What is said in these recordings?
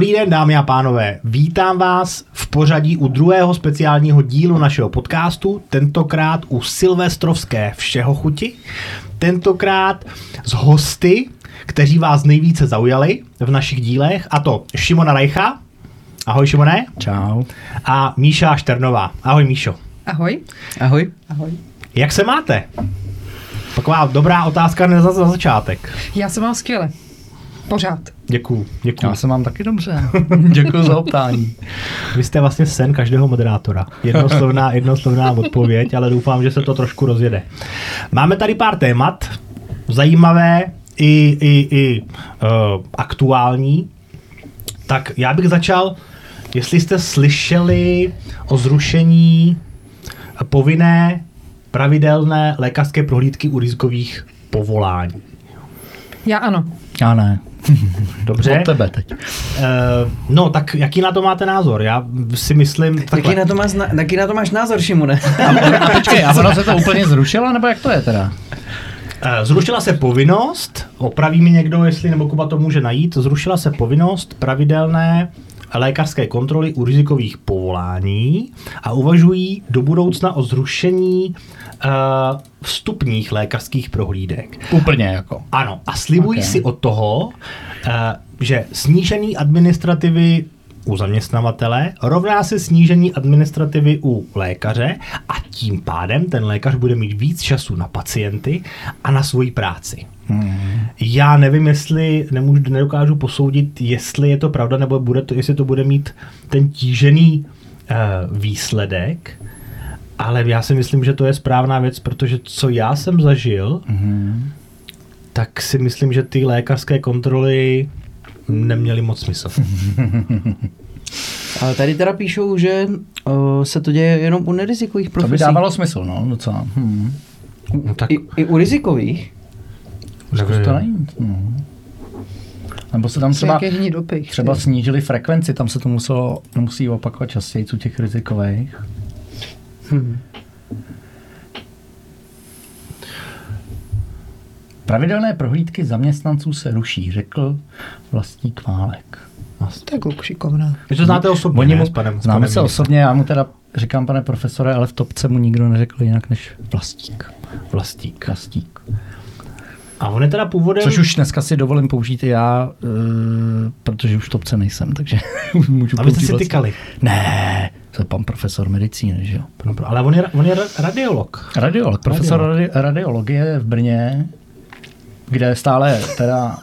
Dobrý den, dámy a pánové. Vítám vás v pořadí u druhého speciálního dílu našeho podcastu, tentokrát u Silvestrovské všeho chuti, tentokrát s hosty, kteří vás nejvíce zaujali v našich dílech, a to Šimona Rajcha. Ahoj Šimone. Čau. A Míša Šternová. Ahoj Míšo. Ahoj. Ahoj. Ahoj. Jak se máte? Taková dobrá otázka na, za, za začátek. Já se mám skvěle. Pořád. Děkuju, děkuju. Já se mám taky dobře. Děkuji za optání. Vy jste vlastně sen každého moderátora. Jednoslovná, jednoslovná odpověď, ale doufám, že se to trošku rozjede. Máme tady pár témat, zajímavé i, i, i uh, aktuální. Tak já bych začal, jestli jste slyšeli o zrušení povinné pravidelné lékařské prohlídky u rizikových povolání. Já ano. Já ne. Dobře. Od tebe teď. Uh, no, tak jaký na to máte názor? Já si myslím... Jaký na, to máš, jaký na to máš názor, Šimone? A, a počkej, a ono se to úplně zrušilo, nebo jak to je teda? Eh, zrušila se povinnost, opraví mi někdo, jestli nebo Kuba to může najít, zrušila se povinnost pravidelné lékařské kontroly u rizikových povolání a uvažují do budoucna o zrušení uh, vstupních lékařských prohlídek. Úplně jako. Ano, a slibují okay. si od toho, uh, že snížení administrativy u zaměstnavatele rovná se snížení administrativy u lékaře a tím pádem ten lékař bude mít víc času na pacienty a na svoji práci. Hmm. Já nevím, jestli nemůžu, nedokážu posoudit, jestli je to pravda, nebo bude to, jestli to bude mít ten tížený uh, výsledek, ale já si myslím, že to je správná věc, protože co já jsem zažil, hmm. tak si myslím, že ty lékařské kontroly neměly moc smysl. Ale tady teda píšou, že uh, se to děje jenom u nerizikových profesí. To by dávalo smysl, no, docela. Hmm. No, tak... I, I u rizikových? Zkus to najít. No. Nebo se tam třeba, dopich, třeba snížili frekvenci, tam se to muselo, musí opakovat častěji u těch rizikových. Hmm. Pravidelné prohlídky zaměstnanců se ruší, řekl vlastník Válek. To je kluk šikovná. Vy to znáte osobně, Oni mu, s panem, s Známe se osobně, já mu teda říkám, pane profesore, ale v topce mu nikdo neřekl jinak než vlastík. Vlastík. Vlastík. A on je teda původem... Což už dneska si dovolím použít i já, uh, protože už v topce nejsem, takže můžu A vy jste si tykali? Ne, to je pan profesor medicíny, že jo. Ale on je, on je radiolog. Radiolog, profesor radiolog. radiologie v Brně, kde stále teda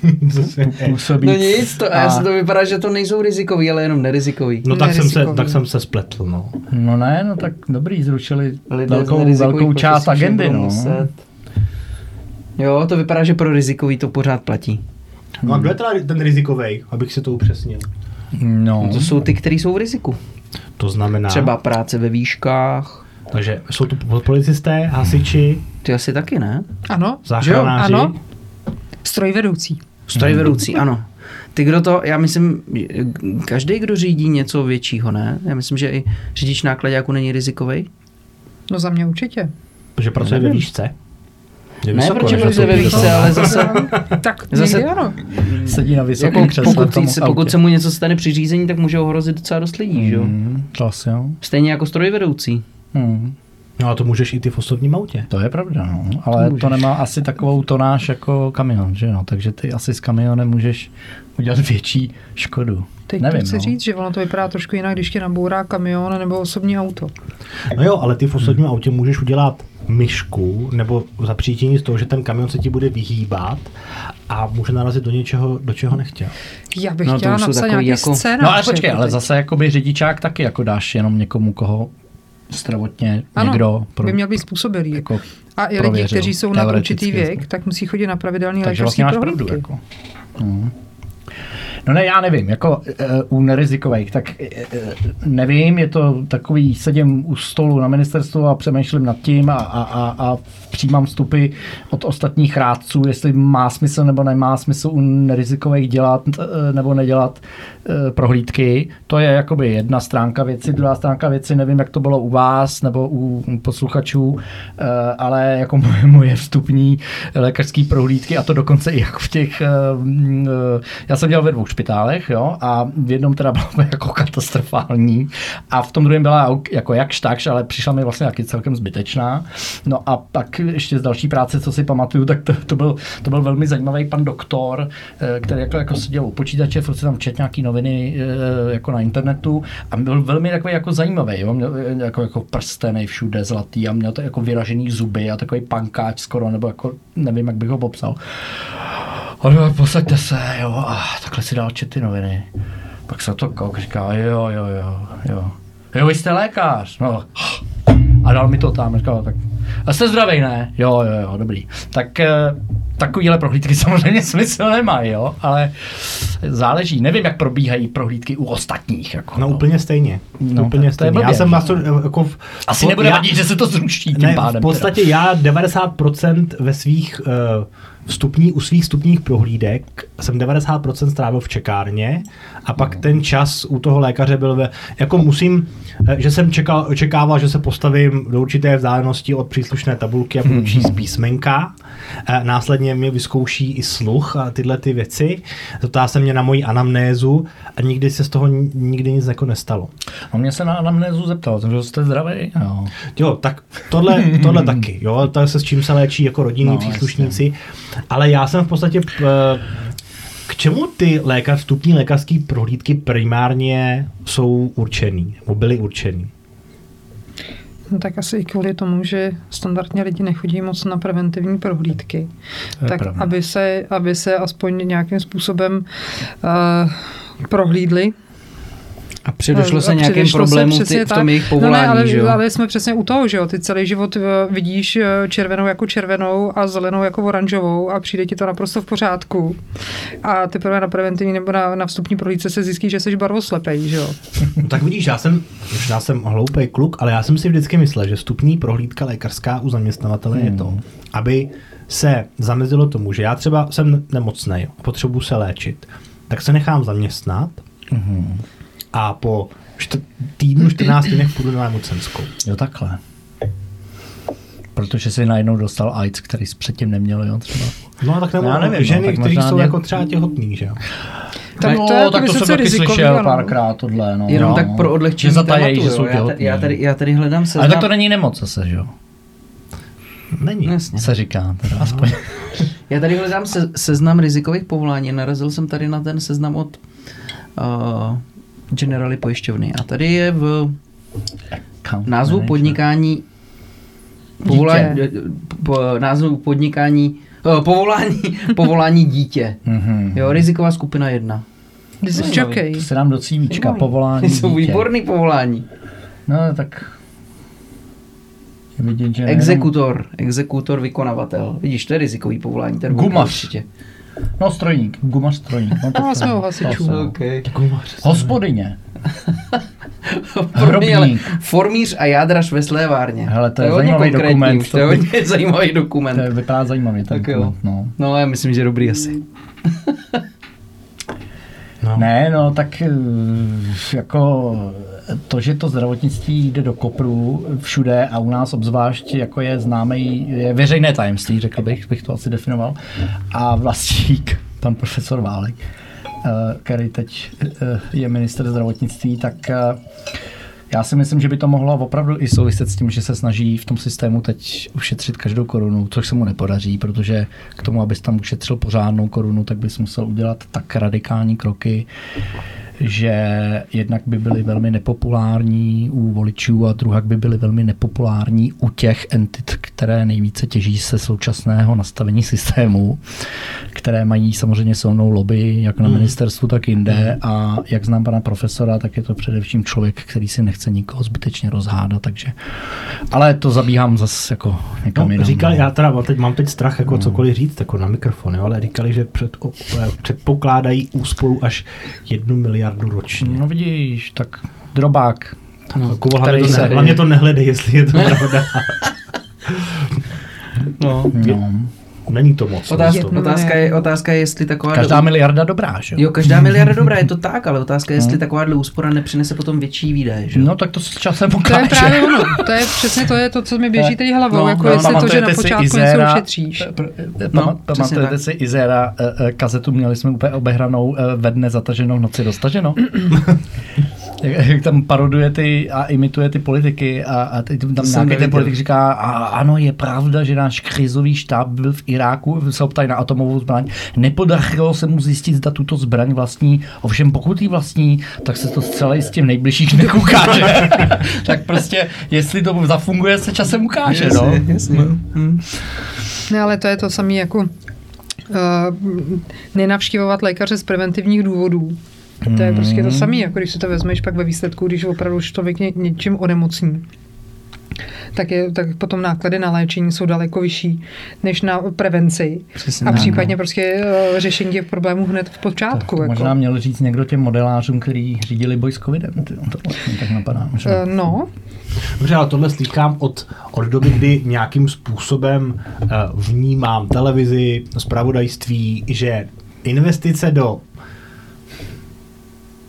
působí. No nic, to, a... já se to vypadá, že to nejsou rizikový, ale jenom nerizikový. No tak jsem, se, tak jsem se spletl, no. No ne, no tak dobrý, zrušili Lidé velkou, velkou část agendy, no. Muset. Jo, to vypadá, že pro rizikový to pořád platí. No a kdo je teda ten rizikový, abych si to upřesnil? No. To jsou ty, kteří jsou v riziku. To znamená... Třeba práce ve výškách. Takže jsou tu policisté, hasiči. Ty asi taky, ne? Ano. Záchranáři. Ano. Strojvedoucí. Strojvedoucí, ano. Ty, kdo to, já myslím, každý, kdo řídí něco většího, ne? Já myslím, že i řidič nákladňáku není rizikový. No za mě určitě. Protože pracuje ve výšce. Je ne, proč pracuje ve výšce, ale zase... tak zase ano. Sedí na vysokém jako, pokud, se, pokud se mu něco stane při řízení, tak může ohrozit docela dost lidí, mm, že jo? To asi jo. Stejně jako strojvedoucí. Mm. No a to můžeš i ty v osobním autě. To je pravda, no. ale to, to nemá asi takovou tonáž jako kamion, že no? takže ty asi s kamionem můžeš udělat větší škodu. Teď Nevím, chci no. říct, že ono to vypadá trošku jinak, když tě nabourá kamion nebo osobní auto. No jo, ale ty v osobním hmm. autě můžeš udělat myšku nebo zapříčení z toho, že ten kamion se ti bude vyhýbat a může narazit do něčeho, do čeho nechtěl. Já bych no, chtěla napsat nějaký jako... scénář. No ale počkej, ale zase jakoby řidičák taky jako dáš jenom někomu, koho zdravotně ano, někdo pro, by měl být způsobilý. Jako a i lidi, kteří jsou na určitý věk, tak musí chodit na pravidelný lékařský vlastně prohlídky. Jako. Mm. No ne, já nevím, jako uh, u nerizikových, tak uh, nevím, je to takový, sedím u stolu na ministerstvu a přemýšlím nad tím a, a, a, a přijímám vstupy od ostatních rádců, jestli má smysl nebo nemá smysl u nerizikových dělat uh, nebo nedělat prohlídky. To je jakoby jedna stránka věci, druhá stránka věci, nevím, jak to bylo u vás nebo u posluchačů, uh, ale jako moje, moje vstupní lékařské prohlídky a to dokonce i jako v těch, uh, uh, já jsem dělal ve dvou špitálech, jo, a v jednom teda bylo jako katastrofální a v tom druhém byla jako jakž takž, ale přišla mi vlastně taky celkem zbytečná. No a pak ještě z další práce, co si pamatuju, tak to, to, byl, to byl velmi zajímavý pan doktor, eh, který jako, jako seděl u počítače, furt se tam čet nějaký noviny eh, jako na internetu a byl velmi takový jako zajímavý, jo? Měl eh, jako, jako prstený všude zlatý a měl to jako vyražený zuby a takový pankáč skoro, nebo jako nevím, jak bych ho popsal. Ale posaďte se, jo, a takhle si dal čet noviny. Pak se to kouk, říká, jo, jo, jo, jo. Jo, vy jste lékař. No. A dal mi to tam, říkal, tak a jste zdravý, ne? Jo, jo, jo, dobrý. Tak eh, takovýhle prohlídky samozřejmě smysl nemají, jo, ale záleží. Nevím, jak probíhají prohlídky u ostatních. Jako, no, no. úplně stejně. No, úplně stejně. Blbě, já jsem maso, jako v, Asi po, nebude vadit, že se to zruší tím ne, pádem. V podstatě teda. já 90% ve svých uh, vstupní, u svých vstupních prohlídek jsem 90% strávil v čekárně a pak no. ten čas u toho lékaře byl ve, jako musím, eh, že jsem čekal, očekával, že se postavím do určité vzdálenosti od příslušné tabulky a budu číst písmenka. A následně mě vyzkouší i sluch a tyhle ty věci. Zeptá se mě na moji anamnézu a nikdy se z toho nikdy nic jako nestalo. A mě se na anamnézu zeptal, že jste zdravý? Jo. jo, tak tohle, tohle taky. Jo, to se s čím se léčí jako rodinní no, příslušníci. Jasně. Ale já jsem v podstatě eh, k čemu ty lékař, vstupní lékařské prohlídky primárně jsou určený, nebo byly určený? No tak asi i kvůli tomu, že standardně lidi nechodí moc na preventivní prohlídky. Tak aby se, aby se aspoň nějakým způsobem uh, prohlídli a předošlo se nějakým problémům v tom jejich povolání, no ne, ale, že jo? ale jsme přesně u toho, že jo? Ty celý život eh, vidíš eh, červenou jako červenou a zelenou jako oranžovou a přijde ti to naprosto v pořádku. A teprve na preventivní nebo na, na vstupní prohlídce se zjistí, že jsi barvoslepej, že jo? No, tak vidíš, já jsem, já jsem hloupý kluk, ale já jsem si vždycky myslel, že vstupní prohlídka lékařská u zaměstnavatele hmm. je to, aby se zamezilo tomu, že já třeba jsem nemocný, potřebuji se léčit, tak se nechám zaměstnat, hmm a po čt- týdnu, 14 dnech půjdu na nemocenskou. Jo, takhle. Protože si najednou dostal AIDS, který jsi předtím neměl, jo, třeba. No tak nebo Já nevím, ženy, no, kteří jsou mě... jako třeba těhotný, že jo. Tak to, no, tak to jsem taky slyšel ano. párkrát tohle. No. Jenom no. tak pro odlehčení tématu, že jsou já, tady, já, tady, já tady hledám seznam. Ale tak to není nemoc zase, že jo? Není. Jasně. Se říká, teda aspoň. já tady hledám se, seznam rizikových povolání. Narazil jsem tady na ten seznam od uh, Generali pojišťovny. A tady je v názvu podnikání povolání, po, názvu podnikání eh, povolání, povolání dítě. Mhm. jo, riziková skupina jedna. To se dám do cívíčka, povolání Jsou dítě. výborný povolání. No tak Vidím, že exekutor, jenom... exekutor, vykonavatel. Vidíš, to je rizikový povolání. Ten Gumař. Určitě. No strojník, gumař strojník. No, to jsme u hasičů. Okay. Hospodyně. formíř a jádraž ve slévárně. Hele, to, to je, je zajímavý dokument. To je hodně zajímavý dokument. To je, vypadá zajímavý tak dokument, no. no. já myslím, že dobrý asi. no. Ne, no tak eh, jako to, že to zdravotnictví jde do kopru všude a u nás obzvlášť jako je známý, je veřejné tajemství, řekl bych, bych to asi definoval. A vlastník, pan profesor Válek, eh, který teď eh, je minister zdravotnictví, tak eh, já si myslím, že by to mohlo opravdu i souviset s tím, že se snaží v tom systému teď ušetřit každou korunu, což se mu nepodaří, protože k tomu, abys tam ušetřil pořádnou korunu, tak bys musel udělat tak radikální kroky, že jednak by byly velmi nepopulární u voličů a druhak by byly velmi nepopulární u těch entit, které nejvíce těží se současného nastavení systému, které mají samozřejmě silnou lobby, jak na Hmm. ministerstvu, tak jinde. A jak znám pana profesora, tak je to především člověk, který si nechce nikoho zbytečně rozhádat, takže... Ale to zabíhám zase jako někam No, jinam. říkali, no. já teda mám teď, mám teď strach jako cokoliv říct jako na mikrofon, jo, ale říkali, že před, předpokládají úsporu až jednu miliardu ročně. No vidíš, tak drobák. No, který hlavně, to se- hlavně to nehledej, jestli je to pravda. no, No. Není to moc. Otázka, to. otázka, je, otázka je, jestli taková... Každá miliarda dobrá, že? Jo, každá miliarda dobrá, je to tak, ale otázka je, jestli takováhle úspora nepřinese potom větší výdaje, že? No tak to s časem To je ukáže. právě ono. To je přesně to, je to, co mi běží teď hlavou. No, jako no, jestli to, že na počátku Izera- něco ušetříš. p- p- No, Pamatujete si Izera eh, eh, kazetu, měli jsme úplně obehranou eh, ve dne zataženou, v noci dostaženo. jak, jak tam paroduje ty a imituje ty politiky a, a teď tam To jsem nějaký ten politik říká, a, ano, je pravda, že náš krizový štáb byl v Iráku, se optají na atomovou zbraň. Nepodařilo se mu zjistit, zda tuto zbraň vlastní, ovšem pokud ji vlastní, tak se to zcela jistě v nejbližších dnech ukáže. tak prostě, jestli to zafunguje, se časem ukáže. no. Jasně, jasně. Hm. Ne, ale to je to samé jako uh, nenavštěvovat lékaře z preventivních důvodů. To je prostě to samé, jako když si to vezmeš pak ve výsledku, když opravdu už člověk ně, něčím onemocní. Tak, je, tak potom náklady na léčení jsou daleko vyšší než na prevenci. Přesně a případně prostě uh, řešení těch problémů hned v počátku. To jako. možná měl říct někdo těm modelářům, který řídili boj s covidem. Ty, to mě tak napadá. Že? Uh, no, Dobře, ale tohle slýchám od, od doby, kdy nějakým způsobem uh, vnímám televizi, zpravodajství, že investice do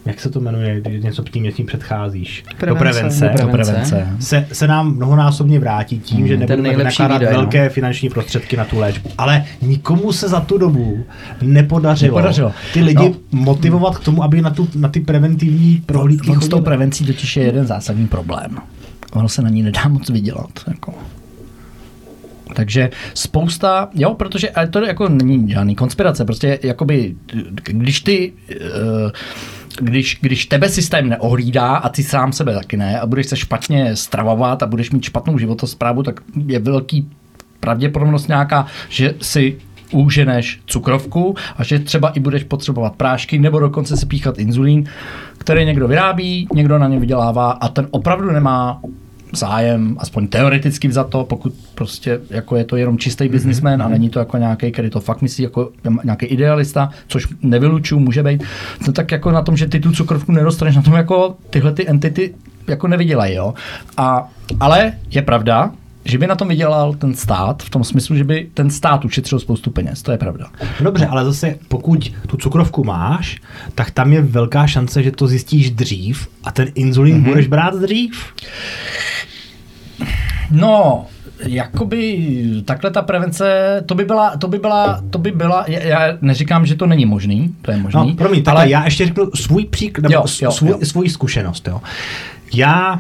jak se to jmenuje, když něco tím něčím předcházíš? Do Prevence. prevence. Do prevence. prevence. Se, se nám mnohonásobně vrátí tím, že ten nebudeme nakládat výdaj, no. velké finanční prostředky na tu léčbu. Ale nikomu se za tu dobu nepodařilo, Nepodařilo. ty lidi No. motivovat k tomu, aby na, tu, na ty preventivní prohlídky On s tou chodili. prevencí totiž je jeden zásadní problém. Ono se na ní nedá moc vydělat. Jako. Takže spousta, jo, protože ale to jako není žádný konspirace, prostě jakoby, když ty, eh, když, když tebe systém neohlídá a ty sám sebe taky ne a budeš se špatně stravovat a budeš mít špatnou životosprávu, tak je velký pravděpodobnost nějaká, že si úženeš cukrovku a že třeba i budeš potřebovat prášky nebo dokonce si píchat inzulín, který někdo vyrábí, někdo na ně vydělává a ten opravdu nemá zájem, aspoň teoreticky za to, pokud prostě jako je to jenom čistý businessman a není to jako nějaký, který to fakt myslí jako nějaký idealista, což nevylučuju, může být, no tak jako na tom, že ty tu cukrovku nedostaneš, na tom jako tyhle ty entity jako nevydělají, jo. A, ale je pravda, že by na tom vydělal ten stát, v tom smyslu, že by ten stát ušetřil spoustu peněz, to je pravda. Dobře, ale zase pokud tu cukrovku máš, tak tam je velká šance, že to zjistíš dřív a ten inzulín mm-hmm. budeš brát dřív. No, jakoby takhle ta prevence, to by byla, to by byla, to by byla, já- neříkám, že to není možný, to je možný. No, promiň, ale já ještě řeknu svůj příklad, Jo, jo, svůj, jo. svůj zkušenost. Jo. Já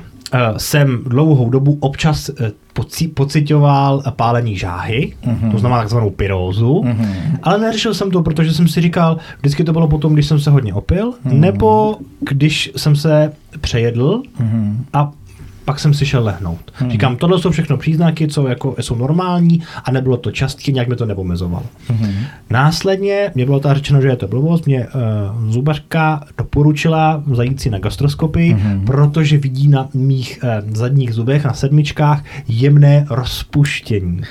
jsem dlouhou dobu občas uh, poci, pocitoval pálení žáhy, mm-hmm. to znamená takzvanou pyrózu, mm-hmm. ale neřešil jsem to, protože jsem si říkal, vždycky to bylo potom, když jsem se hodně opil, mm-hmm. nebo když jsem se přejedl mm-hmm. a pak jsem si šel lehnout. Hmm. Říkám, tohle jsou všechno příznaky, co jako jsou normální a nebylo to častě, nějak mi to nepomezovalo. Hmm. Následně mě bylo ta řečeno, že je to blbost, mě uh, zubařka doporučila zajít si na gastroskopii, hmm. protože vidí na mých uh, zadních zubech, na sedmičkách jemné rozpuštění.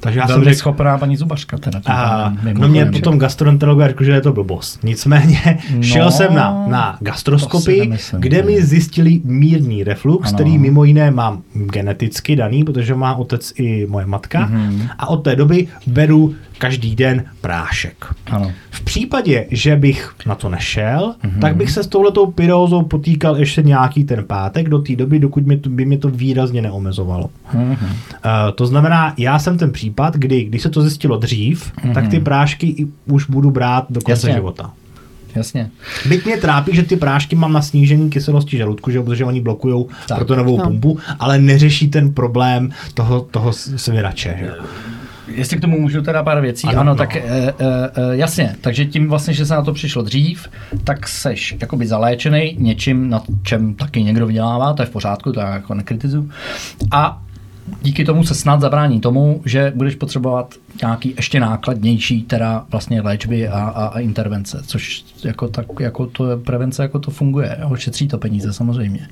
Takže já jsem Velmi řekl, schopná paní zubařka. Teda, a no mě potom gastroenterolog řekl, že je to blbost. Nicméně No, šel jsem na, na gastroskopii, kde mi zjistili mírný reflux, Ano. který mimo jiné mám geneticky daný, protože má otec i moje matka. Mhm. A od té doby beru každý den prášek. Ano. V případě, že bych na to nešel, Mhm. mm-hmm. tak bych se s touhletou pyrózou potýkal ještě nějaký ten pátek do té doby, dokud mi to, by mě to výrazně neomezovalo. Mhm. Uh, to znamená, já jsem ten případ, kdy, když se to zjistilo dřív, mm-hmm. tak ty prášky i už budu brát do konce Jasně. života. Jasně. Byť mě trápí, že ty prášky mám na snížení kyselosti žaludku, že, protože oni blokují pro tu novou No. pumpu, ale neřeší ten problém toho, toho svěrače. Že? jo. jestli k tomu můžu teda pár věcí, ano, Ano, no. tak e, e, e, jasně, takže tím vlastně, že se na to přišlo dřív, tak seš jakoby zaléčený něčím, na čem taky někdo vydělává, to je v pořádku, to já jako nekritizuju. A díky tomu se snad zabrání tomu, že budeš potřebovat nějaký ještě nákladnější teda vlastně léčby a, a, a intervence, což jako, tak, jako to je prevence, jako to funguje, jo? šetří to peníze samozřejmě.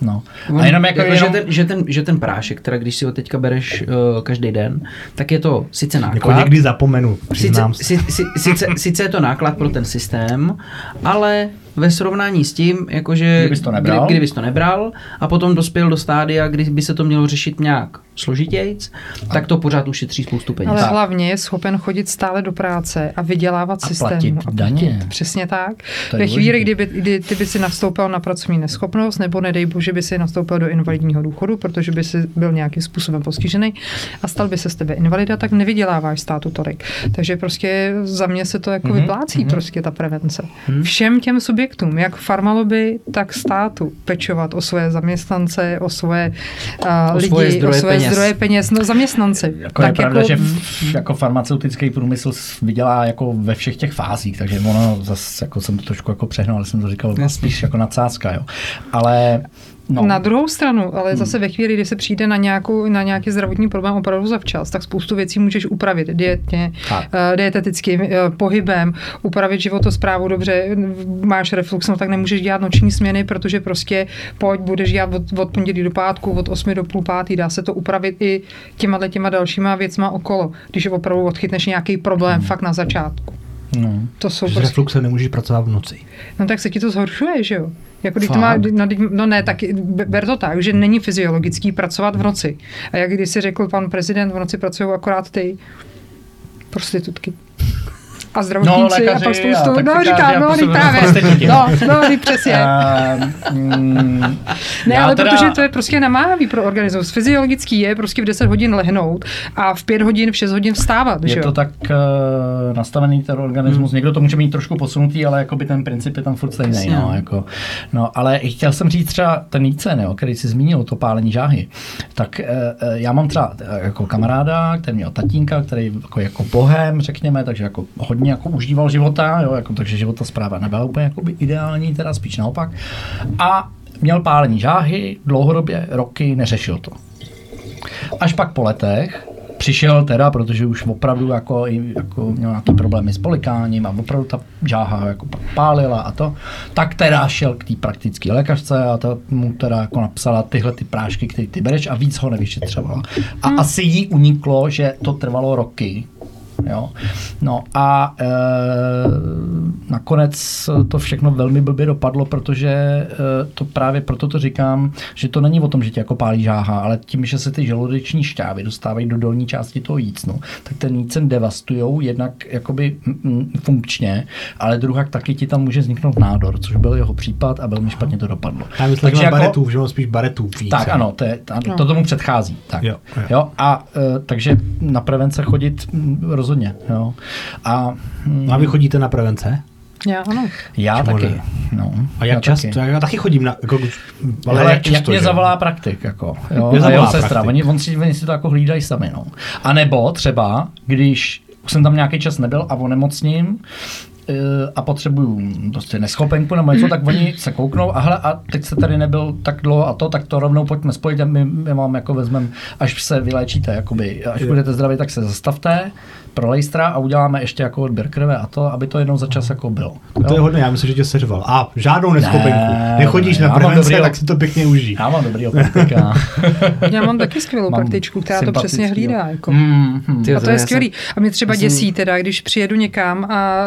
No. A jenom jako, jako jenom, že, ten, že, ten, že ten prášek, teda když si ho teďka bereš uh, každý den, tak je to sice náklad. Jako někdy zapomenu, sice, si, si, sice, sice je to náklad pro ten systém, ale ve srovnání s tím, jakože Kdybys to nebral. Kdy, kdybys to nebral a potom dospěl do stádia, kdy by se to mělo řešit nějak složitějc, tak to pořád ušetří spoustu peněz. Ale hlavně je schopen chodit stále do práce a vydělávat A systému. platit daně. Přesně tak. Ve chvíli, kdyby, kdy ty by si nastoupil na pracovní neschopnost, nebo nedej bože by si nastoupil do invalidního důchodu, protože by si byl nějakým způsobem postižený a stal by se z tebe invalida, tak nevyděláváš státu tolik. Takže prostě za mě se to jako Mhm, mm-hmm, vyplácí mhm. mm-hmm. prostě ta prevence. Mm-hmm. Všem těm subjektům, jak farmaloby, tak státu, pečovat o své zaměstnance, o svoje uh, O lidi, svoje zdroje o svoje peněz. zdroje peněz, no zaměstnanci. Jako je pravda, jako... že f, jako farmaceutický průmysl vydělá jako ve všech těch fázích, takže ono zase jako jsem to trošku jako přehnal, ale jsem to říkal Jasně. spíš jako nadsázka, jo. Ale no, Na druhou stranu, ale zase ve chvíli, kdy se přijde na, nějakou, na nějaký zdravotní problém opravdu zavčas, tak spoustu věcí můžeš upravit dietně, Tak. eh, dietetickým eh, pohybem, upravit životosprávu dobře, máš reflux, no tak nemůžeš dělat noční směny, protože prostě pojď, budeš dělat od, od pondělí do pátku, od 8 do půl pátý, dá se to upravit i těma těma dalšíma věcma okolo, když opravdu odchytneš nějaký problém fakt na začátku. no. To jsou S prostě refluxem nemůžeš pracovat v noci. No tak se ti to zhoršuje, že jo? Jako když to má, no, no ne, tak be- ber to tak, že není fyziologický pracovat v noci. A jak když si řekl pan prezident, v noci pracují akorát ty prostitutky. A zdravotníci No, a pak spoustu, a no říká, že říkám, no, působím teď na právě, no, no, přesně. Mm, Ne, ale teda- protože to je prostě namáhavý pro organismus. Fyziologický je prostě v 10 hodin lehnout a v 5 hodin, v 6 hodin vstávat, že Je jo? to tak uh, nastavený ten organismus, hmm. někdo to může mít trošku posunutý, ale jakoby ten princip je tam furt stejný. No, no. jako, no, ale chtěl jsem říct třeba ten jícen, jo, který si zmínil, to pálení žáhy, tak uh, já mám třeba jako kamaráda, který měl tatínka, který jako, jako bohem, řekněme, takže jako hodně jako užíval života, jo, jako, takže života zpráva nebyla úplně jakoby ideální, teda spíš naopak. A měl pálení žáhy, dlouhodobě, roky, neřešil to. Až pak po letech přišel teda, protože už opravdu jako, jako měl nějaký problémy s polikáním a opravdu ta žáha jako pálila a to, tak teda šel k té praktické lékařce a ta mu teda jako napsala tyhle ty prášky, které ty bereš a víc ho nevyšetřovala. A asi jí uniklo, že to trvalo roky, Jo. No a e, nakonec to všechno velmi blbě dopadlo, protože e, to právě proto to říkám, že to není o tom, že tě jako pálí žáha, ale tím, že se ty žaludeční šťávy dostávají do dolní části toho jícnu, tak ten jícen devastujou jednak jakoby mm, mm, funkčně, ale druhak taky ti tam může vzniknout nádor, což byl jeho případ a velmi špatně to dopadlo. Já myslím, že jako... baretů, že spíš baretů víc. Tak ano, to, je, to, to tomu předchází. Tak. Jo, jo. Jo, a e, takže na prevence chodit mm, rozhodně. Jo. A mm, a vy chodíte na prevence? Já ano. já Čemu taky. ne? No, A já jak často? Taky. Já taky chodím na... Jako, ale Ale jak často, jak mě že? zavolá praktik, jako, jo, Mě a zavolá jeho sestra, praktik. oni, on si, oni si to jako hlídají sami, no. A nebo třeba, když už jsem tam nějaký čas nebyl a onemocním, a potřebuju prostě neschopenku nebo něco, tak oni se kouknou a hele, a teď se tady nebyl tak dlouho a to, tak to rovnou pojďme spojit a my, my vám jako vezmeme, až se vyléčíte, jakoby, až Jo. budete zdraví, tak se zastavte pro lejstra a uděláme ještě jako odběr krve a to, aby to jednou za čas jako bylo. To je hodně, já myslím, že tě seřval. A žádnou neschopenku. Ne, Nechodíš ne, na prevence, tak si to pěkně užij. Já mám dobrý praktika. Já mám taky skvělou Mám praktičku, která to přesně hlídá. Jako. Mm, mm. Ty- A to je skvělý. A mě třeba děsí teda, když přijedu někam a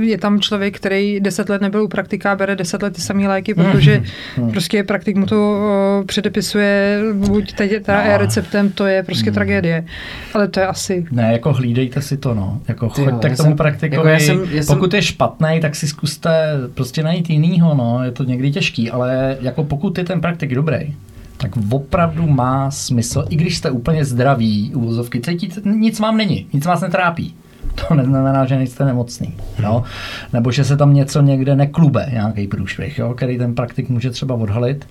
je tam člověk, který deset let nebyl u praktika a bere deset let ty samé léky, protože prostě praktik mu to předepisuje buď teď teda No. e-receptem, to je prostě tragédie. Ale to je asi... Ne, jako hlídejte si to, no. Jako Ty jo, choďte k tomu jsem- praktikovi. jako já jsem- já jsem- pokud je špatný, tak si zkuste prostě najít jinýho, no. Je to někdy těžký, ale jako pokud je ten praktik dobrý, tak opravdu má smysl, i když jste úplně zdraví, uvozovky, cítíte, nic vám není, nic vás netrápí. To neznamená, že nejste nemocný. Jo? Nebo že se tam něco někde neklube, nějaký průšvih, jo? který ten praktik může třeba odhalit.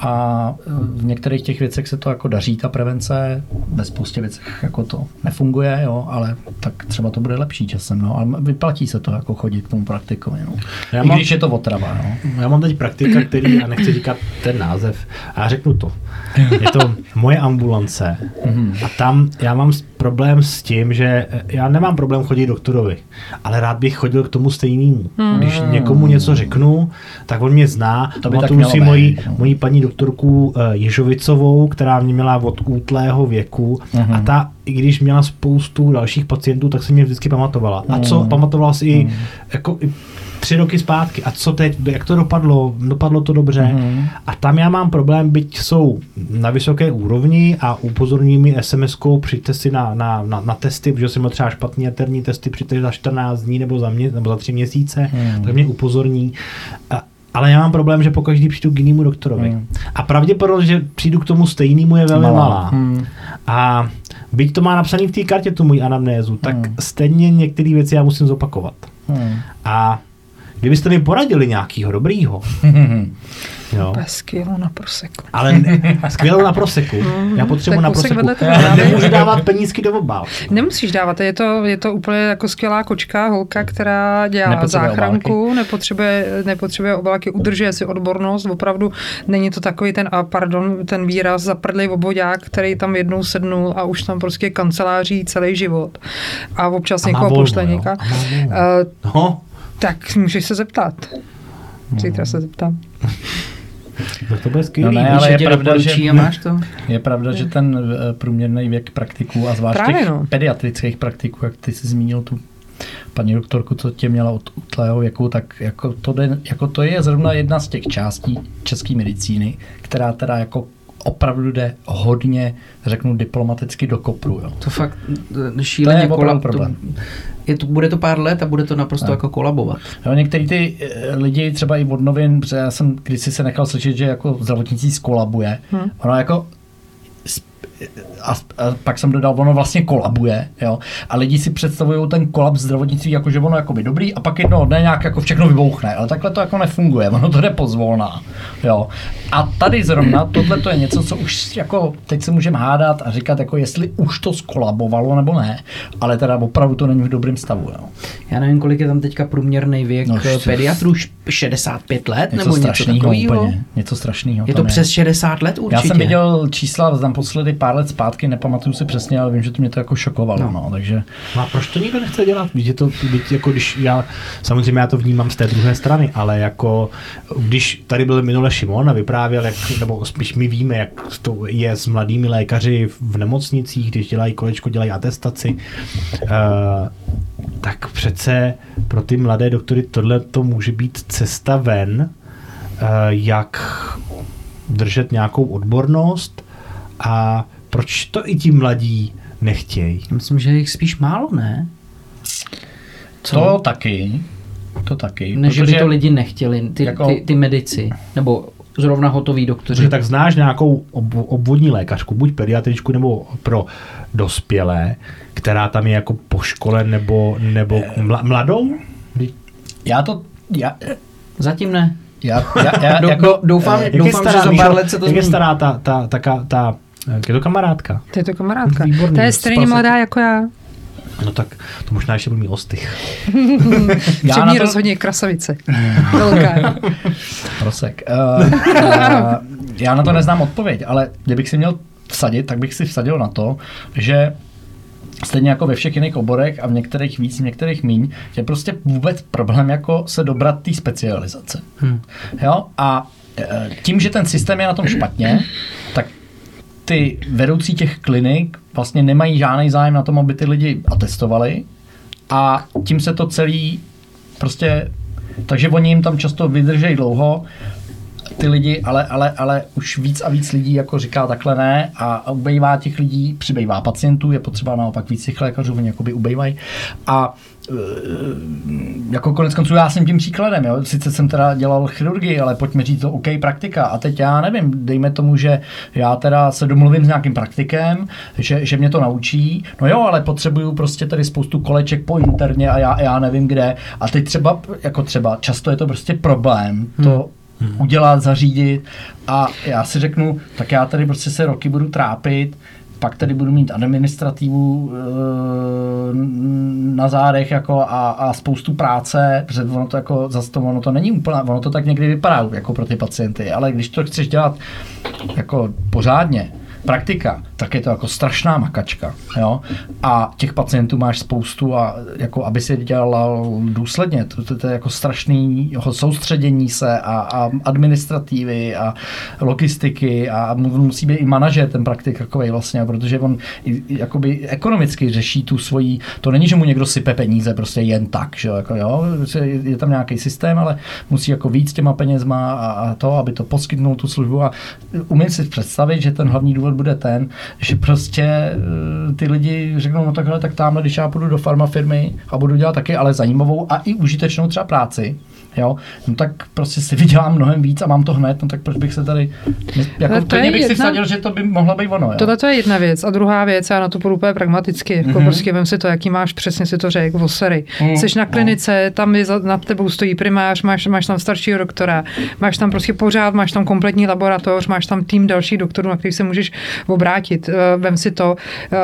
a eh, v některých těch věcech se to jako daří, ta prevence, ve spoustě věcech jako to nefunguje, jo, ale tak třeba to bude lepší časem, no, ale vyplatí se to jako chodit k tomu praktikovi, no. Já I mám- když je to otrava, no. Já mám teď praktika, který, a nechci říkat ten název, a já řeknu to. Je to moje ambulance a tam já mám problém s tím, že eh, já nemám problém chodit k doktorovi, ale rád bych chodil k tomu stejnému. Když někomu něco řeknu, tak on mě zná. To by tak Pamatuju mělo si moji, no. moji paní doktorku eh, Ježovicovou, která mě měla od útlého věku Mhm. a ta, i když měla spoustu dalších pacientů, tak se mě vždycky pamatovala. A co? Mhm. Pamatovala si i jako i tři roky zpátky. A co teď? Jak to dopadlo? Dopadlo to dobře. Mhm. A tam já mám problém, byť jsou na vysoké úrovni a upozorní mi SMS-kou, přijďte si na, na, na, na testy, protože jsem měl třeba špatný jaterní testy, přijďte za 14 dní nebo za, mě, nebo za 3 měsíce, Mhm. tak mě upozorní. A, ale já mám problém, že pokaždý přijdu k jinému doktorovi. Mhm. A pravděpodobnost, že přijdu k tomu stejnému je velmi malá. malá. Hmm. A byť to má napsaný v té kartě, tu můj anamnézu, tak Hmm. stejně některé věci já musím zopakovat. Hmm. A kdybyste mi poradili nějakýho dobrýho, jo, Bez kilo na proseku. ale ne, skvělou na proseku, já potřebuji na proseku, ale nemůžu dávat penízky do obálky. Nemusíš dávat, je to, je to úplně jako skvělá kočka, holka, která dělá Nepotřebuje záchranku, nepotřebuje, nepotřebuje obálky, udržuje si odbornost, opravdu není to takový ten, a pardon, ten výraz zaprdlý obvodák, který tam jednou sednul a už tam prostě kanceláří celý život. A občas A někoho pošle jo? někam. Uh, No, tak můžeš se zeptat. Zítra se zeptám. tak to bude skvělý. No ne, ale je pravda, že- a máš to? Je pravda, že ten eh, průměrný věk praktiků a zvlášť Právě těch no. pediatrických praktiků, jak ty jsi zmínil tu paní doktorku, co tě měla od útlého věku, tak jako to, jde, jako to je zrovna jedna z těch částí české medicíny, která teda jako opravdu jde hodně, řeknu diplomaticky do kopru. Jo. To fakt eh, šíleně opravdu kolab, problém. To, je to, bude to pár let a bude to naprosto Ne. jako kolabovat. Jo, některý ty eh, lidi třeba i od novin, protože já jsem kdysi se nechal slyšet, že jako zdravotnictví skolabuje. Hmm. Ono jako a, a, pak jsem dodal, ono vlastně kolabuje, jo. A lidi si představují ten kolaps zdravotnictví jako, že ono jako by dobrý a pak jednoho dne nějak jako všechno vybouchne, ale takhle to jako nefunguje, ono to jde pozvolná, jo. A tady zrovna tohle to je něco, co už jako teď se můžeme hádat a říkat, jako jestli už to skolabovalo nebo ne, ale teda opravdu to není v dobrém stavu, jo. Já nevím, kolik je tam teďka průměrný věk No, št- pediatrů, š- 65 let Něco nebo něco takového. úplně, něco strašného. Je to přes 60 let určitě. Já jsem viděl čísla naposledy pár let zpátky, nepamatuju si přesně, ale vím, že to mě to jako šokovalo. No. No. Takže No a proč to nikdo nechce dělat? Víš, je to, byť jako když já, samozřejmě já to vnímám z té druhé strany, ale jako když tady byl minule Šimon a vyprávěl, jak, nebo spíš my víme, jak to je s mladými lékaři v nemocnicích, když dělají kolečko, dělají atestaci, uh, tak přece pro ty mladé doktory tohle to může být cesta ven, uh, jak držet nějakou odbornost a proč to i ti mladí nechtějí? Myslím, že je jich spíš málo, ne? to taky, to taky. Než že by protože- to lidi nechtěli, ty, jako- ty, ty medici, nebo zrovna hotoví doktoři. Protože tak znáš nějakou ob, obvodní lékařku, buď pediatričku nebo pro dospělé, která tam je jako po škole nebo, nebo mla, mladou? Já to, já, Zatím ne. já, já, já jako, do, doufám, Jak je doufám že stará, za víš, pár let se to jak je stará ta, ta, ta, ta, ta, je to kamarádka? To je to kamarádka. Výborný, To je stejně mladá jako já. No tak to možná ještě byl mý ostych. já Před ní to, rozhodně krasavice. Velká. Prosek. Uh, uh, já na to neznám odpověď, ale kdybych si měl vsadit, tak bych si vsadil na to, že stejně jako ve všech jiných oborech a v některých víc, v některých míň, je prostě vůbec problém jako se dobrat té specializace. Hm. Jo? A e, tím, že ten systém je na tom špatně, tak ty vedoucí těch klinik vlastně nemají žádný zájem na tom, aby ty lidi atestovali a tím se to celý prostě, takže oni jim tam často vydržejí dlouho, ty lidi, ale, ale, ale už víc a víc lidí jako říká takhle ne a ubejvá těch lidí, přibývá pacientů, je potřeba naopak víc těch lékařů, oni jakoby ubejvají a e, jako konec konců já jsem tím příkladem, jo. sice jsem teda dělal chirurgii, ale pojďme říct to OK praktika a teď já nevím, dejme tomu, že já teda se domluvím s nějakým praktikem, že, že mě to naučí, no jo, ale potřebuju prostě tady spoustu koleček po interně a já, já nevím kde a teď třeba, jako třeba, často je to prostě problém, to hmm. Udělat, zařídit. A já si řeknu, tak já tady prostě se roky budu trápit, pak tady budu mít administrativu e, na zádech jako a, a, spoustu práce, protože ono to jako zase to, ono to není úplně, ono to tak někdy vypadá jako pro ty pacienty, ale když to chceš dělat jako pořádně, praktika, tak je to jako strašná makačka. Jo? A těch pacientů máš spoustu a jako aby si dělala důsledně, to, to, to je jako strašný jako soustředění se a, a administrativy a logistiky a musí být i manažer ten praktik takový vlastně, protože on jakoby ekonomicky řeší tu svoji, to není, že mu někdo sype peníze prostě jen tak, že jako jo, je tam nějaký systém, ale musí jako víc těma penězma a, a to, aby to poskytnul tu službu a umím si představit, že ten hlavní důvod bude ten, že prostě eh, ty lidi řeknou, no takhle, tak tamhle, když já půjdu do farmafirmy a budu dělat taky ale zajímavou a i užitečnou třeba práci, jo, no tak prostě si vydělám mnohem víc a mám to hned, no tak proč bych se tady, jako to bych jedna... si vsadil, že to by mohla být ono. Jo. Tohle to je jedna věc. A druhá věc, já na to půjdu úplně pragmaticky, jako mm-hmm. prostě vem si to, jaký máš, přesně si to řekl, vosery. Mm, Jsi na no. klinice, no. tam je za, nad tebou stojí primář, máš, máš tam staršího doktora, máš tam prostě pořád, máš tam kompletní laboratoř, máš tam tým dalších doktorů, na který se můžeš obrátit. Eh, vem si to, eh,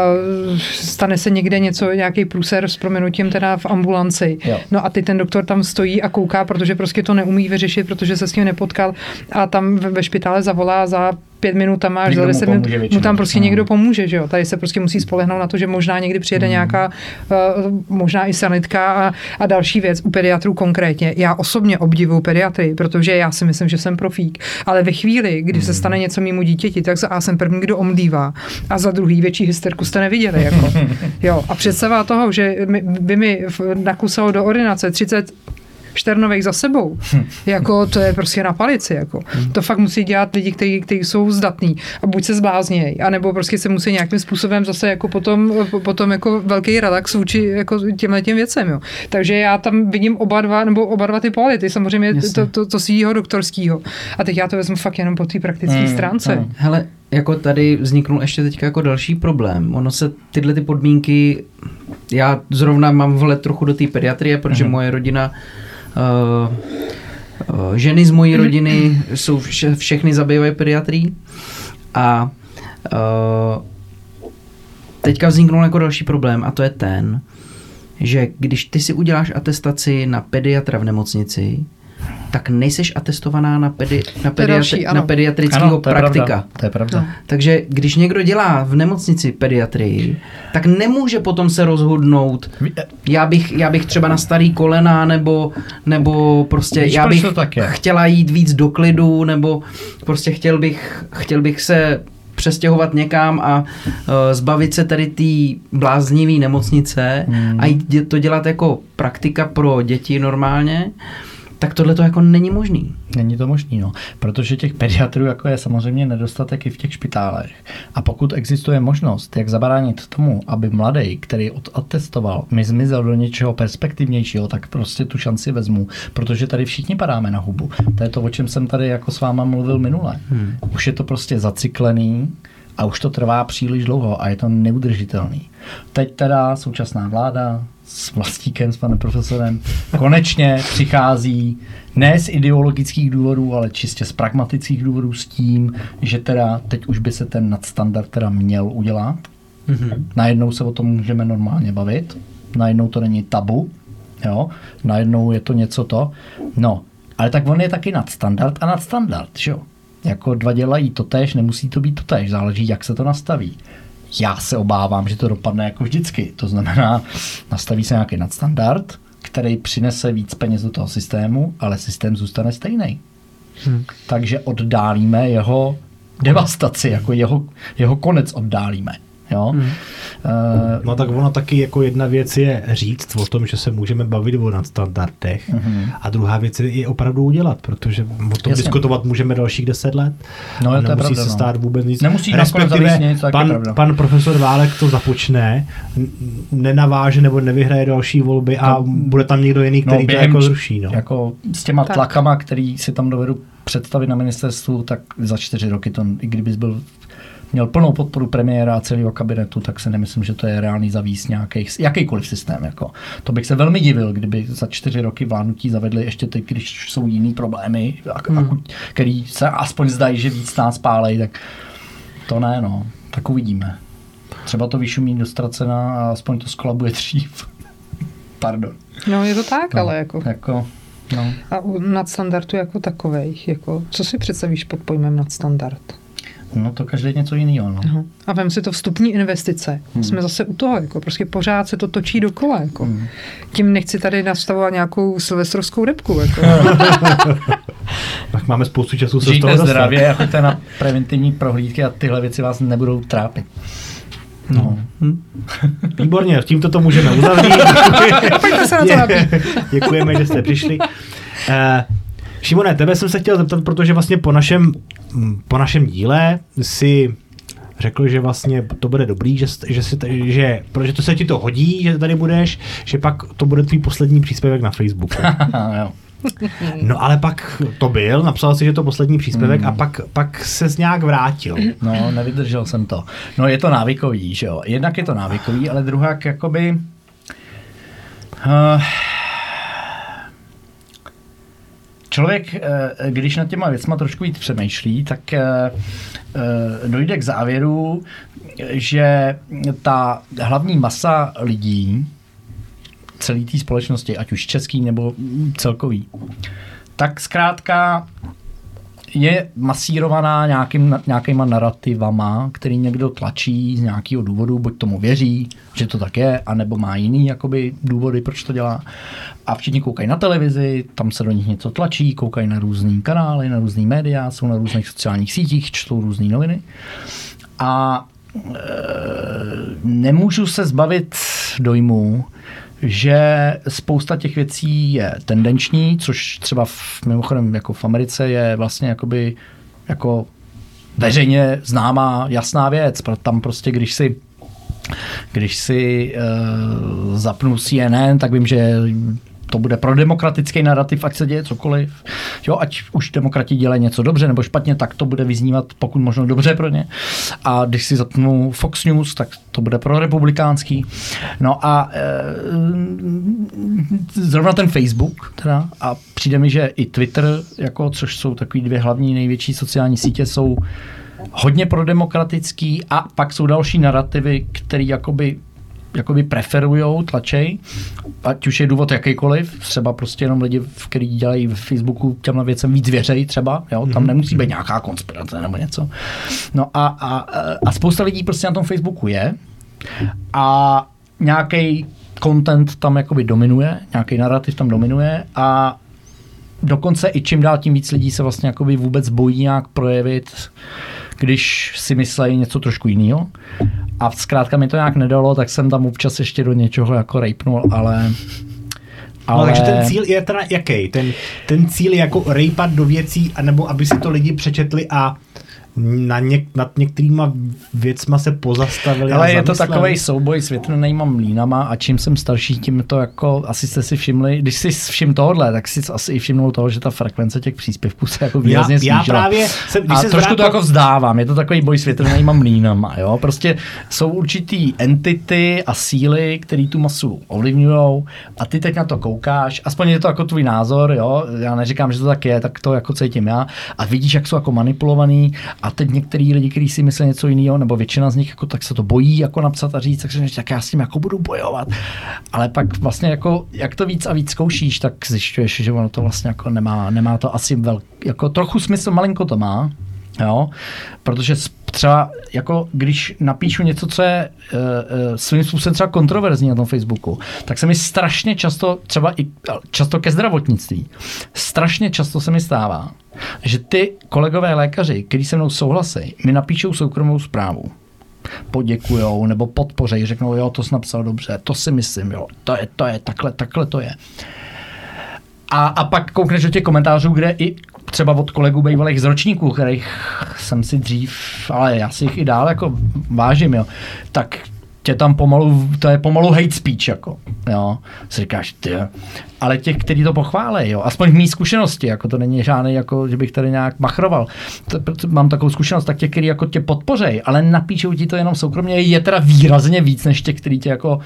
stane se někde něco, nějaký průser s proměnutím teda v ambulanci. Jo. No a ty ten doktor tam stojí a kouká, protože prostě to neumí vyřešit, protože se s tím nepotkal a tam ve špitále zavolá za pět minut tam máš, za deset minut mu tam prostě no. někdo pomůže, že jo. Tady se prostě musí spolehnout na to, že možná někdy přijede mm. nějaká, uh, možná i sanitka a, a další věc u pediatrů konkrétně. Já osobně obdivuju pediatry, protože já si myslím, že jsem profík. Ale ve chvíli, kdy mm. se stane něco mimo dítěti, tak já jsem první, kdo omdívá. A za druhý větší hysterku jste neviděli. Jako. Jo. A představa toho, že by mi nakusalo do ordinace 30 šternových za sebou. Hm. Jako to je prostě na palici. Jako. Hm. To fakt musí dělat lidi, kteří, jsou zdatní a buď se zbláznějí, anebo prostě se musí nějakým způsobem zase jako potom, potom jako velký relax vůči jako těmhle těm věcem. Jo. Takže já tam vidím oba dva, nebo oba dva ty pality, samozřejmě Jasně. to, to, to svýho doktorského. A teď já to vezmu fakt jenom po té praktické hmm, stránce. Hmm. Hele, jako tady vzniknul ještě teďka jako další problém. Ono se tyhle ty podmínky, já zrovna mám vhled trochu do té pediatrie, protože hmm. moje rodina eh, ženy z mojí rodiny jsou vše, všechny zabývají pediatrií a uh, teďka vzniknul jako další problém a to je ten, že když ty si uděláš atestaci na pediatra v nemocnici, tak nejseš atestovaná na, pedi, na, pediatri, na pediatrického praktika. Pravda, to je pravda. No. Takže když někdo dělá v nemocnici pediatrii, tak nemůže potom se rozhodnout, já bych, já bych třeba na starý kolena, nebo, nebo prostě Víš, já bych chtěla jít víc do klidu, nebo prostě chtěl bych, chtěl bych se přestěhovat někam a uh, zbavit se tady té bláznivý nemocnice hmm. a jít to dělat jako praktika pro děti normálně, tak tohle to jako není možný. Není to možný, no. Protože těch pediatrů jako je samozřejmě nedostatek i v těch špitálech. A pokud existuje možnost, jak zabránit tomu, aby mladý, který odatestoval, mi zmizel do něčeho perspektivnějšího, tak prostě tu šanci vezmu, protože tady všichni padáme na hubu. To je to, o čem jsem tady jako s váma mluvil minule. Hmm. Už je to prostě zacyklený, a už to trvá příliš dlouho a je to neudržitelný. Teď teda současná vláda s vlastíkem, s panem profesorem, konečně přichází ne z ideologických důvodů, ale čistě z pragmatických důvodů s tím, že teda teď už by se ten nadstandard teda měl udělat. Mm-hmm. Najednou se o tom můžeme normálně bavit, najednou to není tabu, jo, najednou je to něco to. No, ale tak on je taky nadstandard a nadstandard, že jo. Jako dva dělají to tež, nemusí to být to tež, záleží, jak se to nastaví. Já se obávám, že to dopadne jako vždycky. To znamená, nastaví se nějaký nadstandard, který přinese víc peněz do toho systému, ale systém zůstane stejný. Hmm. Takže oddálíme jeho devastaci, jako jeho, jeho konec oddálíme. Jo? Hmm. Uh, no tak ono taky jako jedna věc je říct o tom, že se můžeme bavit o nadstandardech uh-huh. a druhá věc je i opravdu udělat, protože o tom Jasně. diskutovat můžeme dalších deset let no, a nemusí to pravda, se no. stát vůbec nic. Nemusí Respektive nic, pan, pan profesor Válek to započne, nenaváže nebo nevyhraje další volby a no, bude tam někdo jiný, který no, to jako zruší. No. Jako s těma tak. tlakama, který si tam dovedu představit na ministerstvu, tak za čtyři roky to, i kdyby byl měl plnou podporu premiéra a celého kabinetu, tak si nemyslím, že to je reálný zavíz nějaký, jakýkoliv systém. Jako. To bych se velmi divil, kdyby za čtyři roky vládnutí zavedli ještě teď, když jsou jiný problémy, hmm. který se aspoň zdají, že víc nás pálej, tak to ne, no. Tak uvidíme. Třeba to vyšumí do ztracena a aspoň to skolabuje dřív. Pardon. No je to tak, no, ale jako... jako no. A u nadstandardu jako takovej, jako, co si představíš pod pojmem nadstandard? No to každý něco jiného. No. Aha. A vem si to vstupní investice. Hmm. Jsme zase u toho, jako prostě pořád se to točí dokola. Jako. Hmm. Tím nechci tady nastavovat nějakou silvestrovskou repku. Jako. tak máme spoustu času se Žijte z toho zdravě a choďte na preventivní prohlídky a tyhle věci vás nebudou trápit. No. Hm. Výborně, s tímto to můžeme uzavřít. Děkujeme, že jste přišli. Uh, Šimone, tebe jsem se chtěl zeptat, protože vlastně po našem, po našem díle si řekl, že vlastně to bude dobrý, že, že, si, že protože to se ti to hodí, že tady budeš, že pak to bude tvůj poslední příspěvek na Facebooku. No ale pak to byl, napsal si, že to poslední příspěvek mm. a pak, pak se nějak vrátil. No, nevydržel jsem to. No je to návykový, že jo. Jednak je to návykový, ale druhá jakoby... Uh, člověk, eh, když nad těma věcma trošku víc přemýšlí, tak eh, eh, dojde k závěru, že ta hlavní masa lidí, celé té společnosti, ať už český nebo celkový, tak zkrátka je masírovaná nějakým, nějakýma narrativama, který někdo tlačí z nějakého důvodu, buď tomu věří, že to tak je, anebo má jiný jakoby, důvody, proč to dělá. A všichni koukají na televizi, tam se do nich něco tlačí, koukají na různé kanály, na různé média, jsou na různých sociálních sítích, čtou různé noviny. A e, nemůžu se zbavit dojmu, že spousta těch věcí je tendenční, což třeba v, mimochodem jako v Americe je vlastně jakoby jako veřejně známá jasná věc. Tam prostě, když si když si uh, zapnu CNN, tak vím, že to bude pro demokratický narrativ, ať se děje cokoliv. Jo, ať už demokrati dělají něco dobře nebo špatně, tak to bude vyznívat pokud možno dobře pro ně. A když si zapnu Fox News, tak to bude pro republikánský. No a e, zrovna ten Facebook teda, a přijde mi, že i Twitter, jako, což jsou takový dvě hlavní největší sociální sítě, jsou hodně prodemokratický a pak jsou další narrativy, které jakoby jakoby preferujou, tlačej, ať už je důvod jakýkoliv, třeba prostě jenom lidi, kteří dělají v Facebooku těmhle věcem víc věřej třeba, jo, tam mhm. nemusí být nějaká konspirace nebo něco. No a, a, a spousta lidí prostě na tom Facebooku je a nějaký content tam jakoby dominuje, nějaký narrativ tam dominuje a dokonce i čím dál tím víc lidí se vlastně jakoby vůbec bojí nějak projevit když si myslejí něco trošku jiného. A zkrátka mi to nějak nedalo, tak jsem tam občas ještě do něčeho jako rejpnul, ale ale... No, takže ten cíl je teda jaký? Ten, ten cíl je jako rejpat do věcí, anebo aby si to lidi přečetli a na něk, nad některýma věcma se pozastavili. Ale je to takový souboj s větrnýma mlínama a čím jsem starší, tím to jako, asi jste si všimli, když si všim tohle, tak si asi i všimnul toho, že ta frekvence těch příspěvků se jako výrazně já, snížila. Já právě jsem, když a se trošku zvrátil... to jako vzdávám, je to takový boj s větrnýma mlínama, jo, prostě jsou určitý entity a síly, které tu masu ovlivňují a ty teď na to koukáš, aspoň je to jako tvůj názor, jo, já neříkám, že to tak je, tak to jako cítím já a vidíš, jak jsou jako manipulovaný a teď některý lidi, kteří si myslí něco jiného, nebo většina z nich, jako, tak se to bojí jako napsat a říct, takže tak já s tím jako budu bojovat. Ale pak vlastně jako, jak to víc a víc zkoušíš, tak zjišťuješ, že ono to vlastně jako nemá, nemá to asi velký, jako trochu smysl, malinko to má, Jo? Protože třeba jako když napíšu něco, co je uh, svým způsobem třeba kontroverzní na tom Facebooku, tak se mi strašně často, třeba i často ke zdravotnictví, strašně často se mi stává, že ty kolegové lékaři, kteří se mnou souhlasí, mi napíšou soukromou zprávu poděkujou nebo podpořejí, řeknou, jo, to jsi napsal dobře, to si myslím, jo, to je, to je, takhle, takhle to je. A, a pak koukneš do těch komentářů, kde i třeba od kolegů bývalých z ročníků, kterých jsem si dřív, ale já si jich i dál jako vážím, jo, tak tě tam pomalu, to je pomalu hate speech, jako, jo. Si říkáš, ty, ale těch, kteří to pochválí, jo, aspoň v mý zkušenosti, jako to není žádný, jako, že bych tady nějak machroval. To, mám takovou zkušenost, tak těch, kteří jako tě podpořejí, ale napíšou ti to jenom soukromně, je teda výrazně víc, než těch, kteří tě jako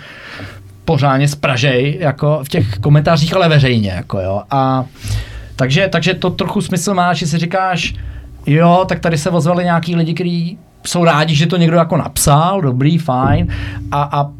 pořádně spražej, jako v těch komentářích, ale veřejně, jako jo. A takže, takže to trochu smysl má, že si říkáš, jo, tak tady se ozvali nějaký lidi, kteří jsou rádi, že to někdo jako napsal, dobrý, fajn, a, a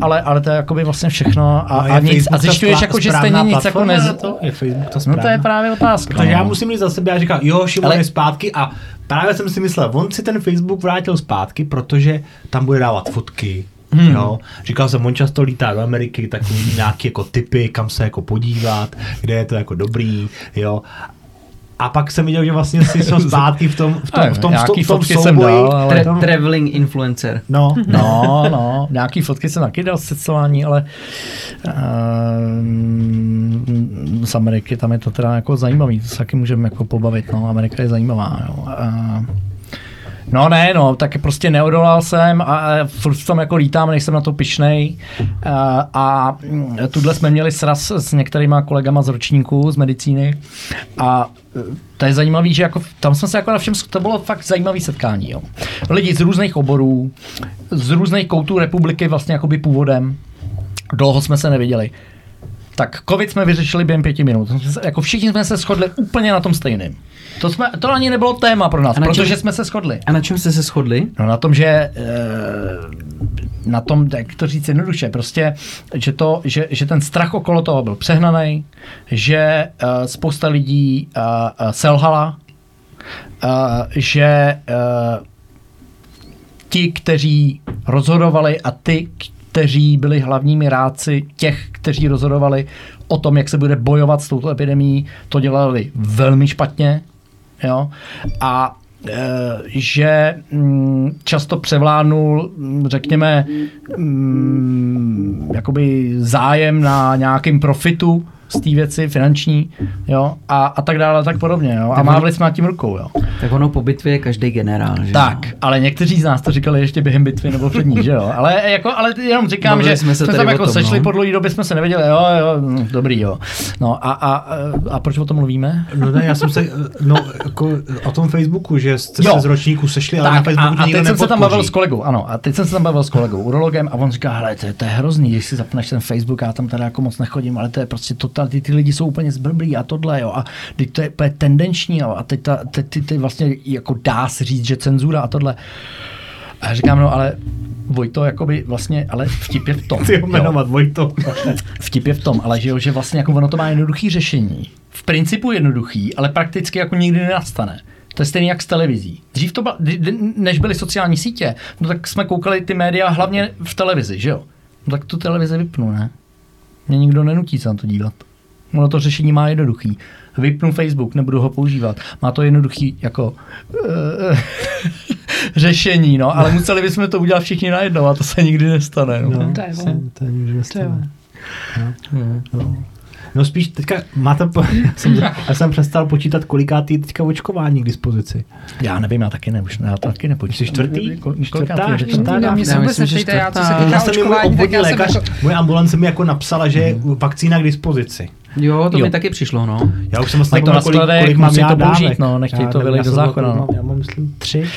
ale, ale to je jakoby vlastně všechno a, No, a, nic, a zjišťuješ jako, že správná stejně nic jako nez... to? Je Facebook ta No to je správná? právě otázka. Takže já no. musím říct za sebe, já říkal, jo, Šimon Ale- je zpátky a právě jsem si myslel, on si ten Facebook vrátil zpátky, protože tam bude dávat fotky, Hmm. Jo, říkal jsem, on často lítá do Ameriky, tak nějaké jako typy, kam se jako podívat, kde je to jako dobrý, jo. A pak jsem viděl, že vlastně si šel zpátky v tom, v tom, v tom, v tom, v tom fotky jsem souboji. dal, ale- Tra- Tam- traveling influencer. No, No, no, nějaký fotky jsem taky dal z cestování, ale uh, z Ameriky tam je to teda jako zajímavý, to se taky můžeme jako pobavit, no, Amerika je zajímavá, jo. Uh, No ne, no, tak prostě neodolal jsem a furt v tom jako lítám, nejsem na to pišnej. A, a mm, tuhle jsme měli sraz s některýma kolegama z ročníků, z medicíny a e, to je zajímavý, že jako, tam jsme se jako na všem, to bylo fakt zajímavý setkání. Jo. Lidi z různých oborů, z různých koutů republiky vlastně jakoby původem, dlouho jsme se neviděli. Tak covid jsme vyřešili během pěti minut. Jako všichni jsme se shodli úplně na tom stejným. To, jsme, to ani nebylo téma pro nás, čem- protože jsme se shodli. A na čem jste se shodli? No na tom, že eh, na tom, jak to říct jednoduše, prostě, že, to, že, že ten strach okolo toho byl přehnaný, že eh, spousta lidí eh, selhala, eh, že eh, ti, kteří rozhodovali a ty, kteří byli hlavními rádci těch, kteří rozhodovali o tom, jak se bude bojovat s touto epidemí, to dělali velmi špatně. Jo? A eh, že mm, často převládnul, řekněme, mm, jakoby zájem na nějakým profitu z té věci finanční, jo, a, a tak dále, a tak podobně, jo, a mávli jsme nad tím rukou, jo. Tak ono po bitvě je každý generál, že Tak, jo? ale někteří z nás to říkali ještě během bitvy nebo před ní, že jo? Ale, jako, ale jenom říkám, Bavili že jsme se jsme tady tam jako tom, sešli no. po dlouhé době, jsme se nevěděli, jo, jo, hm, dobrý, jo. No a, a, a proč o tom mluvíme? No ne, já jsem se, no, jako o tom Facebooku, že jste Jo. se z ročníku sešli, ale na Tak a, Facebooku a nikdo teď jsem se tam bavil s kolegou, ano, a teď jsem se tam bavil s kolegou, urologem a on říká, hele, to, je- to je hrozný, když si zapneš ten Facebook, já tam teda jako moc nechodím, ale to je prostě total, ty, ty lidi jsou úplně zblblí a tohle, jo, a teď to je úplně tendenční, jo, a teď, ta, teď ty, ty vlastně jako dá se říct, že cenzura a tohle. A já říkám, no ale Vojto, jakoby vlastně, ale vtip je v tom. Ty ho jmenovat, Vojto. Vtip je v tom, ale že, jo, že vlastně jako ono to má jednoduchý řešení. V principu jednoduchý, ale prakticky jako nikdy nenastane. To je stejný jak s televizí. Dřív to byla, kdy- než byly sociální sítě, no tak jsme koukali ty média hlavně v televizi, že jo? No tak tu televizi vypnu, ne? Mě nikdo nenutí se na to dívat. Ono to řešení má jednoduchý. Vypnu Facebook, nebudu ho používat. Má to jednoduchý jako uh, řešení, no, ale museli bychom to udělat všichni najednou a to se nikdy nestane. No. No, To je ono. to je můžeme To jo. No spíš teďka máte, po, já, jsem, já jsem přestal počítat, kolikátý je teďka očkování k dispozici. Já nevím, já taky ne, už já to taky nepočítám. Jsi čtvrtý? Čtvrtá, čtvrtá. Já myslím, že čtvrtá. Já jsem tak obvodní já jsem lékař, moje ambulance mi jako napsala, že je vakcína k dispozici. Jo, to Jo. mi taky přišlo, no. Já už jsem Mají to na kolik, skladech, kolik mám to použít, dávek. no, nechtějí Já to vylejt já do jsem zákona, no. Já mám, myslím, tři.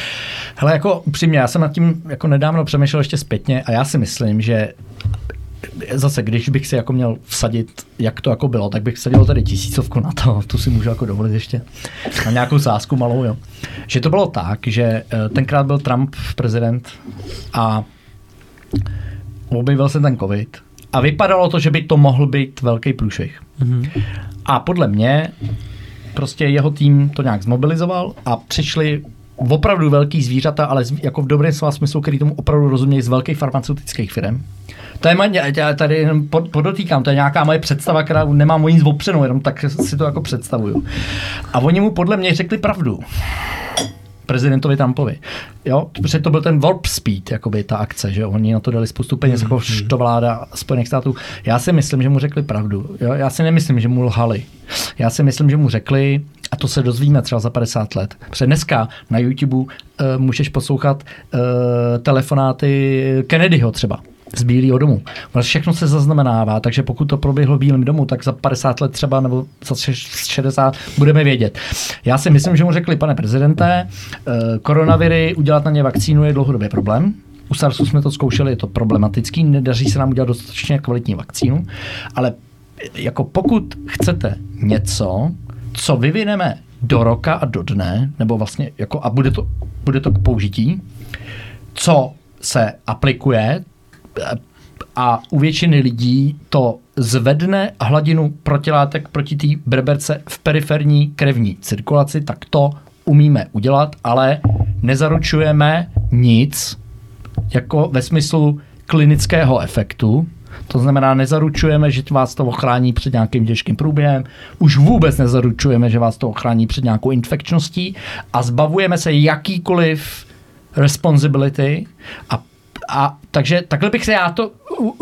Hele, jako upřímně, já jsem nad tím jako nedávno přemýšlel ještě zpětně a já si myslím, že zase, když bych si jako měl vsadit, jak to jako bylo, tak bych vsadil tady tisícovku na to, tu si můžu jako dovolit ještě, na nějakou sázku malou, jo. Že to bylo tak, že eh, tenkrát byl Trump prezident a objevil se ten covid a vypadalo to, že by to mohl být velký průšvih. A podle mě prostě jeho tým to nějak zmobilizoval a přišli opravdu velký zvířata, ale jako v dobrém slova smyslu, který tomu opravdu rozumějí z velkých farmaceutických firm. To je moje, já tady jenom pod, podotýkám, to je nějaká moje představa, která nemám o nic opřenou, jenom tak si to jako představuju. A oni mu podle mě řekli pravdu prezidentovi Trumpovi. Jo, protože to byl ten warp speed, jakoby ta akce, že oni na to dali spoustu peněz, jako to vláda Spojených států. Já si myslím, že mu řekli pravdu. Jo? Já si nemyslím, že mu lhali. Já si myslím, že mu řekli, a to se dozvíme třeba za 50 let. Protože dneska na YouTube uh, můžeš poslouchat uh, telefonáty Kennedyho třeba z Bílého domu. Všechno se zaznamenává, takže pokud to proběhlo v Bílém domu, tak za 50 let třeba nebo za 60 budeme vědět. Já si myslím, že mu řekli, pane prezidente, koronaviry, udělat na ně vakcínu je dlouhodobě problém. U SARSu jsme to zkoušeli, je to problematický, nedaří se nám udělat dostatečně kvalitní vakcínu, ale jako pokud chcete něco, co vyvineme do roka a do dne, nebo vlastně jako a bude to, bude to k použití, co se aplikuje a u většiny lidí to zvedne hladinu protilátek proti té berberce v periferní krevní cirkulaci, tak to umíme udělat, ale nezaručujeme nic jako ve smyslu klinického efektu, to znamená, nezaručujeme, že vás to ochrání před nějakým těžkým průběhem, už vůbec nezaručujeme, že vás to ochrání před nějakou infekčností a zbavujeme se jakýkoliv responsibility a a takže takhle bych se já to,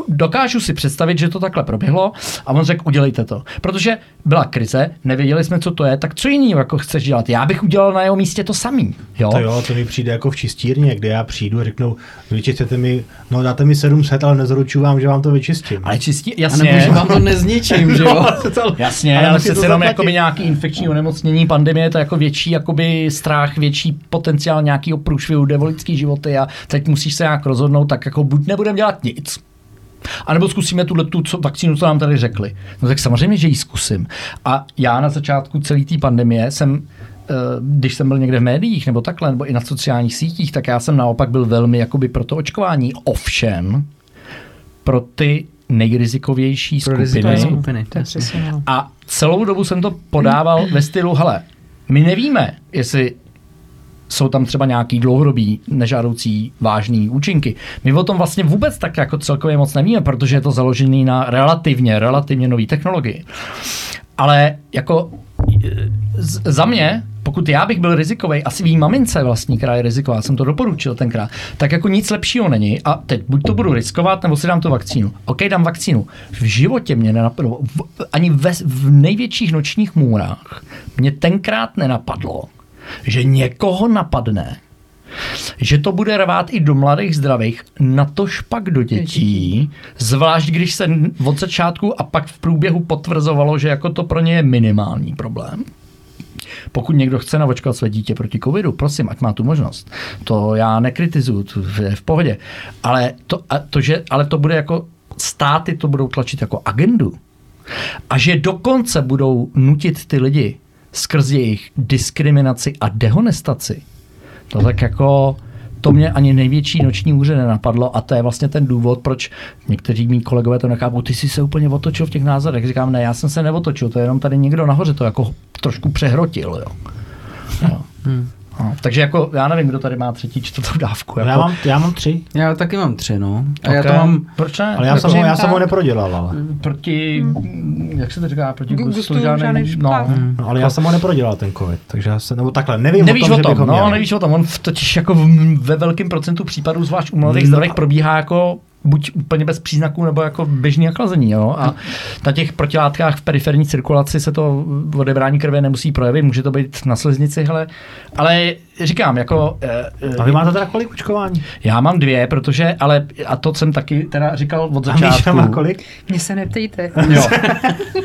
dokážu si představit, že to takhle proběhlo a on řekl, udělejte to. Protože byla krize, nevěděli jsme, co to je, tak co jiný jako chceš dělat? Já bych udělal na jeho místě to samý. Jo? To jo, to mi přijde jako v čistírně, kde já přijdu a řeknu, vyčistěte mi, no dáte mi 700, ale nezaručuju vám, že vám to vyčistím. Ale čistí, jasně. A nebo, že vám to nezničím, že jo? jasně, ale, ale přece jenom jakoby nějaký infekční onemocnění, pandemie, to je jako větší jakoby strach, větší potenciál nějakého průšvihu, devolický životy a teď musíš se nějak rozhodnout, tak jako buď nebudeme dělat nic, a nebo zkusíme tuhle tu co, vakcínu, co nám tady řekli. No tak samozřejmě, že ji zkusím. A já na začátku celé té pandemie jsem eh, když jsem byl někde v médiích nebo takhle, nebo i na sociálních sítích, tak já jsem naopak byl velmi jakoby pro to očkování. Ovšem, pro ty nejrizikovější pro skupiny. skupiny. A celou dobu jsem to podával ve stylu, hele, my nevíme, jestli jsou tam třeba nějaký dlouhodobý nežádoucí vážný účinky. My o tom vlastně vůbec tak jako celkově moc nevíme, protože je to založený na relativně, relativně nový technologii. Ale jako za mě, pokud já bych byl rizikový, asi vím mamince vlastní, která je riziková, jsem to doporučil tenkrát, tak jako nic lepšího není a teď buď to budu riskovat, nebo si dám tu vakcínu. OK, dám vakcínu. V životě mě nenapadlo, ani ve, v největších nočních můrách mě tenkrát nenapadlo, že někoho napadne, že to bude rvát i do mladých zdravých, na to špak do dětí, zvlášť když se od začátku a pak v průběhu potvrzovalo, že jako to pro ně je minimální problém. Pokud někdo chce navočkat své dítě proti covidu, prosím, ať má tu možnost. To já nekritizuju, to je v pohodě. Ale to, to, že, ale to bude jako státy to budou tlačit jako agendu. A že dokonce budou nutit ty lidi skrz jejich diskriminaci a dehonestaci, to tak jako to mě ani největší noční můře nenapadlo a to je vlastně ten důvod, proč někteří mý kolegové to nechápou. Ty jsi se úplně otočil v těch názorech. Říkám, ne, já jsem se neotočil, to je jenom tady někdo nahoře to jako trošku přehrotil. Jo. Jo. Hmm. No, takže jako, já nevím, kdo tady má třetí, čtvrtou dávku. Jako... Já, mám, já mám tři. Já taky mám tři, no. A okay. já to mám... Proč ne? Ale já, jsem ho, já jsem ho neprodělal, ale. Proti, hmm. jak se to říká, proti gustu, gustu žádný, no. Hmm. no. ale já jsem ho neprodělal, ten covid, takže já se, nebo takhle, nevím nevíš o tom, o tom no, nevíš o tom, on totiž jako ve velkém procentu případů, zvlášť u mladých no. zdravých, probíhá jako buď úplně bez příznaků, nebo jako běžný naklazení. Jo? A na těch protilátkách v periferní cirkulaci se to odebrání krve nemusí projevit, může to být na sliznici, hele. ale říkám, jako... A vy máte teda kolik očkování? Já mám dvě, protože, ale a to jsem taky teda říkal od začátku. A má kolik? Mně se neptejte. Jo.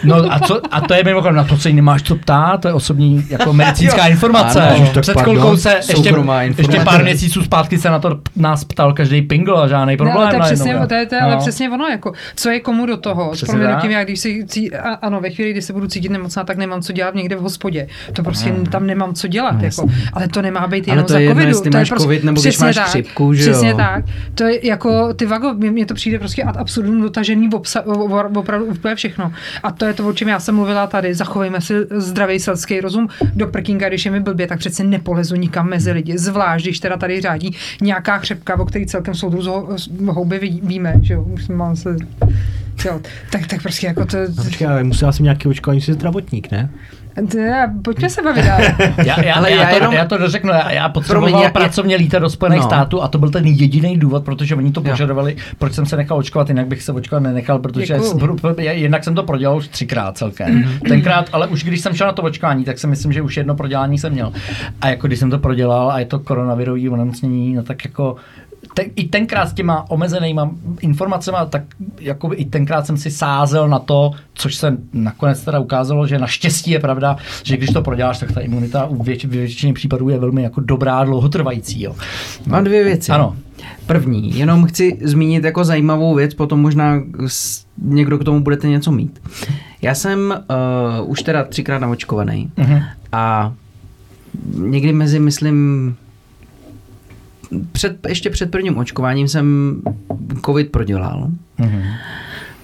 No a, co, a to je mimochodem, na to se nemáš co ptát, to je osobní jako medicínská informace. Ano, Před chvilkou se ještě, ještě pár měsíců zpátky se na to nás ptal každý pingl a žádný problém. No, ale to je přesně, to je, to je no. ale přesně ono, jako, co je komu do toho. S tím, já když si, cí, ano, ve chvíli, kdy se budu cítit nemocná, tak nemám co dělat někde v hospodě. To prostě hmm. tam nemám co dělat. No, jako. Ale to nemá být jenom to za covidu. Jedno, to je prostě, COVID nebo když máš tak, chřipku, že Přesně jo. tak. To je jako ty vago, mně to přijde prostě ad absurdum dotažený v obsa, opravdu úplně všechno. A to je to, o čem já jsem mluvila tady. Zachovejme si zdravý selský rozum do prkínka, když je mi blbě, tak přece nepolezu nikam mezi lidi. Zvlášť, když teda tady řádí nějaká chřepka, o který celkem soudru z houby víme, že jo. Mám se Jo, tak, tak prostě jako to... No, počkej, ale musela jsem nějaký očkování, jsi zdravotník, ne? Ne, Pojďme se bavit dál. Já, já, Ale já, já to, jenom- já to dořeknu, já, já potřeboval Promiň, já- pracovně lítat do Spojených No. států a to byl ten jediný důvod, protože oni to požadovali, proč jsem se nechal očkovat, jinak bych se očkovat nenechal, protože já- jinak jsem to prodělal už třikrát celkem. Tenkrát, ale už když jsem šel na to očkování, tak si myslím, že už jedno prodělání jsem měl. A jako když jsem to prodělal a je to koronavirový onemocnění, no tak jako ten, i tenkrát s těma omezenýma informacemi, tak jako i tenkrát jsem si sázel na to, což se nakonec teda ukázalo, že naštěstí je pravda, že když to proděláš, tak ta imunita u věč, většině případů je velmi jako dobrá, dlouhotrvající. Jo. Mám dvě věci. Ano. První, jenom chci zmínit jako zajímavou věc, potom možná někdo k tomu budete něco mít. Já jsem uh, už teda třikrát naočkovaný Mhm. a někdy mezi, myslím, před, ještě před prvním očkováním jsem covid prodělal. Mhm.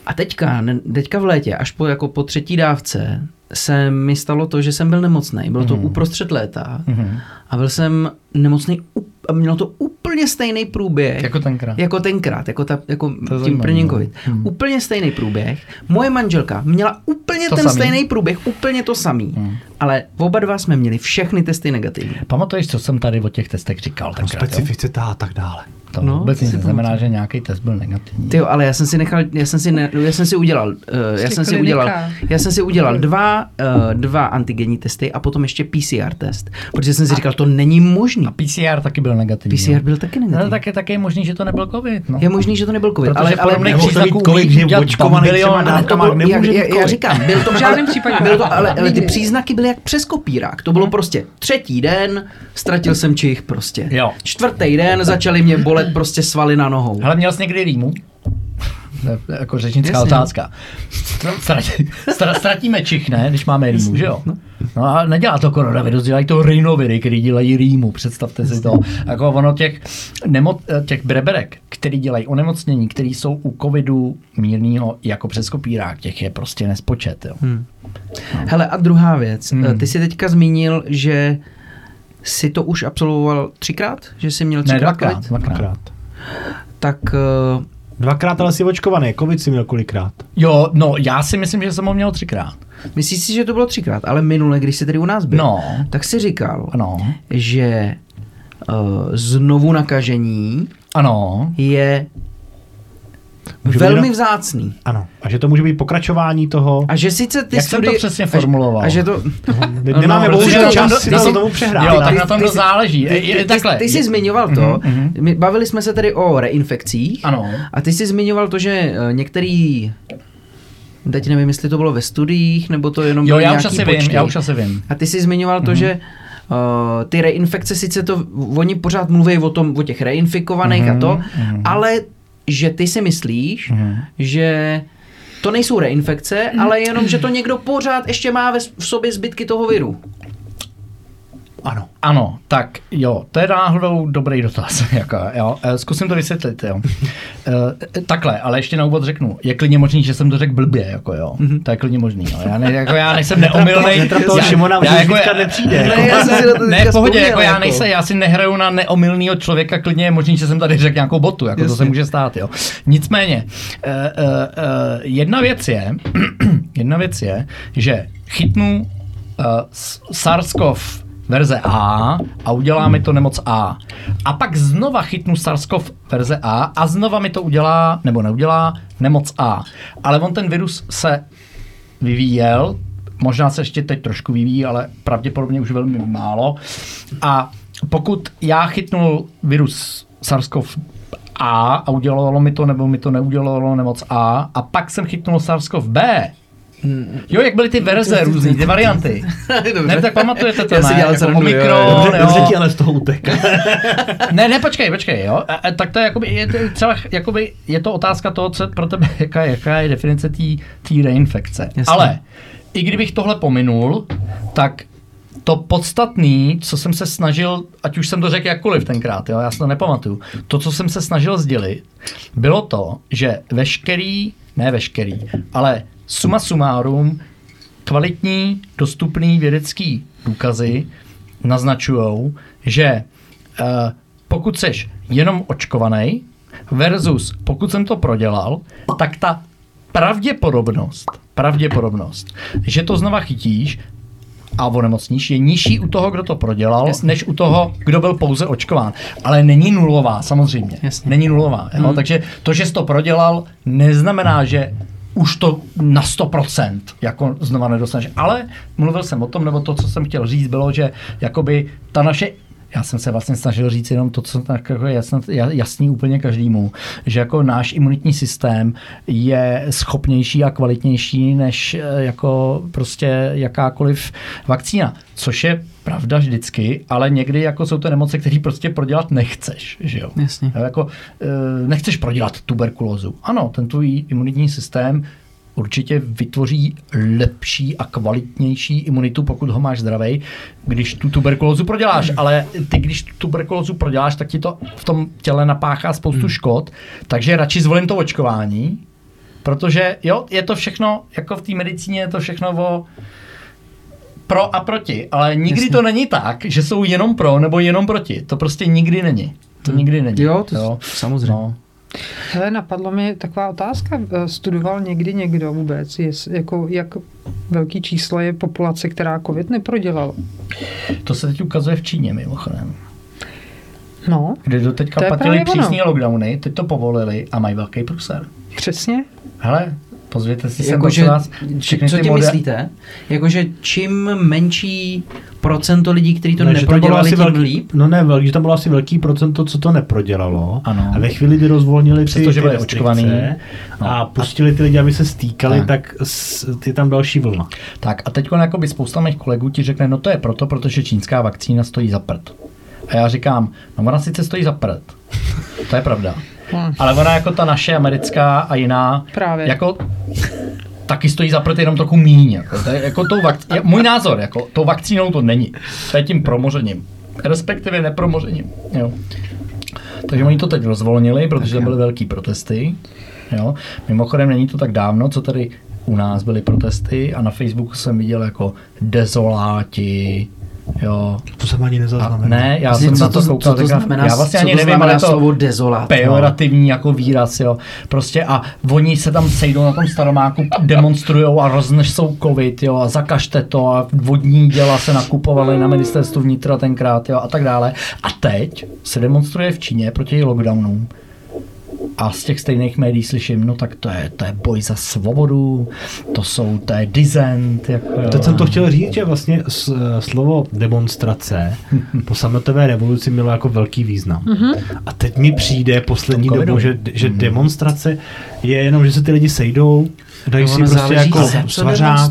A teďka, teďka v létě, až po, jako po třetí dávce, se mi stalo to, že jsem byl nemocný. Bylo to Mhm. uprostřed léta Mhm. a byl jsem nemocný a mělo to úplně stejný průběh. Jako tenkrát. Jako tenkrát, jako, ta, jako je tím prvním no. covid. Hmm. Úplně stejný průběh. Moje manželka měla úplně To ten samý. stejný průběh, úplně to samý. Hmm. Ale oba dva jsme měli všechny testy negativní. Pamatuješ, co jsem tady o těch testech říkal? No, tenkrát, specificita a tak dále. To No, no, vůbec nic to neznamená, že nějaký test byl negativní. Ty ale já jsem si nechal, já jsem si, ne, já jsem si udělal, uh, já jsem si udělal, já jsem si udělal dva, uh, dva antigenní testy a potom ještě PCR test, protože jsem si říkal, to není možný. A PCR taky byl negativní. PCR byl taky No, negativní. tak je také možný, že to nebyl covid. No. Je možný, že to nebyl covid, Protože ale, ale Nemohl to být covid, že je očkovaný ale to dávkama, nemůže já covid. říkám, byl to, V žádném ale, případě byl to, ale, ale ty příznaky byly jak přes kopírák. To bylo prostě třetí den, ztratil jsem čich prostě. Jo. Čtvrtý den začaly mě bolet prostě svaly na nohou. Hele, měl jsi někdy rýmu? To je jako řečnická Jasně. otázka. Ztratí- stra- Ztratíme čich, ne, když máme rýmu, že jo? No a nedělá to koronavirus, dělají to rhinoviry, který dělají rýmu, představte si to. Jako ono těch, nemo, těch breberek, který dělají onemocnění, který jsou u covidu mírného jako přes kopírák, těch je prostě nespočet, jo. Hmm. Hele a druhá věc, Hmm. ty jsi teďka zmínil, že jsi to už absolvoval třikrát, že jsi měl Ne, třikrát dvakrát, covid? dvakrát. Dvakrát. Tak uh, Dvakrát ale jsi očkovaný. Covid si měl kolikrát. Jo, no, já si myslím, že jsem ho měl třikrát. myslíš si, že to bylo třikrát, ale minule, když jsi tady u nás byl, No. tak si říkal, Ano, že uh, znovu nakažení ano. je Může velmi jenom- vzácný. Ano. A že to může být pokračování toho. A že sice ty Jak jsem to přesně formuloval? A že to... No, Nemáme no, bohužel čas to- si ty to si- tomu přehrát. Jo, tak ty- na tom to záleží. Ty, jsi zmiňoval to, my bavili jsme se tady o reinfekcích Ano. a ty jsi zmiňoval to, že eh, některý, teď nevím, jestli to bylo ve studiích, nebo to jenom Jo, já už asi vím, já už asi vím. A ty jsi zmiňoval to, že uh, ty reinfekce, sice to, oni pořád mluví o tom, o těch reinfikovaných a to, ale že ty si myslíš, že to nejsou reinfekce, ale jenom, že to někdo pořád ještě má ve, v sobě zbytky toho viru. Ano. Ano, tak jo, to je náhodou dobrý dotaz. Jako, jo. Eh, Zkusím to vysvětlit. Jo. Eh, Takhle, ale ještě na úvod řeknu. Je klidně možný, že jsem to řekl blbě. Jako, jo. To je klidně možný. Jo. Já, ne, jako, já nejsem neomylný. Netrap toho Šimona, už víckrát nepřijde, jako. Ne, já jsem si ne, pohodě, jako já jako. nejsem, já si nehraju na neomylného člověka, klidně je možný, že jsem tady řekl nějakou botu, jako to se může stát, jo. Nicméně, uh, uh, uh, jedna věc je, jedna věc je, že chytnu uh, SARS-CoV verze A a udělá mi to nemoc A. A pak znova chytnu SARS-CoV verze A a znova mi to udělá, nebo neudělá, nemoc A. Ale on ten virus se vyvíjel, možná se ještě teď trošku vyvíjí, ale pravděpodobně už velmi málo. A pokud já chytnul virus SARS-CoV A a udělalo mi to, nebo mi to neudělalo nemoc A, a pak jsem chytnul SARS-CoV B, Jo, jak byly ty verze různý, ty varianty. Ne, tak pamatujete to, Já si ne? dělal Jako srandu, jo, jo. Omikron, Dobře, jo. dobře ti ale z toho utek. Ne, ne, počkej, počkej, jo. A, a, tak to je, jakoby, je, to třeba, jakoby, je to otázka toho, co pro tebe, jaká, jaká je definice té reinfekce. Jasně. Ale i kdybych tohle pominul, tak to podstatný, co jsem se snažil, ať už jsem to řekl jakkoliv tenkrát, jo, já si to nepamatuju, to, co jsem se snažil sdělit, bylo to, že veškerý, ne veškerý, ale suma sumárum, kvalitní, dostupný vědecký důkazy naznačují, že uh, pokud seš jenom očkovaný versus pokud jsem to prodělal, tak ta pravděpodobnost, pravděpodobnost, že to znova chytíš, a onemocníš, je nižší u toho, kdo to prodělal, Jasně. než u toho, kdo byl pouze očkován. Ale není nulová, samozřejmě. Jasně. Není nulová. Jo? Hmm. Takže to, že jsi to prodělal, neznamená, že už to na 100% jako znova nedostaneš. Ale mluvil jsem o tom, nebo to, co jsem chtěl říct, bylo, že jakoby ta naše já jsem se vlastně snažil říct jenom to, co tak jako jasný, jasný úplně každému, že jako náš imunitní systém je schopnější a kvalitnější než eh, jako prostě jakákoliv vakcína, což je pravda vždycky, ale někdy jako jsou to nemoce, které prostě prodělat nechceš, že jo? Jasně. Jako, eh, nechceš prodělat tuberkulózu. Ano, ten tvůj imunitní systém určitě vytvoří lepší a kvalitnější imunitu, pokud ho máš zdravý, když tu tuberkulózu proděláš. Ale ty, když tu tuberkulózu proděláš, tak ti to v tom těle napáchá spoustu hmm. škod, takže radši zvolím to očkování, protože jo, je to všechno, jako v té medicíně je to všechno o pro a proti, ale nikdy Jasně. to není tak, že jsou jenom pro nebo jenom proti. To prostě nikdy není. To hmm. nikdy není. Jo, to jo. samozřejmě. No. Hele, napadlo mi taková otázka. Eh, studoval někdy někdo vůbec, jest, jako, jak velký číslo je populace, která COVID neprodělala? To se teď ukazuje v Číně mimochodem. No. Kde do teďka platili přísné lockdowny, teď to povolili a mají velký průser. Přesně. Hele, pozvěte si jako, že, vás všechny Co tím myslíte? Jakože čím menší procento lidí, kteří to ne, neprodělali, tím velký, líp? No ne, že tam bylo asi velký procento, co to neprodělalo. Ano. A ve chvíli, kdy rozvolnili ty, Přestože byli očkovaný no. a pustili ty lidi, aby se stýkali, tak, tak je tam další vlna. Tak a teď jako by spousta mých kolegů ti řekne, no to je proto, protože čínská vakcína stojí za prd. A já říkám, no ona sice stojí za prd. To je pravda. Hmm. Ale ona jako ta naše americká a jiná, Právě. jako taky stojí za jenom trochu míň. Jako, to je, jako tou vakc- můj názor, jako tou vakcínou to není. To je tím promořením. Respektive nepromořením. Jo. Takže oni to teď rozvolnili, protože to byly velký protesty. Jo. Mimochodem není to tak dávno, co tady u nás byly protesty a na Facebooku jsem viděl jako dezoláti, Jo. To jsem ani nezaznamenal. Ne, já jsem na to koukal, co to znamená, já vlastně ani nevím, ale to slovo dezolát, pejorativní no. jako výraz, jo. Prostě a oni se tam sejdou na tom staromáku, demonstrujou a roznesou covid, jo, a zakažte to a vodní děla se nakupovaly na ministerstvu vnitra tenkrát, jo, a tak dále. A teď se demonstruje v Číně proti lockdownům a z těch stejných médií slyším, no tak to je, to je boj za svobodu, to jsou, to je dizent. Jako, Teď jsem to chtěl říct, že vlastně slovo demonstrace po sametové revoluci mělo jako velký význam. Mm-hmm. A teď mi přijde poslední dobu, že, že mm-hmm. demonstrace je jenom, že se ty lidi sejdou, dají no, si prostě jako svařák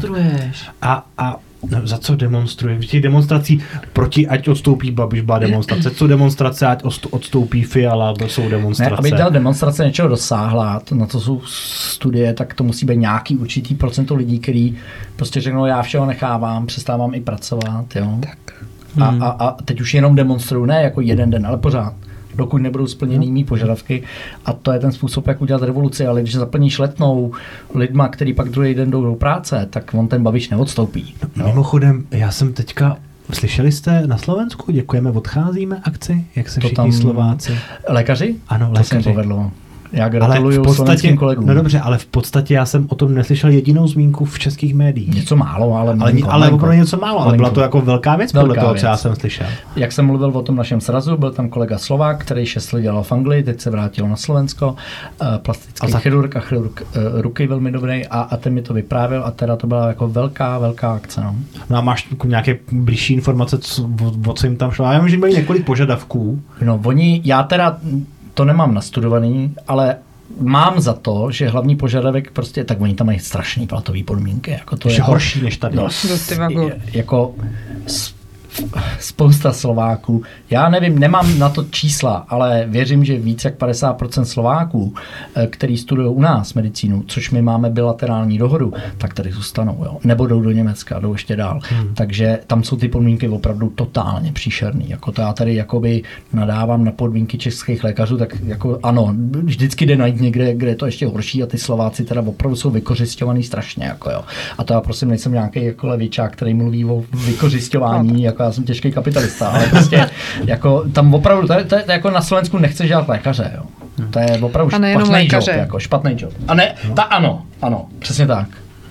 a, a za co demonstruje? V těch demonstrací proti, ať odstoupí Babiš, byla demonstrace. Co demonstrace, ať odstoupí Fiala, jsou demonstrace. Ne, aby ta demonstrace něčeho dosáhla, to, na to jsou studie, tak to musí být nějaký určitý procento lidí, který prostě řeknou, já všeho nechávám, přestávám i pracovat. Jo? Tak. A, hmm. a, a teď už jenom demonstruju, ne jako jeden den, ale pořád dokud nebudou splněny mý požadavky. A to je ten způsob, jak udělat revoluci. Ale když zaplníš letnou lidma, který pak druhý den jdou do práce, tak on ten babiš neodstoupí. No. Mimochodem, já jsem teďka Slyšeli jste na Slovensku, děkujeme, odcházíme akci, jak se to všichni tam... Slováci. Lékaři? Ano, lékaři. To se povedlo. Já gratuluju ale v podstatě, kolegům. No dobře, ale v podstatě já jsem o tom neslyšel jedinou zmínku v českých médiích. Něco málo, ale Ale, ale opravdu něco málo, ale byla to jako velká věc velká podle toho, věc. co já jsem slyšel. Jak jsem mluvil o tom našem srazu, byl tam kolega Slovák, který šest let dělal v Anglii, teď se vrátil na Slovensko, uh, plastický a za... chirurg a chirurg uh, ruky velmi dobrý a, a ten mi to vyprávěl a teda to byla jako velká, velká akce. No, no a máš nějaké blížší informace, co, o, o co jim tam šlo? Já vím, že byly několik požadavků. No oni, já teda to nemám nastudovaný, ale mám za to, že hlavní požadavek prostě, tak oni tam mají strašný platový podmínky. Jako to je horší než tady. No, jako spousta Slováků. Já nevím, nemám na to čísla, ale věřím, že víc jak 50% Slováků, eh, který studují u nás medicínu, což my máme bilaterální dohodu, tak tady zůstanou. Jo? Nebo jdou do Německa, jdou ještě dál. Hmm. Takže tam jsou ty podmínky opravdu totálně příšerné. Jako to já tady jakoby nadávám na podmínky českých lékařů, tak jako ano, vždycky jde najít někde, kde je to ještě horší a ty Slováci teda opravdu jsou vykořišťovaný strašně. Jako jo. A to já prosím nejsem nějaký jako levičák, který mluví o vykořišťování, no, jako já jsem těžký kapitalista, ale prostě jako tam opravdu, to je, to je, jako na Slovensku nechceš dělat lékaře, jo. To je opravdu špatný job, jako špatný job. A ne, ta ano, ano, přesně tak.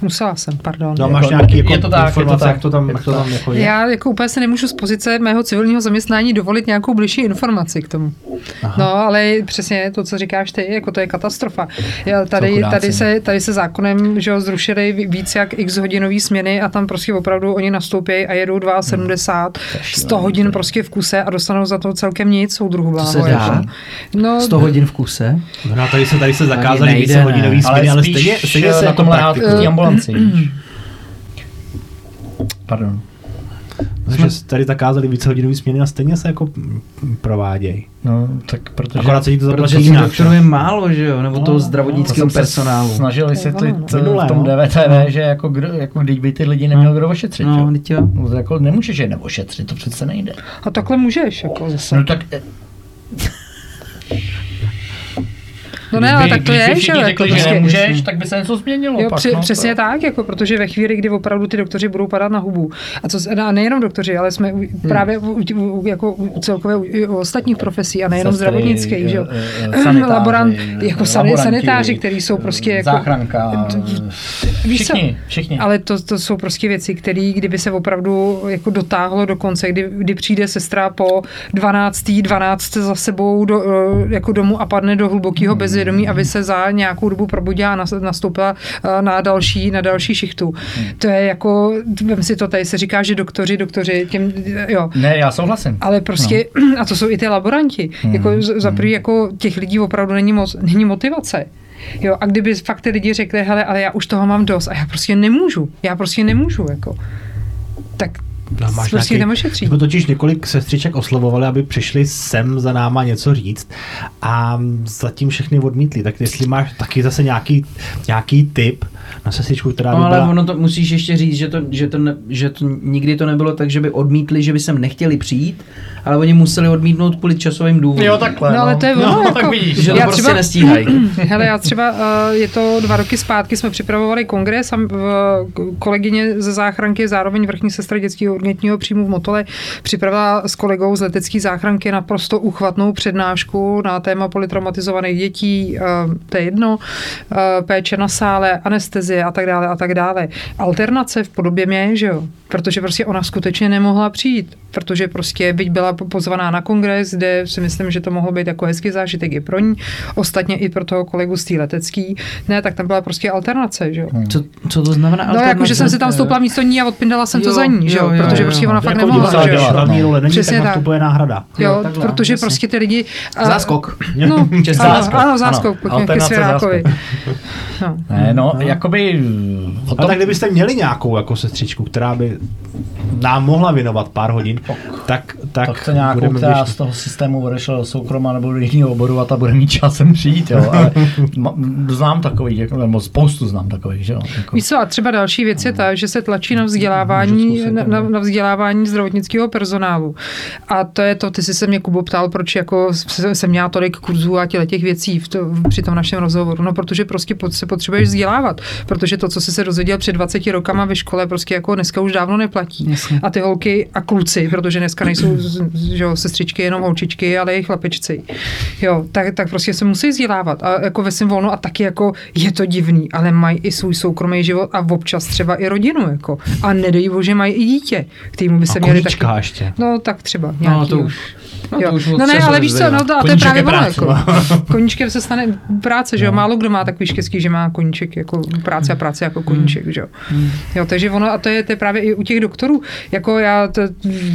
Musela jsem, pardon. No, máš Jako- nějaký jako je to tak, je to informace, tak, jak to tam, je jak to to tam jako je? Já jako úplně se nemůžu z pozice mého civilního zaměstnání dovolit nějakou bližší informaci k tomu. Aha. No, ale přesně to, co říkáš ty, jako to je katastrofa. Já tady, tady, no. se, tady se zákonem že jo, zrušili ví- víc jak x hodinový směny a tam prostě opravdu oni nastoupí a jedou 2,70, 100 hodin prostě v kuse a dostanou za to celkem nic, soudruhu bláho. se dá? jako. No, 100 hodin v kuse. No, tady se, tady se zakázali více hodinový Ale, směny, ale spíš stejně, stejně se na jako tom víš. Pardon. Protože tady zakázali více hodinový směny a stejně se jako provádějí. No, tak protože... Akorát se jí to zaplatí Protože jinak. doktorů je málo, že jo? Nebo toho to zdravotnického jsem se personálu. snažil vysvětlit ono, eh, Minulé, v tom no. DVTV, že jako, kdo, jako když by ty lidi neměl kdo ošetřit. No, jo. teď jo. No, to jako nemůžeš je neošetřit, to přece nejde. a takhle můžeš, jako zase. No tak eh, No ne, ale tak to je, že jo, jako řekli, že prostě- nemůžeš, tak by se něco změnilo. Jo, pak, při, no, přesně to- tak, jako, protože ve chvíli, kdy opravdu ty doktoři budou padat na hubu, a, co, a nejenom doktoři, ale jsme Hmm. právě u, u, jako u celkově u, u ostatních profesí a nejenom Sestry, zdravotnických, že jo. eh, eh, sanitáři, Laborant, jako sani- laboranti, sanitáři, kteří jsou prostě jako... Záchranka, všichni, všichni. Ale to, to jsou prostě věci, které kdyby se opravdu jako dotáhlo do konce, kdy, kdy přijde sestra po 12. 12 za sebou do, eh, jako domů a padne do hlubokého Hmm. Bezvědomí, aby se za nějakou dobu probudila a nas- nastoupila eh, na další, na další šichtu. Hmm. To je jako, vem si to tady se říká, že doktoři, doktoři, těm, jo, Ne, já souhlasím. ale prostě, a to jsou i ty laboranti. Hmm. Jako za prvý, jako těch lidí opravdu není moc, není motivace. Jo, a kdyby fakt ty lidi řekli, hele, ale já už toho mám dost a já prostě nemůžu, já prostě nemůžu, jako. Tak No, máš prostě nějaký-. Jsme totiž několik sestřiček oslovovali, aby přišli sem za náma něco říct a zatím všechny odmítli. Tak jestli máš taky zase nějaký, nějaký tip na sestřičku, která by No, ale byla... ono to musíš ještě říct, že to, že, to ne, že to nikdy to nebylo tak, že by odmítli, že by sem nechtěli přijít, ale oni museli odmítnout kvůli časovým důvodům. Jo, takhle. No, ale to je ono, no, jako- tak vidíš. Že to Já prostě třeba- nestíhají. Hele, já třeba, uh, je to dva roky zpátky, jsme připravovali kongres a uh, kolegyně ze záchranky, zároveň vrchní sestra dětského urgentního příjmu v Motole, připravila s kolegou z letecké záchranky naprosto uchvatnou přednášku na téma polytraumatizovaných dětí, uh, to je jedno, uh, péče na sále, anestezie a tak dále a tak dále. Alternace v podobě mě, že jo, protože prostě ona skutečně nemohla přijít, protože prostě byť byla pozvaná na kongres, kde si myslím, že to mohlo být jako hezký zážitek i pro ní, ostatně i pro toho kolegu z té letecký, ne, tak tam byla prostě alternace, že jo. Co, co to znamená? No, jako, že jsem si tam stoupla místo ní a odpindala jsem to Jo, za ní, že jo, jo, jo, protože jo. prostě ona fakt jako nemohla, že jo. hlavní role není, Přesně tak tak. náhrada. Jo, Jo, takhle, protože jasně. prostě ty lidi... a- Záskok. No, záskok. ano, záskok, Ano, ano, ke alternace Svěrákovi. No. Ne, no, jakoby... O A tom, tak kdybyste měli nějakou jako sestřičku, která by nám mohla věnovat pár hodin, tak, tak, tak to nějakou, budeme která z toho systému odešla do soukroma nebo do jiného oboru a ta bude mít časem přijít, jo. Ale znám takový, jako, nebo spoustu znám takových, že jo. Jako, Víš co, a třeba další věc je ta, že se tlačí na vzdělávání, na, na, no. na vzdělávání zdravotnického personálu. A to je to, ty jsi se mě, Kubo, ptal, proč jako se- jsem měla tolik kurzů a těle těch věcí v to, při tom našem rozhovoru. No, protože prostě pot- se potřebuješ vzdělávat, protože to, co jsi se dozvěděl před 20 rokama ve škole, prostě jako dneska už dávno neplatí. Jasně. A ty holky a kluci, protože dneska nejsou že jo, sestřičky jenom holčičky, ale i chlapičci. Jo, tak, tak prostě se musí vzdělávat a jako ve svém volnu a taky jako je to divný, ale mají i svůj soukromý život a občas třeba i rodinu, jako. A nedej bože, mají i dítě, kterému by se A měli taky... ještě. No, tak třeba No, nějaký. to už. No, jo. to už no ne, ale víš co, no to, a to je právě ono, jako. Koníčkem se stane práce, že jo, málo kdo má takový štěstí, že má koníček jako práce a práce jako koníček, že jo. Jo, takže ono, a to je, to je právě i u těch doktorů, jako já, to,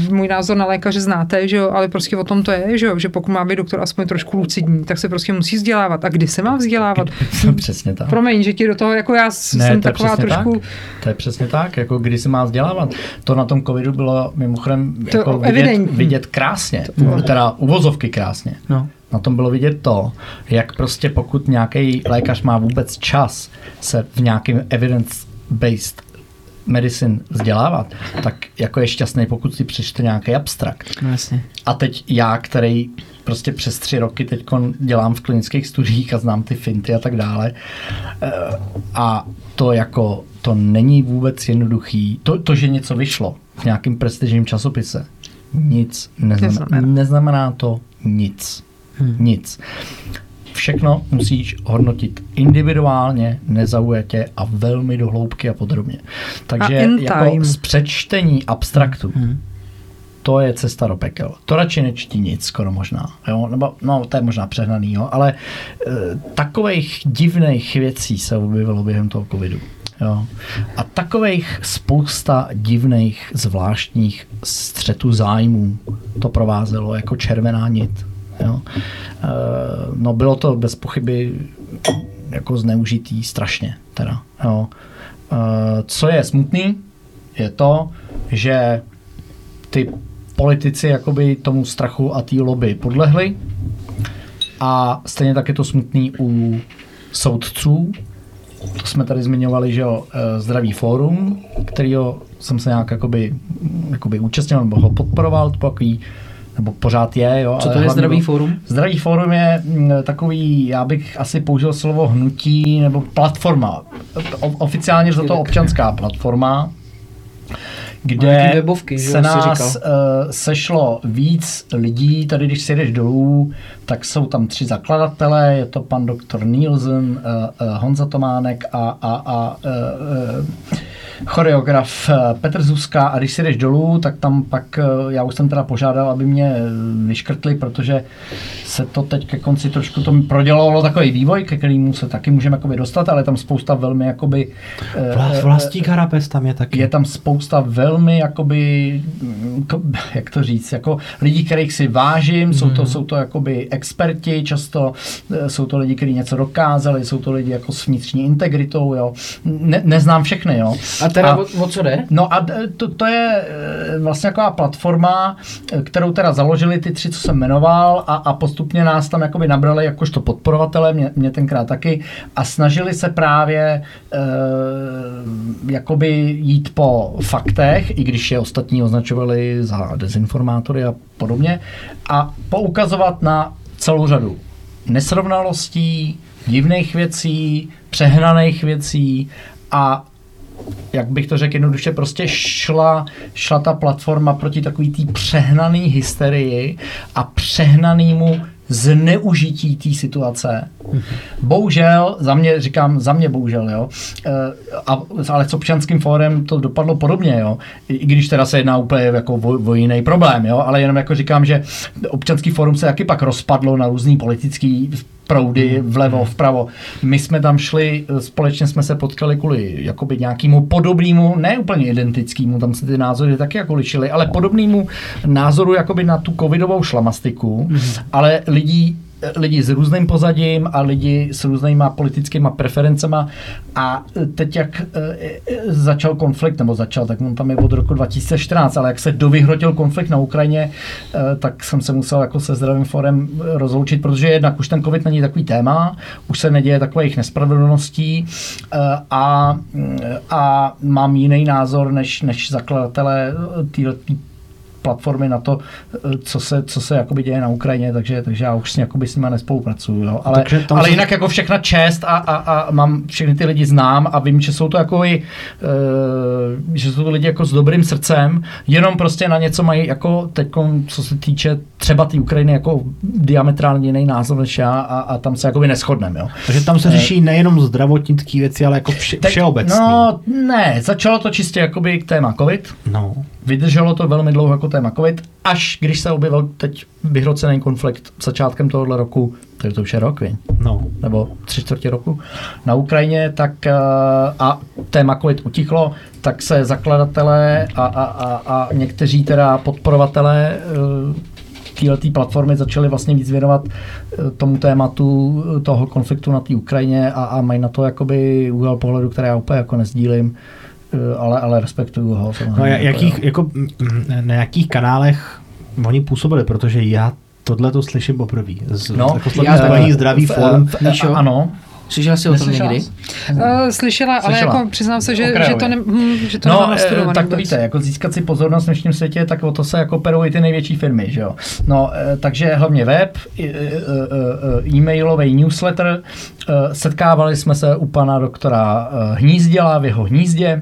můj názor na lékaře znáte, že jo, ale prostě o tom to je, že jo, že pokud má být doktor aspoň trošku lucidní, tak se prostě musí vzdělávat. A kdy se má vzdělávat? přesně tak. Promiň, že ti do toho, jako já Ne, jsem to taková přesně trošku... tak. To je přesně tak, jako kdy se má vzdělávat. To na tom covidu bylo mimochodem To jako vidět, vidět krásně, bylo. teda uvozovky krásně. No. Na tom bylo vidět to, jak prostě pokud nějaký lékař má vůbec čas se v nějakém evidence-based medicine vzdělávat, tak jako je šťastný, pokud si přečte nějaký abstrakt. No jasně. A teď já, který prostě přes tři roky teď dělám v klinických studiích a znám ty finty a tak dále. eh, A to jako, to není vůbec jednoduchý. To, to že něco vyšlo v nějakém prestižním časopise, nic neznamená, Neznamená. neznamená to nic. Hmm. Nic. všechno musíš hodnotit individuálně, nezaujatě a velmi dohloubky a podrobně. Takže in jako z přečtení abstraktu, to je cesta do pekel. To radši nečtí nic, skoro možná. Jo? Nebo, no, to je možná přehnaný, jo? ale e, takových divných věcí se objevilo během toho covidu. Jo. A takových spousta divných, zvláštních střetů zájmů to provázelo jako červená nit. Jo. E, no bylo to bez pochyby jako zneužitý strašně. Teda, jo. E, co je smutný, je to, že ty politici jakoby tomu strachu a té lobby podlehli a stejně tak je to smutný u soudců, to jsme tady zmiňovali, že jo, eh, Zdravý fórum, kterýho jsem se nějak jakoby, jakoby účastnil nebo ho podporoval, to takový, nebo pořád je, jo. Co to je Zdravý fórum? Zdravý fórum je mm, takový, já bych asi použil slovo hnutí nebo platforma. O, oficiálně za to občanská platforma, kde webovky, se nás říkal. uh, sešlo víc lidí. Tady, když si jdeš dolů, tak jsou tam tři zakladatelé. Je to pan doktor Nielsen, uh, uh, Honza Tománek a, a, a uh, uh, choreograf eh, Petr Zuzka a když si jdeš dolů, tak tam pak, eh, já už jsem teda požádal, aby mě eh, vyškrtli, protože se to teď ke konci trošku to prodělalo takový vývoj, ke kterému se taky můžeme jakoby dostat, ale je tam spousta velmi jakoby... eh, Vla- eh, Vlastík Harapes tam je taky. je tam spousta velmi, jakoby, mm, jak to říct, jako lidí, kterých si vážím, jsou to, jsou to jakoby experti, často eh, jsou to lidi, kteří něco dokázali, jsou to lidi jako s vnitřní integritou, jo. Ne, neznám všechny, jo. A teda A- o, o co jde? No a to, to je eh, vlastně taková platforma, eh, kterou teda založili ty tři, co jsem jmenoval a, a postupně nás tam jakoby nabrali jakožto podporovatele, mě, mě tenkrát taky, a snažili se právě e, jakoby jít po faktech, i když je ostatní označovali za dezinformátory a podobně, a poukazovat na celou řadu nesrovnalostí, divných věcí, přehnaných věcí a jak bych to řekl jednoduše, prostě šla, šla ta platforma proti takový té přehnaný hysterii a přehnanému zneužití té situace. Bohužel, za mě, říkám, za mě bohužel, jo, Eh, a, ale s občanským fórem to dopadlo podobně, jo, i když teda se jedná úplně jako o jiný problém, jo, ale jenom jako říkám, že občanský fórum se taky pak rozpadlo na různý politický proudy vlevo, vpravo. My jsme tam šli, eh, společně jsme se potkali kvůli jakoby nějakému podobnému, ne úplně identickému, tam se ty názory taky jako lišily, ale podobnému názoru jakoby na tu covidovou šlamastiku, ale lidí lidi s různým pozadím a lidi s různýma politickýma preferencema. A teď jak eh, eh, začal konflikt, nebo začal, tak on tam je od roku 2014, ale jak se dovyhrotil konflikt na Ukrajině, eh, tak jsem se musel jako se zdravým forem rozloučit, protože jednak už ten covid není takový téma, už se neděje takových nespravedlností a, a mám jiný názor než, než zakladatelé této platformy na to, eh, co se, co se jakoby děje na Ukrajině, takže, takže já už s, jakoby s nima nespolupracuju. Jo. Ale, Takže tam ale jinak jako všechna čest a, a, a mám všechny ty lidi znám a vím, že jsou to jako i, e, že jsou to lidi jako s dobrým srdcem, jenom prostě na něco mají jako teď, co se týče třeba té Ukrajiny, jako diametrálně jiný názor než já a, a tam se jakoby neschodneme. Jo. Takže tam se řeší nejenom zdravotnické věci, ale jako vše, Teď- všeobecný. No ne, začalo to čistě jakoby k téma COVID, no. Vydrželo to velmi dlouho jako téma COVID, až když se objevil teď vyhrocený konflikt začátkem tohohle roku, takže to už je rok, viď? no. nebo tři čtvrtě roku na Ukrajině, tak eh, a téma COVID utichlo, tak se zakladatelé a, a, a, a někteří teda podporovatelé této platformy začali vlastně víc věnovat eh, tomu tématu eh, toho konfliktu na té Ukrajině a, a mají na to jakoby úhel pohledu, který já úplně jako nezdílím, eh, ale, ale respektuju ho. No, jakých, jo. jako, mm, na jakých kanálech oni působili, protože já tohle to slyším poprvé. Z, No, jako já taky. zdravý v- fórum. v- Míšo? Ano. Slyšela jsi o tom někdy? jsi? Uh, slyšela, ale Slyšela. jako přiznám se, že, že to, ne, hm, že to No, nemám eh, tak to víte, jako získat si pozornost v dnešním světě, tak o to se jako perují ty největší firmy, že jo. No, eh, takže hlavně web, e- e- e- e-mailový newsletter, eh, setkávali jsme se u pana doktora eh, Hnízděla v jeho hnízdě,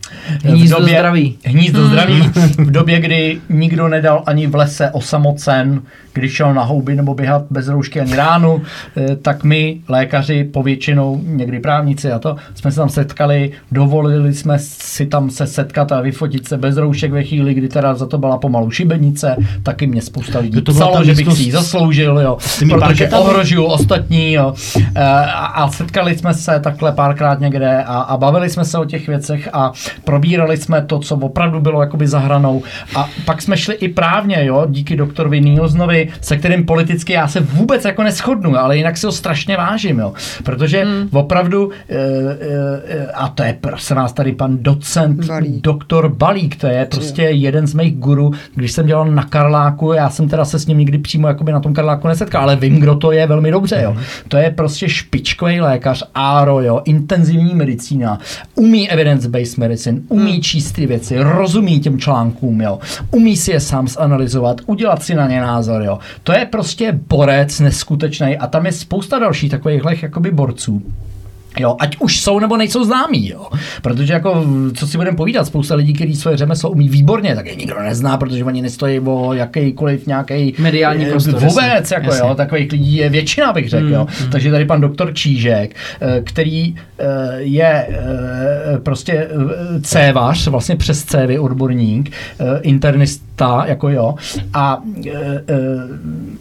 Hnízdo zdraví. Hnízdo zdraví. V době, kdy nikdo nedal ani v lese osamocen, když šel na houby nebo běhat bez roušky ani ránu, eh, tak my, lékaři, povětšinou, někdy právníci a to, jsme se tam setkali, dovolili jsme si tam se setkat a vyfotit se bez roušek ve chvíli, kdy teda za to byla pomalu šibenice, taky mě spousta lidí To psalo, že bych si ji zasloužil, jo, protože ohrožuju ostatní, jo. Eh, A, a setkali jsme se takhle párkrát někde a, a bavili jsme se o těch věcech a probírali jsme to, co opravdu bylo jakoby za hranou. A pak jsme šli i právně, jo, díky doktorovi Nilsnovi, se kterým politicky já se vůbec jako neschodnu, ale jinak si ho strašně vážím, jo. Protože hmm. opravdu, e, e, a to je prosím vás tady pan docent, Balík. doktor Balík, to je prostě jeden z mých guru, když jsem dělal na Karláku, já jsem teda se s ním nikdy přímo jakoby na tom Karláku nesetkal, ale vím, kdo to je velmi dobře, jo. To je prostě špičkový lékař, áro, jo, intenzivní medicína, umí evidence-based medicine, umí číst ty věci, rozumí těm článkům, jo, umí si je sám zanalizovat, udělat si na ně názor, jo. To je prostě borec neskutečný a tam je spousta dalších takovýchhle jakoby borců. Jo, ať už jsou nebo nejsou známí, jo. Protože jako, co si budeme povídat, spousta lidí, kteří svoje řemeslo umí výborně, tak je nikdo nezná, protože oni nestojí o jakýkoliv nějaký Mediální prostor, Vůbec, jasně, jako jasně. jo, takových lidí je většina, bych řekl, jo. Takže tady pan doktor Čížek, eh, který eh, je eh, prostě eh, cévař, vlastně přes cévy odborník, eh, internista, jako jo, a eh, eh,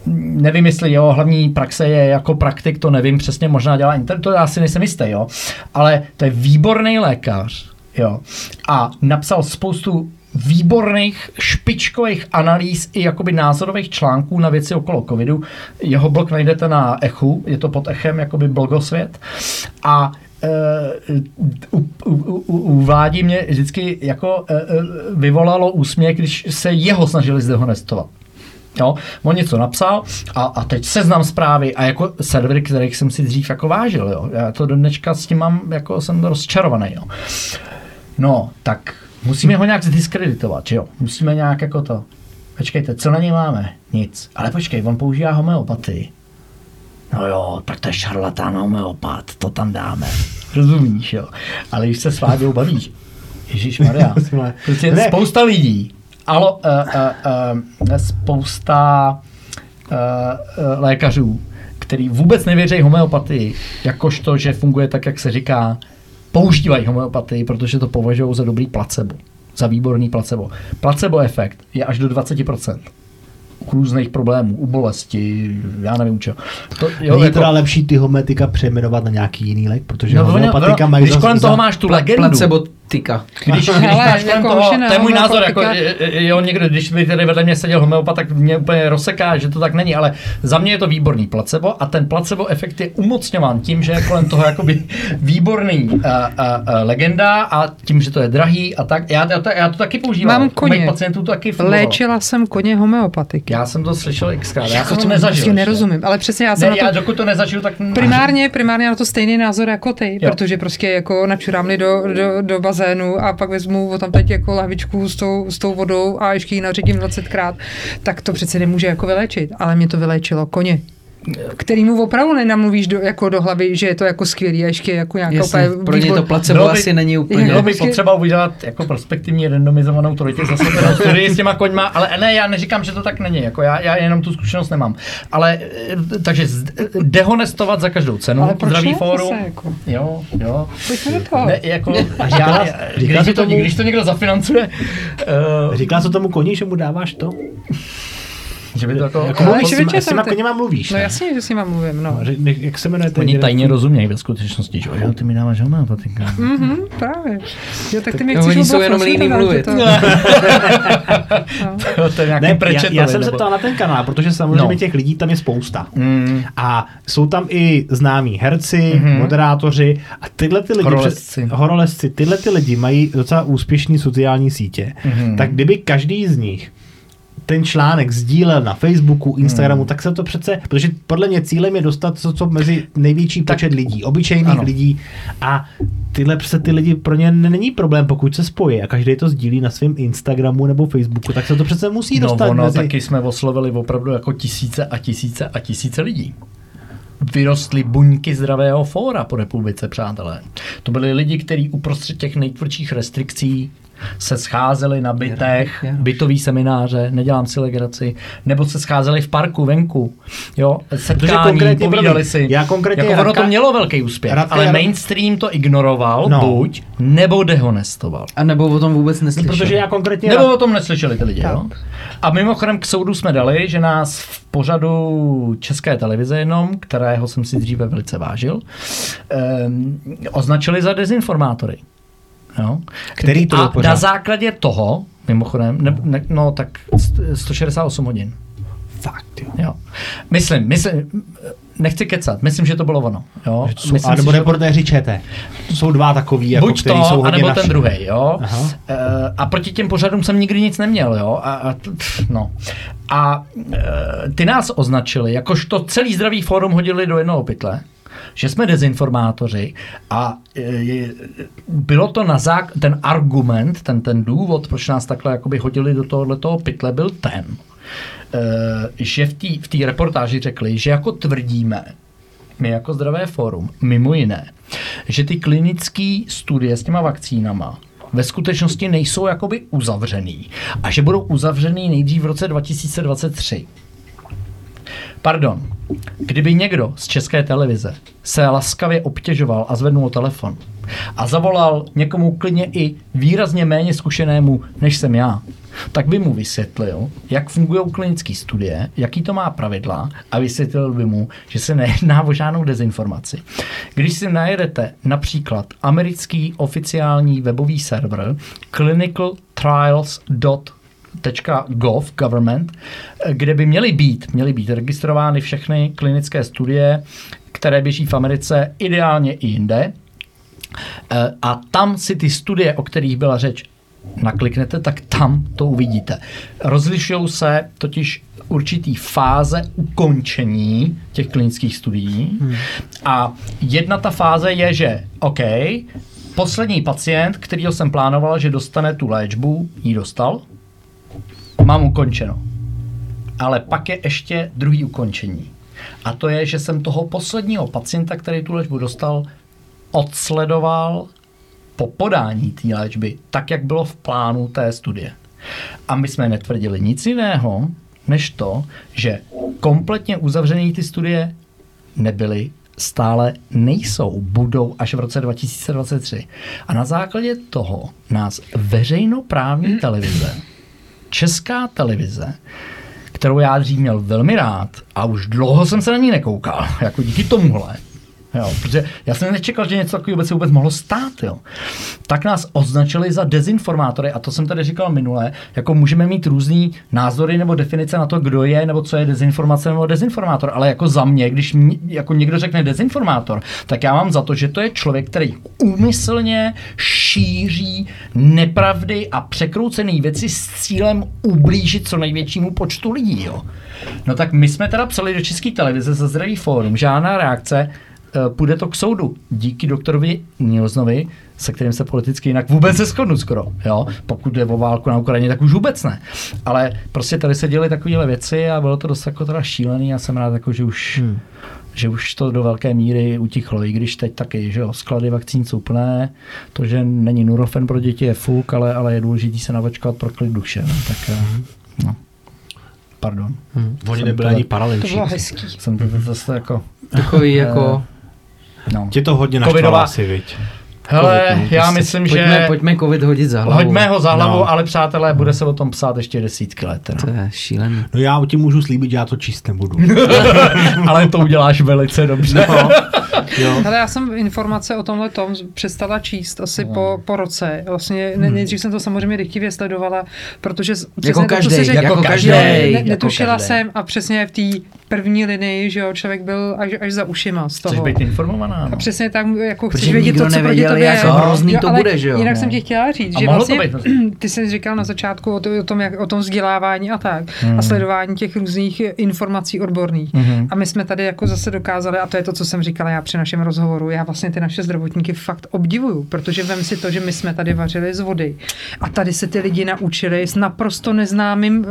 nevím, jestli jeho hlavní praxe je jako praktik, to nevím přesně, možná dělá inter, to já si nejsem jistý, jo, ale to je výborný lékař, jo, a napsal spoustu výborných špičkových analýz i jakoby názorových článků na věci okolo covidu. Jeho blog najdete na Echu, je to pod Echem, jakoby blogosvět. A Uh, u, u, u, u vládí mě vždycky jako uh, vyvolalo úsměv, když se jeho snažili zdehonestovat. Jo, on něco napsal a, a teď seznam zprávy a jako servery, kterých jsem si dřív jako vážil, jo. Já to do dneška s tím mám, jako jsem rozčarovaný, jo. No, tak musíme ho nějak zdiskreditovat, jo? Musíme nějak jako to. Počkejte, co na něj máme? Nic. Ale počkej, on používá homeopatii. No jo, tak to je šarlatán homeopat, to tam dáme. Rozumíš, jo? Ale když se s Váďou bavíš, Ježíš Maria, prostě Ne. spousta lidí, alo, uh, uh, uh, spousta uh, uh, lékařů, který vůbec nevěří homeopatii, jakožto, že funguje tak, jak se říká, používají homeopatii, protože to považují za dobrý placebo, za výborný placebo. Placebo efekt je až do 20% u různých problémů, u bolesti, já nevím čeho. To, Jo, Není teda lepší ty homeopatika přejmenovat na nějaký jiný lék, protože No, no, homeopatika ono- mají když kolem toho máš tu legendu, Placebotika. když, když Hele, máš jako toho, to je můj názor, jako, jo, někdo, když by tady vedle mě seděl homeopat, tak mě úplně rozseká, že to tak není, ale za mě je to výborný placebo a ten placebo efekt je umocňován tím, že je kolem toho jakoby výborný uh, uh, uh, legenda a tím, že to je drahý a tak. Já, já, to, já to taky používám. Mám koně. pacientů to taky fungovalo. Léčila jsem koně homeopatiky. Já jsem to slyšel xkrát, já Jako jsem to nezažil. prostě ještě. nerozumím, ale přesně já jsem Ne, na já to... dokud to nezažil, tak... Primárně, primárně na to stejný názor jako ty, Jo. protože prostě jako načurám do, do, do bazénu a pak vezmu tam teď jako lahvičku s tou, s tou vodou a ještě ji naředím 20krát, tak to přece nemůže jako vyléčit, ale mě to vyléčilo koně kterýmu opravdu nenamluvíš do, jako do hlavy, že je to jako skvělý a ještě jako nějaká Jasně, úplně pro ně to placebo by- asi není úplně... Bylo by Prostě- potřeba udělat jako perspektivní randomizovanou trojitě zase studii s těma koňma, ale ne, já neříkám, že to tak není, jako já, já jenom tu zkušenost nemám. Ale eh, takže z- dehonestovat za každou cenu, Ale proč zdravý fórum. jako? Jo, jo. Pojďme. Ne, jako, já, když, to, tomu- když to někdo zafinancuje, uh, Říkala se tomu koni, že mu dáváš to? Že by to jako... Jako, Ale ještě s, s těma ty- koněma mluvíš, No jasně, že s nima mluvím, no. No, řek- Jak se jmenuje ten Oni jeden- tajně rozumějí ve skutečnosti, že jo? Ty mi dáváš homeopatika. Mhm, právě. Jo, tak ty mi no, chceš oni jsou jenom líní mluvit. že to- No. to je nějaký Ne, já, prečetovi, já jsem se ptal na ten kanál, protože samozřejmě No. těch lidí tam je spousta. Mm, A jsou tam i známí herci, Mhm. moderátoři a tyhle ty lidi, Horolezci. horolezci, tyhle ty lidi mají docela úspěšný sociální sítě. Mhm. Tak kdyby každý z nich ten článek sdílel na Facebooku, Instagramu, tak se to přece, protože podle mě cílem je dostat to, co mezi největší Tak- počet lidí, obyčejných Ano. lidí a tyhle přece ty lidi pro ně není problém, pokud se spojí a každý to sdílí na svém Instagramu nebo Facebooku, tak se to přece musí No dostat ono, mezi... taky jsme oslovili opravdu jako tisíce a tisíce a tisíce lidí. vyrostly buňky zdravého fóra po republice, přátelé. To byli lidi, kteří uprostřed těch nejtvrdších restrikcí se scházeli na bytech, bytový semináře, nedělám si legraci, nebo se scházeli v parku venku, jo, setkání, konkrétně, povídali si. já konkrétně jako ono Radka- to mělo velký úspěch, Radka- ale mainstream to ignoroval No. buď, nebo dehonestoval. A nebo o tom vůbec neslyšel. Protože já konkrétně... Nebo o tom neslyšeli ty lidi, jo? A mimochodem k soudu jsme dali, že nás v pořadu České televize jenom, kterého jsem si dříve velice vážil, um, označili za dezinformátory. Jo? Který to A na základě toho, mimochodem, ne, ne, no tak st- 168 hodin. Fakt, jo. Jo. Myslím, myslím, nechci kecat, myslím, že to bylo ono. Jo? Jsou, Myslím a nebo reportéři ČT. Jsou dva takový, jako, Buď který to, jsou hodně anebo naši. ten druhý, jo. Aha. E, a proti těm pořadům jsem nikdy nic neměl, jo. A, a, t- no. a e, ty nás označili, jakožto celý zdravý fórum hodili do jednoho pytle, že jsme dezinformátoři a e, bylo to na zák- ten argument, ten, ten důvod, proč nás takhle jakoby hodili do tohoto pytle, byl ten, e, že v té v reportáži řekli, že jako tvrdíme, my jako Zdravé fórum, mimo jiné, že ty klinické studie s těma vakcínama ve skutečnosti nejsou jakoby uzavřený a že budou uzavřený nejdřív v roce 2023. Pardon, kdyby někdo z české televize se laskavě obtěžoval a zvednul telefon a zavolal někomu klidně i výrazně méně zkušenému, než jsem já, tak by mu vysvětlil, jak fungují klinické studie, jaký to má pravidla a vysvětlil by mu, že se nejedná o žádnou dezinformaci. Když si najedete například americký oficiální webový server clinicaltrials.com .gov government, kde by měly být, měly být registrovány všechny klinické studie, které běží v Americe, ideálně i jinde. Eh, A tam si ty studie, o kterých byla řeč, nakliknete, tak tam to uvidíte. Rozlišují se totiž určitý fáze ukončení těch klinických studií. Hmm. A jedna ta fáze je, že OK, poslední pacient, kterýho jsem plánoval, že dostane tu léčbu, ji dostal, mám ukončeno. Ale pak je ještě druhý ukončení. A to je, že jsem toho posledního pacienta, který tu léčbu dostal, odsledoval po podání té léčby, tak, jak bylo v plánu té studie. A my jsme netvrdili nic jiného, než to, že kompletně uzavřené ty studie nebyly, stále nejsou, budou až v roce 2023. A na základě toho nás veřejnoprávní televize, česká televize, kterou já dřív měl velmi rád a už dlouho jsem se na ní nekoukal, jako díky tomuhle, Jo, protože já jsem nečekal, že něco takového se vůbec mohlo stát. Jo. Tak nás označili za dezinformátory a to jsem tady říkal minule, jako můžeme mít různý názory nebo definice na to, kdo je nebo co je dezinformace nebo dezinformátor, ale jako za mě, když mě, jako někdo řekne dezinformátor, tak já mám za to, že to je člověk, který úmyslně šíří nepravdy a překroucené věci s cílem ublížit co největšímu počtu lidí. Jo. No tak my jsme teda psali do České televize za Zdravý fórum, žádná reakce, půjde to k soudu. Díky doktorovi Nilsnovi, se kterým se politicky jinak vůbec neschodnu skoro. Jo? Pokud jde o válku na Ukrajině, tak už vůbec ne. Ale prostě tady se děly takovéhle věci a bylo to dost jako teda šílený. Já jsem rád, jako, že už hmm že už to do velké míry utichlo, i když teď taky, že jo, sklady vakcín jsou plné, to, že není Nurofen pro děti je fuk, ale, ale je důležité se navočkovat pro klid duše, no, tak eh, no. Pardon. Hmm. Oni Jsem nebyli to- ani To paralympští. bylo hezký. Jsem to zase jako, Takový jako... no. Tě to hodně Covidová- naštvalo asi, viď? Hele, Covid, no, já prostě. myslím, Pojďme, že pojďme covid hodit za hlavu. hoďme ho za hlavu, No. ale přátelé, bude se o tom psát ještě desítky let. teda. To je šílený. No já ti můžu slíbit, že já to číst nebudu. ale to uděláš velice dobře. No. Jo. Ale já jsem informace o tomhle tom přestala číst asi po, po roce. Vlastně ne, nejdřív jsem to samozřejmě rychtivě sledovala, protože jako jo, každej, ne, jako netušila každej. jsem a přesně v té první linii, že jo, člověk byl až, až za ušima z toho. Chceš být informovaná? A No. přesně tak, jako Protože chceš vědět to, co proti tobě jak je. hrozný to ale bude, že jo? Jinak No. jsem ti chtěla říct, A že mohlo to vlastně, být, ty jsi říkal na začátku o, to, o, tom, jak, o tom vzdělávání a tak, Hmm. a sledování těch různých informací odborných. Mhm. A my jsme tady jako zase dokázali, a to je to, co jsem říkala já při našem rozhovoru, já vlastně ty naše zdravotníky fakt obdivuju, protože vem si to, že my jsme tady vařili z vody a tady se ty lidi naučili s naprosto neznámým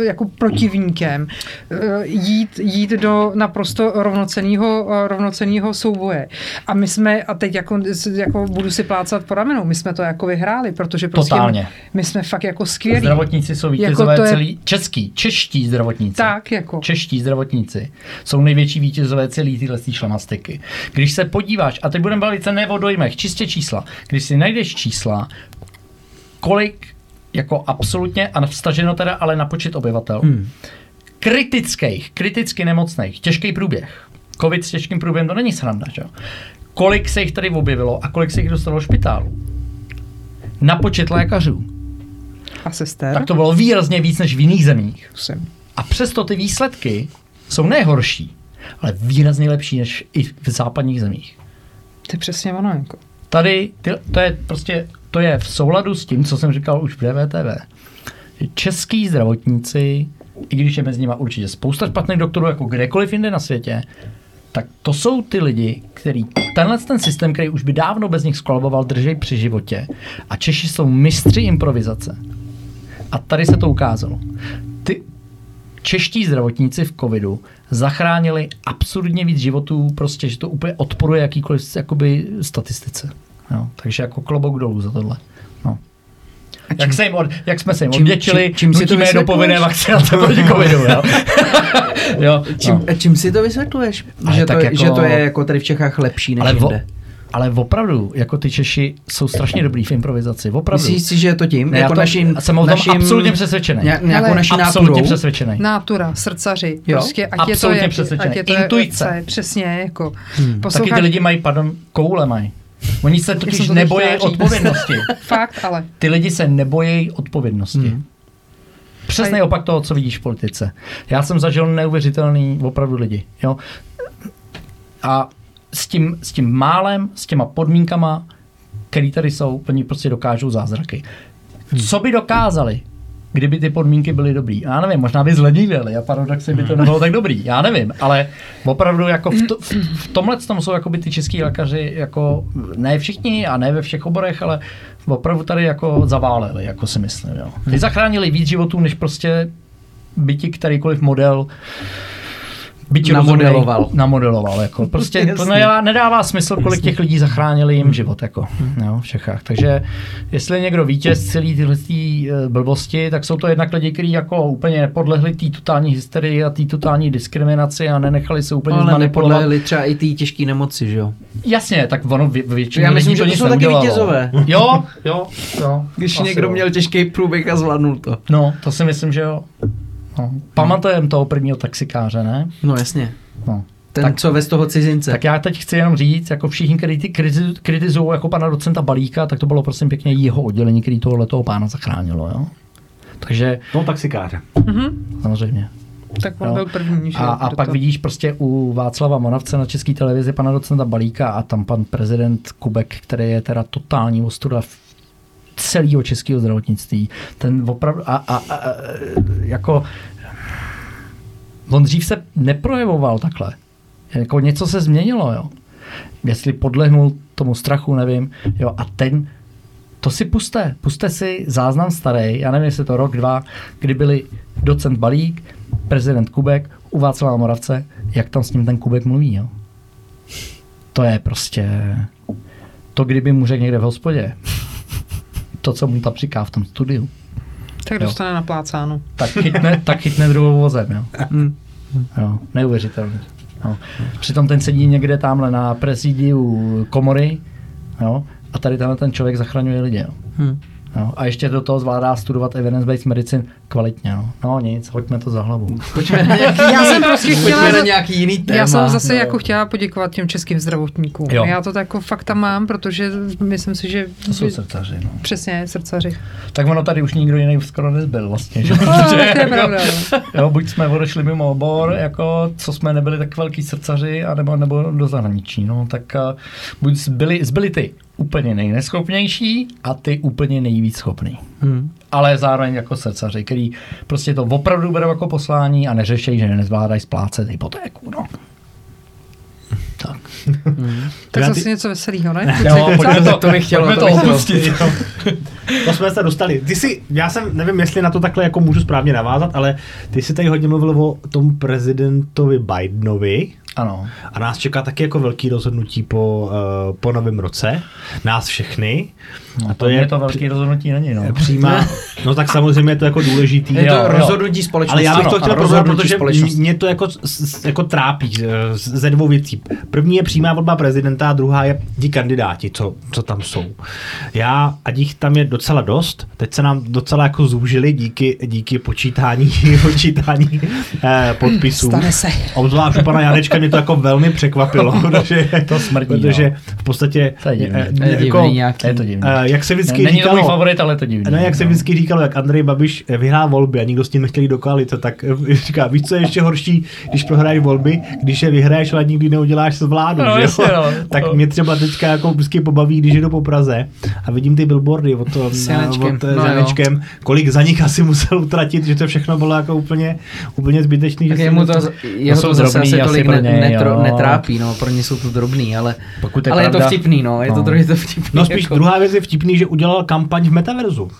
eh, jako protivníkem eh, jít jít do naprosto rovnoceného, rovnoceného souboje. A my jsme, a teď jako, jako budu si plácat po ramenou, my jsme to jako vyhráli, protože prostě Totálně. my jsme fakt jako skvělí. Zdravotníci jsou Jako vítězové to je- celý, český, čeští zdravotníci. Tak, jako. Čeští zdravotníci jsou největší vítězové celý tyhle šlamastiky. Když se podíváš, a teď budeme bavit se ne o dojmech, čistě čísla. Když si najdeš čísla, kolik jako absolutně, a vstaženo teda ale na počet obyvatel, hmm. Kritických, kriticky nemocných, těžký průběh. Covid s těžkým průběhem to není sranda, že? jo? Kolik se jich tady objevilo a kolik se jich dostalo do špitálu? Na počet lékařů. A sester? Tak to bylo výrazně víc než v jiných zemích. Jsem. A přesto ty výsledky jsou nejhorší, ale výrazně lepší než i v západních zemích. To je přesně ono. Jako. Tady ty, to je prostě to je v souladu s tím, co jsem říkal už v DVTV. Že Český zdravotníci, i když je mezi nimi určitě spousta špatných doktorů, jako kdekoliv jinde na světě, tak to jsou ty lidi, který tenhle ten systém, který už by dávno bez nich skolaboval, držej při životě. A Češi jsou mistři improvizace. A tady se to ukázalo. Ty čeští zdravotníci v covidu zachránili absurdně víc životů, prostě, že to úplně odporuje jakýkoliv jakoby, statistice. Jo, takže jako klobouk dolů za tohle. Jak, se jim od, jak jsme se jim čím- odděčili, čím- čím si to nutíme je do povinné vakcinace proti covidu. Jo. jo, Čím, no. čím si to vysvětluješ? Ale Že to, je, jako- že to je jako tady v Čechách lepší než Ale, vo, jinde. ale opravdu, jako ty Češi jsou strašně dobrý v improvizaci. Opravdu. Myslíš si, že je to tím? Ne, já jako to- naším, jsem o tom naším, absolutně přesvědčený. Ně, nějakou naší Absolutně náturou? přesvědčený. Nátura, srdcaři. Jo, Prostě, ať je to, absolutně jak, přesvědčený. ať je to Intuice. chce, přesně, jako. Hmm. Taky ty lidi mají, pardon, koule mají. Oni se totiž nebojí odpovědnosti. Fakt, ale. Ty lidi se nebojí odpovědnosti. Hmm. Přesný opak toho, co vidíš v politice. Já jsem zažil neuvěřitelný opravdu lidi. Jo? A s tím, s tím málem, s těma podmínkama, který tady jsou, oni prostě dokážou zázraky. Co by dokázali, kdyby ty podmínky byly dobrý? Já nevím, možná by zledivili a paradoxně by to nebylo tak dobrý. Já nevím, ale opravdu jako v, to, v, v tomhle tom jsou jakoby ty český lékaři jako ne všichni a ne ve všech oborech, ale opravdu tady jako zaváleli, jako si myslím. Jo. Ty zachránili víc životů, než prostě by ti kterýkoliv model byť Namodeloval. rozumnej, namodeloval. Jako. Prostě to Jasně. nedává, nedává smysl, kolik těch lidí zachránili jim život jako, jo, v Čechách. Takže jestli je někdo vítěz celý tyhle tý, eh, blbosti, tak jsou to jednak lidi, kteří jako úplně nepodlehli té totální hysterii a té totální diskriminaci a nenechali se úplně Ale zmanipulovat. nepodlehli třeba i ty těžké nemoci, že jo? Jasně, tak ono vě- většině Já myslím, lidí že to nic jsou taky vítězové. Jo, jo, jo. Když Asi někdo jo. měl těžký průběh a zvládnul to. No, to si myslím, že jo. No. Pamatujeme toho prvního taxikáře, ne? No jasně. No. Ten, Tak- co vez toho cizince. Tak já teď chci jenom říct, jako všichni, kteří kritizují jako pana docenta Balíka, tak to bylo prosím pěkně jeho oddělení, který tohle toho pána zachránilo. Jo? Takže No taxikáře. samozřejmě. Tak on Jo. byl první, že A, a pak to- vidíš prostě u Václava Moravce na české televizi pana docenta Balíka a tam pan prezident Kubek, který je teda totální ostuda v celého českého zdravotnictví. Ten opravdu, a, a, a, jako, on dřív se neprojevoval takhle. Jako něco se změnilo, jo. Jestli podlehnul tomu strachu, nevím. Jo, a ten, to si puste. Puste si záznam starý, já nevím, jestli je to rok, dva, kdy byli docent Balík, prezident Kubek u Václava Moravce, jak tam s ním ten Kubek mluví, jo. To je prostě... To, kdyby mu řekl někde v hospodě, to, co mu tam říká v tom studiu, Tak jo. dostane naplácáno. tak chytne, tak chytne druhou vozem, jo. Hm. jo neuvěřitelný. Jo. Přitom ten sedí někde tamhle na prezidiu komory, jo, a tady tenhle ten člověk zachraňuje lidi, jo. Hm. Jo, a ještě do toho zvládá studovat evidence-based medicine kvalitně. No. no nic, hoďme to za hlavu. Pojďme na nějaký, Já jsem prostě chtěla pojďme na za- nějaký jiný téma. Já jsem zase no. jako chtěla poděkovat těm českým zdravotníkům. Jo. Já to tak jako fakta mám, protože myslím si, že To jsou srdcaři, no. přesně srdcaři. Tak ono tady už nikdo jiný skoro nezbyl vlastně. Že? No, to je Jako- pravda. jo, buď jsme odešli mimo obor, jako co jsme nebyli tak velký srdcaři, anebo, nebo do zahraničí. No, tak uh, buď zbyli, zbyli ty úplně nejneschopnější a ty úplně nejvíc schopný. Hm. Ale zároveň jako srdcaři, který prostě to opravdu berou jako poslání a neřeší, že nezvládají splácet hypotéku. No. Tak. Tak Já zase ty- něco veselého, ne? Jo, pojďme to, to to to nechtělo. opustit. to jsme se dostali. Ty si, já jsem, nevím, jestli na to takhle jako můžu správně navázat, ale ty si tady hodně mluvil o tom prezidentovi Bidenovi, Ano. a nás čeká taky jako velký rozhodnutí po, uh, po novém roce. Nás všechny. No, a to je to velký rozhodnutí není, no. přímá, no tak samozřejmě je to jako důležitý. Je to Jo, jo. rozhodnutí společnosti. Ale já bych to chtěl probrat, protože společnosti. mě to jako, jako trápí eh, ze dvou věcí. První je přímá volba prezidenta a druhá je ti kandidáti, co, co tam jsou. Já, ať jich tam je docela dost, teď se nám docela jako zúžili díky, díky počítání, počítání eh, podpisů. Stane se. Obzvlášť u pana Janečka mě to jako velmi překvapilo, protože, To smrdí, protože no. v podstatě To je divný. eh, To je divný jako, nějaký. Je to divný. eh, jak se vždycky Není to říkalo, můj favorit, ale je to divný. No, jak se no. vždycky říkalo, jak Andrej Babiš eh, vyhrál volby a nikdo s tím nechtěl jít do koalice, tak eh, říká, víš, co je ještě horší, když prohraješ volby, když je vyhraješ, ale nikdy neuděláš s vládu, No, že jasně, jo? no. tak No. mě třeba teďka jako vždycky pobaví, když jedu po Praze a vidím ty billboardy od, to, S Janečkem. od No s jo. Janečkem, kolik za nich asi musel utratit, že to všechno bylo jako úplně, úplně zbytečný. Tak že jemu si- to, jeho jsou to zase drobný asi tolik ne, něj, netro, netrápí, no, pro ně jsou to drobný, ale, Pokud je ale je to pravda- vtipný, no, je to no. trochu to vtipný. No spíš jako. druhá věc je vtipný, že udělal kampaň v metaverzu.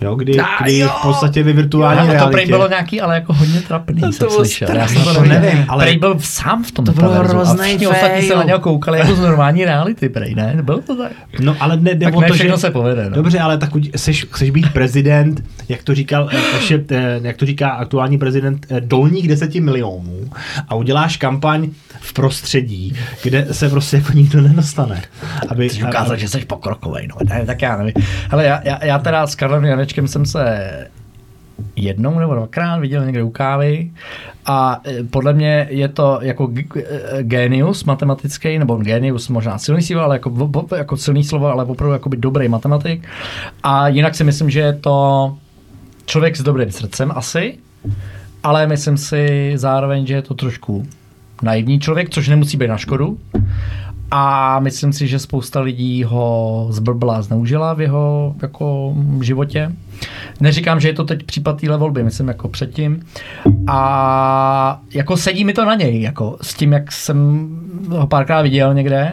Jo, kdy, A kdy jo! v podstatě ve virtuální to realitě. prej bylo nějaký, ale jako hodně trapný, jsem to bylo slyšel. Já jsem strašný. to To nevím, ale- Prej byl sám v tom To bylo metaverzu a ostatní se na něho koukali jako z normální reality, prej, ne? Bylo to tak? No ale ne, Tak ne to, všechno že... se povede, no. Dobře, ale tak seš, chceš být prezident, jak to říkal, eh, ještě, eh, jak to říká aktuální prezident, eh, dolních deseti milionů a uděláš kampaň v prostředí, kde se prostě jako nikdo nedostane. Aby, Chceš ukázat, že jsi pokrokovej, no. Ne, tak já nevím. Ale já, já, já teda s Karlem Janečkem jsem se jednou nebo dvakrát viděl někde u kávy a e, podle mě je to jako e, genius matematický, nebo genius možná silný slovo, ale jako, jako silný slovo, ale opravdu jako dobrý matematik. A jinak si myslím, že je to člověk s dobrým srdcem asi, ale myslím si zároveň, že je to trošku naivní člověk, což nemusí být na škodu. A myslím si, že spousta lidí ho zblbla zneužila v jeho jako, životě. Neříkám, že je to teď případ téhle volby, myslím jako předtím. A jako sedí mi to na něj, jako s tím, jak jsem ho párkrát viděl někde,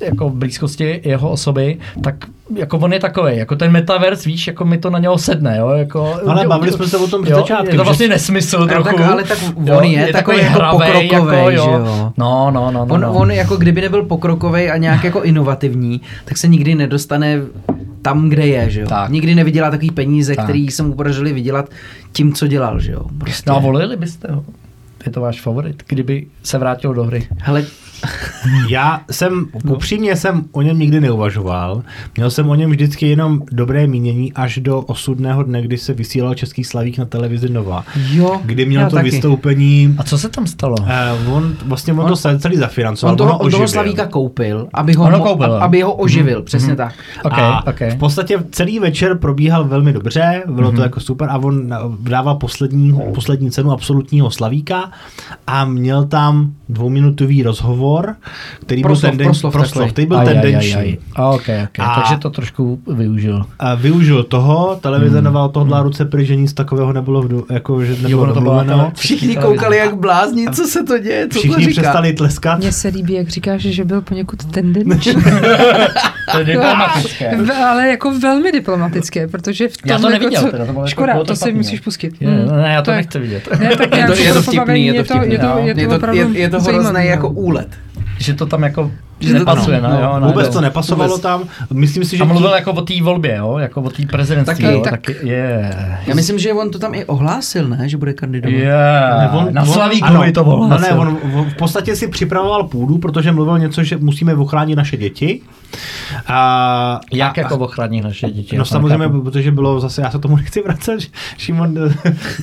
jako v blízkosti jeho osoby, tak jako on je takový, jako ten metaverse, víš, jako mi to na něho sedne, jo, jako... Ale bavili jsme se o tom před jo, začátkem, Je to vlastně nesmysl Ale trochu. tak- ale tak on je takový jako hravej, pokrokovej, že jo. No, no, no, no. On, no. on jako kdyby nebyl pokrokový a nějak jako inovativní, tak se nikdy nedostane tam, kde je, že jo. Tak. Nikdy nevydělá takový peníze, Tak. který se mu podařili vydělat tím, co dělal, že jo. Prostě. No a volili byste ho? Je to váš favorit, kdyby se vrátil do hry. Hele, Já jsem, upřímně jsem o něm nikdy neuvažoval. Měl jsem o něm vždycky jenom dobré mínění až do osudného dne, kdy se vysílal Český slavík na televizi Nova. jo, Kdy měl to taky. vystoupení A co se tam stalo? Uh, on vlastně on, On- to se- celý zafinancoval, On toho, on toho oživil. Slavíka koupil, aby ho, koupil, aby ho oživil, přesně tak. OK, a OK. v podstatě celý večer probíhal velmi dobře, bylo Mhm. to jako super a on dával poslední, poslední cenu absolutního slavíka a měl tam dvouminutový rozhovor, který Proslov, byl tenden, proslov proslov, takový. který byl Aj, aj, aj, tendenční. aj. A, OK, OK. A- Takže to trošku využil. A využil toho, televize Hmm. Od toho dala ruce pryč, že nic takového nebylo, v, du- jako, že nebylo ono to bylo Všichni koukali jak blázni, co se to děje, co to Všichni říká. přestali tleskat. Mně se líbí, jak říkáš, že byl poněkud tendenční. To je diplomatické. Ale jako velmi diplomatické, protože v tom Já to jako neviděl co- teda, to bylo jako- Škoda, bylo to to si musíš pustit. Je, Mm. Ne, já to nechci vidět. Ne, tak Je to, je to vtipný, je to vtipný. Je to, je to, je to, je, to hrozný jako úlet. Že to tam jako Že to- nepasuje, no, no, no, jo, ne, Vůbec no. to nepasovalo Vůbec. tam. Myslím si, že A mluvil tí- jako o té volbě, jo? Jako o té prezidentství, Taky, jo? tak- Tak je. Já myslím, že on to tam i ohlásil, ne, že bude kandidovat. Je. Ne, on- Na on- Slavíkovi ano, to. No ne, on v- podstatě si připravoval půdu, protože mluvil něco, že musíme ochránit naše děti. A, Jak a, jako ochrání naše děti? No to samozřejmě, nechápu. protože bylo zase, já se tomu nechci vracet, Šimon,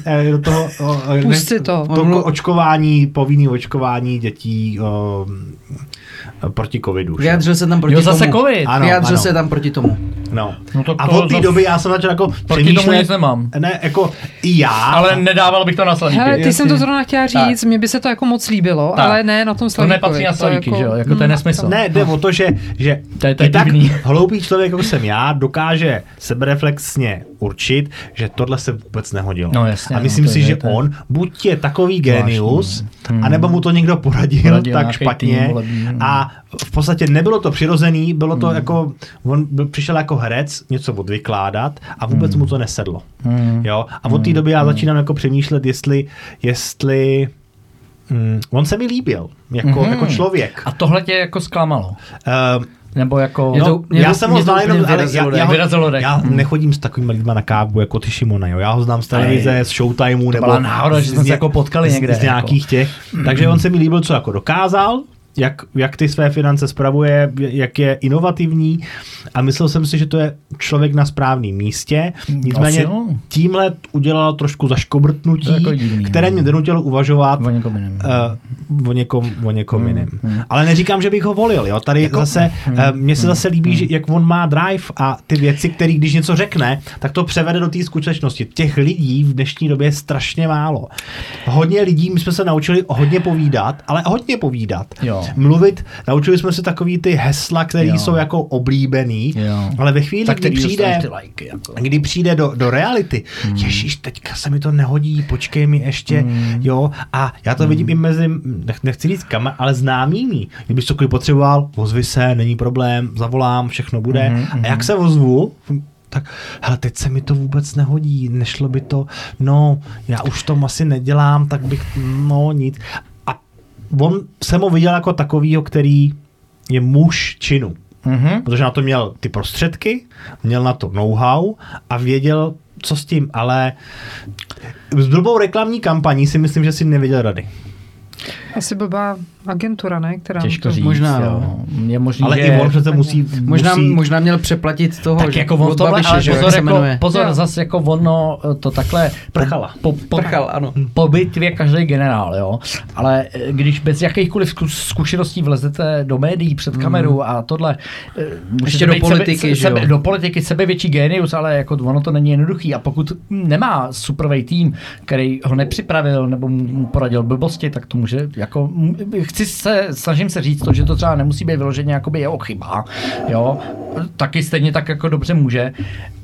eh, do toho, o, o, Pust si to. to očkování, povinný očkování dětí o, proti covidu. že? Vyjádřil se tam proti Jo, zase tomu. covid. Ano, Vyjádřil ano. se tam proti tomu. No. No tak a to od té doby já jsem začal jako Proti tomu nic nemám. ne, jako i já, Ale nedával bych to na Slavíky. Hele, ty Jasně. jsem to zrovna chtěla Tak. říct, mně by se to jako moc líbilo, Tak. ale ne na tom To Slavíkovi. nepatří na To Slavíky, že jo? Jako to je mm, nesmysl. Ne, jde o to, že, že To je- to je i tak hloupý člověk, jako jsem já, dokáže sebereflexně určit, že tohle se vůbec nehodilo. No jasně, a no, myslím to si, je- že to je- on buď je takový genius, no. Hmm. anebo mu to někdo poradil, Poradil tak špatně tým volební, no. A v podstatě nebylo to přirozený, bylo to Hmm. jako, on byl, přišel jako herec něco odvykládat a vůbec Hmm. mu to nesedlo. Hmm. Jo? A od té doby já začínám jako přemýšlet, jestli, jestli mm, on se mi líbil jako, Mhm. jako člověk. A tohle tě jako zklamalo? Uh, Nebo jako... No, to- mě já to- jsem ho znal jenom, ale vyrazilo já, já, ho- já Hmm. nechodím s takovými lidmi na kávu jako ty Šimona, jo. já ho znám z televize, z Showtimeu, nebo byla náhoda, že jsme z se jako potkali z- někde, Z, jako. nějakých těch. Takže on se mi líbil, co jako dokázal, jak, jak ty své finance spravuje, jak je inovativní a myslel jsem si, že to je člověk na správném místě. Nicméně Asi jo. tímhle udělal trošku zaškobrtnutí, jako divný, které no. mě donutilo uvažovat O někom jiném. Uh, o někom, o někom Hmm, jiném. hmm. Ale neříkám, že bych ho volil. Jo? Tady Jako- zase, hmm, uh, mně se hmm, zase líbí, že jak on má drive a ty věci, které když něco řekne, tak to převede do té skutečnosti. Těch lidí v dnešní době je strašně málo. Hodně lidí, my jsme se naučili hodně povídat, ale hodně povídat. Jo. Mluvit, naučili jsme se takový ty hesla, které jsou jako oblíbený, Jo. ale ve chvíli, tak kdy přijde... lajky. Jako. Kdy přijde do, do reality, hmm. ježíš, teďka se mi to nehodí, počkej mi ještě, hmm. jo, a já to hmm. vidím i mezi, nech, nechci říct kam, ale známými. Kdybych cokoliv potřeboval, ozvi se, není problém, zavolám, všechno bude. Hmm, A jak se ozvu, tak hele, teď se mi to vůbec nehodí, nešlo by to, no, já už to asi nedělám, tak bych, no, nic. On jsem ho viděl jako takovýho, který je muž činu Mhm. protože na to měl ty prostředky, měl na to know-how a věděl, co s tím, ale s blbou reklamní kampaní si myslím, že si nevěděl rady. Asi blbá agentura, ne? Která Těžko to... říct. možná, jo. no. Je možný, Ale že... i on přece musí, Možná, musí možná měl přeplatit toho, tak že jako on tohle, Babiše, ale že pozor, jako, pozor Jo. zase jako ono to takhle Prchala. Po, po, Prchal, ano. po bitvě každý generál, jo. Ale eh, když bez jakýchkoliv zku- zkušeností vlezete do médií před kameru a tohle, eh, Ještě do politiky, sebe, že sebe, jo. do politiky sebevětší génius, ale jako ono to není jednoduchý. A pokud nemá superový tým, který ho nepřipravil nebo mu poradil blbosti, tak to může jako, chci se, snažím se říct to, že to třeba nemusí být vyloženě jakoby jeho chyba, jo. Taky stejně tak jako dobře může,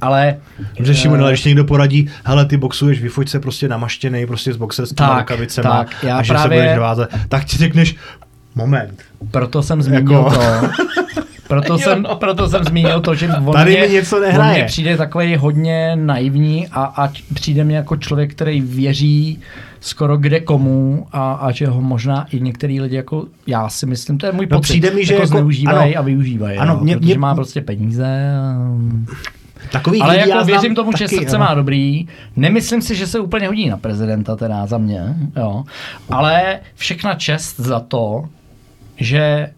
ale Že Šimon, ale když někdo poradí, hele, ty boxuješ, vyfoť se prostě namaštěnej, prostě s boxerskými Tak, rukavicema tak, já a že právě- se budeš rvázet, tak ti řekneš, moment, Proto jsem zmínil Jako- to. Proto jsem, proto jsem zmínil to, že on Tady mě, mi něco on nehraje. mě přijde takový hodně naivní a, a přijde mi jako člověk, který věří skoro kde komu a, a že ho možná i některý lidi jako, já si myslím, to je můj No, pocit, přijde mi, že jako, jako- zneužívají ano. a využívají, Ano, jo, mě- protože mě- má prostě peníze. A... takový Ale jako věřím tomu, že taky, srdce jo. má dobrý. Nemyslím si, že se úplně hodí na prezidenta teda za mě, jo. Ale všechna čest za to, že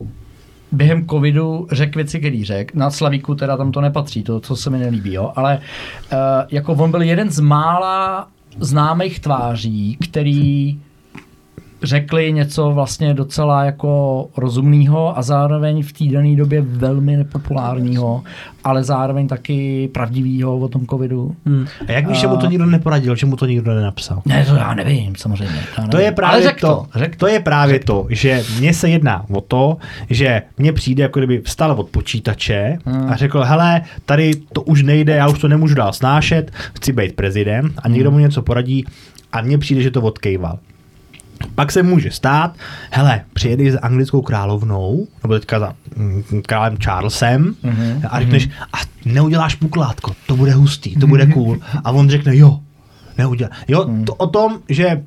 během covidu řekl věci, který řekl. Na Slavíku teda tam to nepatří, to, co se mi nelíbí, jo. Ale uh, jako on byl jeden z mála známých tváří, který řekli něco vlastně docela jako rozumného a zároveň v té dané době velmi nepopulárního, ale zároveň taky pravdivého o tom covidu. Hmm. A jak víš, že mu to nikdo neporadil, že mu to nikdo nenapsal? Ne, to já nevím, samozřejmě. Já nevím. To je právě ale řek to, to, řek to je právě to, že mně se jedná o to, že mně přijde, jako kdyby vstal od počítače Hmm. a řekl, hele, tady to už nejde, já už to nemůžu dál snášet, chci být prezident a někdo mu něco poradí a mně přijde, že to odkejval. Pak se může stát, hele, přijedeš za anglickou královnou, nebo teďka za mm, králem Charlesem Mhm, a řekneš, a neuděláš puklátko, to bude hustý, to bude cool. A on řekne, jo, neudělá. Jo, Mhm. to o tom, že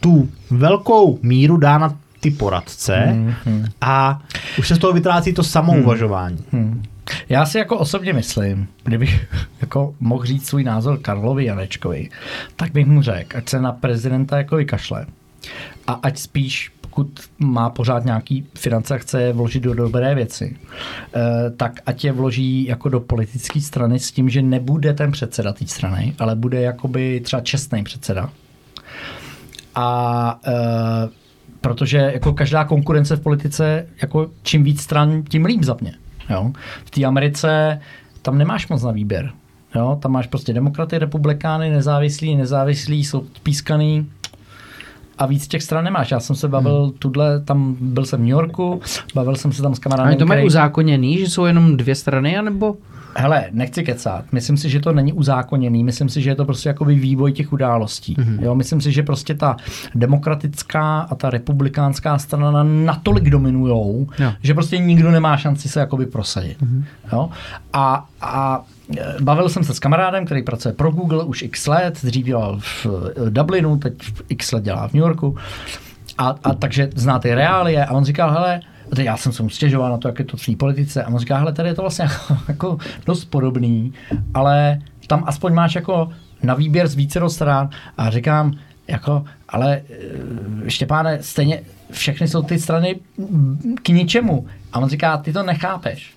tu velkou míru dá na ty poradce Mhm. a už se z toho vytrácí to samouvažování. Hmm. Já si jako osobně myslím, kdybych jako mohl říct svůj názor Karlovi Janečkovi, tak bych mu řekl, ať se na prezidenta jako vykašle a ať spíš pokud má pořád nějaký finance a chce je vložit do dobré věci, eh, tak ať je vloží jako do politické strany s tím, že nebude ten předseda té strany, ale bude jakoby třeba čestný předseda. A e, protože jako každá konkurence v politice, jako čím víc stran, tím líp za mě. Jo? V té Americe tam nemáš moc na výběr. Jo? Tam máš prostě demokraty, republikány, nezávislí, nezávislí, jsou pískaný a víc těch stran nemáš. Já jsem se bavil hmm. tudle, tam byl jsem v New Yorku, bavil jsem se tam s kamarádem, oni to mají který- uzákoněný, že jsou jenom dvě strany, anebo Hele, nechci kecat. Myslím si, že to není uzákoněný. Myslím si, že je to prostě jakoby vývoj těch událostí. Mhm. Mm-hmm. Jo, myslím si, že prostě ta demokratická a ta republikánská strana natolik dominujou, Jo. že prostě nikdo nemá šanci se jakoby prosadit. Mhm. Mm-hmm. Jo? A, a e, bavil jsem se s kamarádem, který pracuje pro Google už x let, dřív dělal v e, Dublinu, teď x let dělá v New Yorku. A, a takže zná ty reálie a on říkal, hele, já jsem se mu stěžoval na to, jak je to v politice a on říká, hele, tady je to vlastně jako, jako dost podobný, ale tam aspoň máš jako na výběr z více stran a říkám, jako, ale eh, Štěpáne, stejně všechny jsou ty strany k ničemu. A on říká, ty to nechápeš.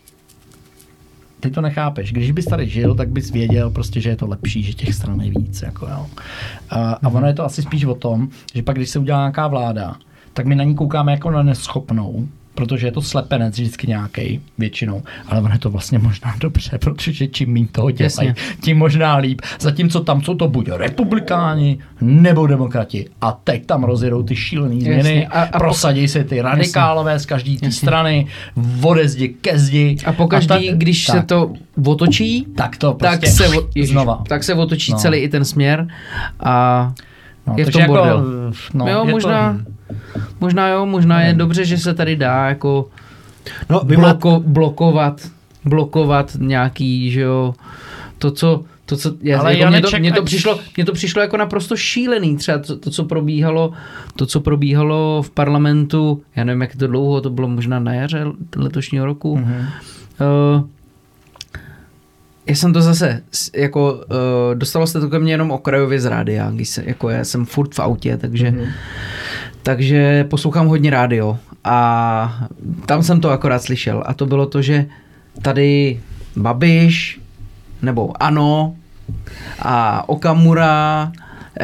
Ty to nechápeš. Když bys tady žil, tak bys věděl prostě, že je to lepší, že těch stran je víc. Jako, jo. A, a ono je to asi spíš o tom, že pak, když se udělá nějaká vláda, tak my na ní koukáme jako na neschopnou, protože je to slepenec vždycky nějaký většinou, ale ono je to vlastně možná dobře, protože čím méně toho dělají, Jasně. tím možná líp. Zatímco tam jsou to buď republikáni nebo demokrati. A teď tam rozjedou ty šílené změny, Jasně. A- a po- prosadí se ty radikálové z každé té strany, ode zdi ke zdi. A pokaždý, tak- když tak, se to otočí, tak to tak prostě se, o- Ježiš, znova. tak se otočí No. celý i ten směr a No, je v takže tom bordel. no, jo, je možná, možná jo, možná je dobře, že se tady dá jako No, vy máte, bloko, blokovat, blokovat nějaký, že jo, to, co to, co, já, Ale jako mě, to, mě, to přišlo, mě to přišlo jako naprosto šílený, třeba to, to, co probíhalo, to, co probíhalo v parlamentu, já nevím, jak to dlouho, to bylo možná na jaře letošního roku, Mhm. Uh, já jsem to zase, jako, uh, dostalo se to ke mně jenom okrajově z rádia, když se, jako já jsem furt v autě, takže, Mhm. Takže poslouchám hodně rádio a tam jsem to akorát slyšel a to bylo to, že tady Babiš, nebo ANO a Okamura,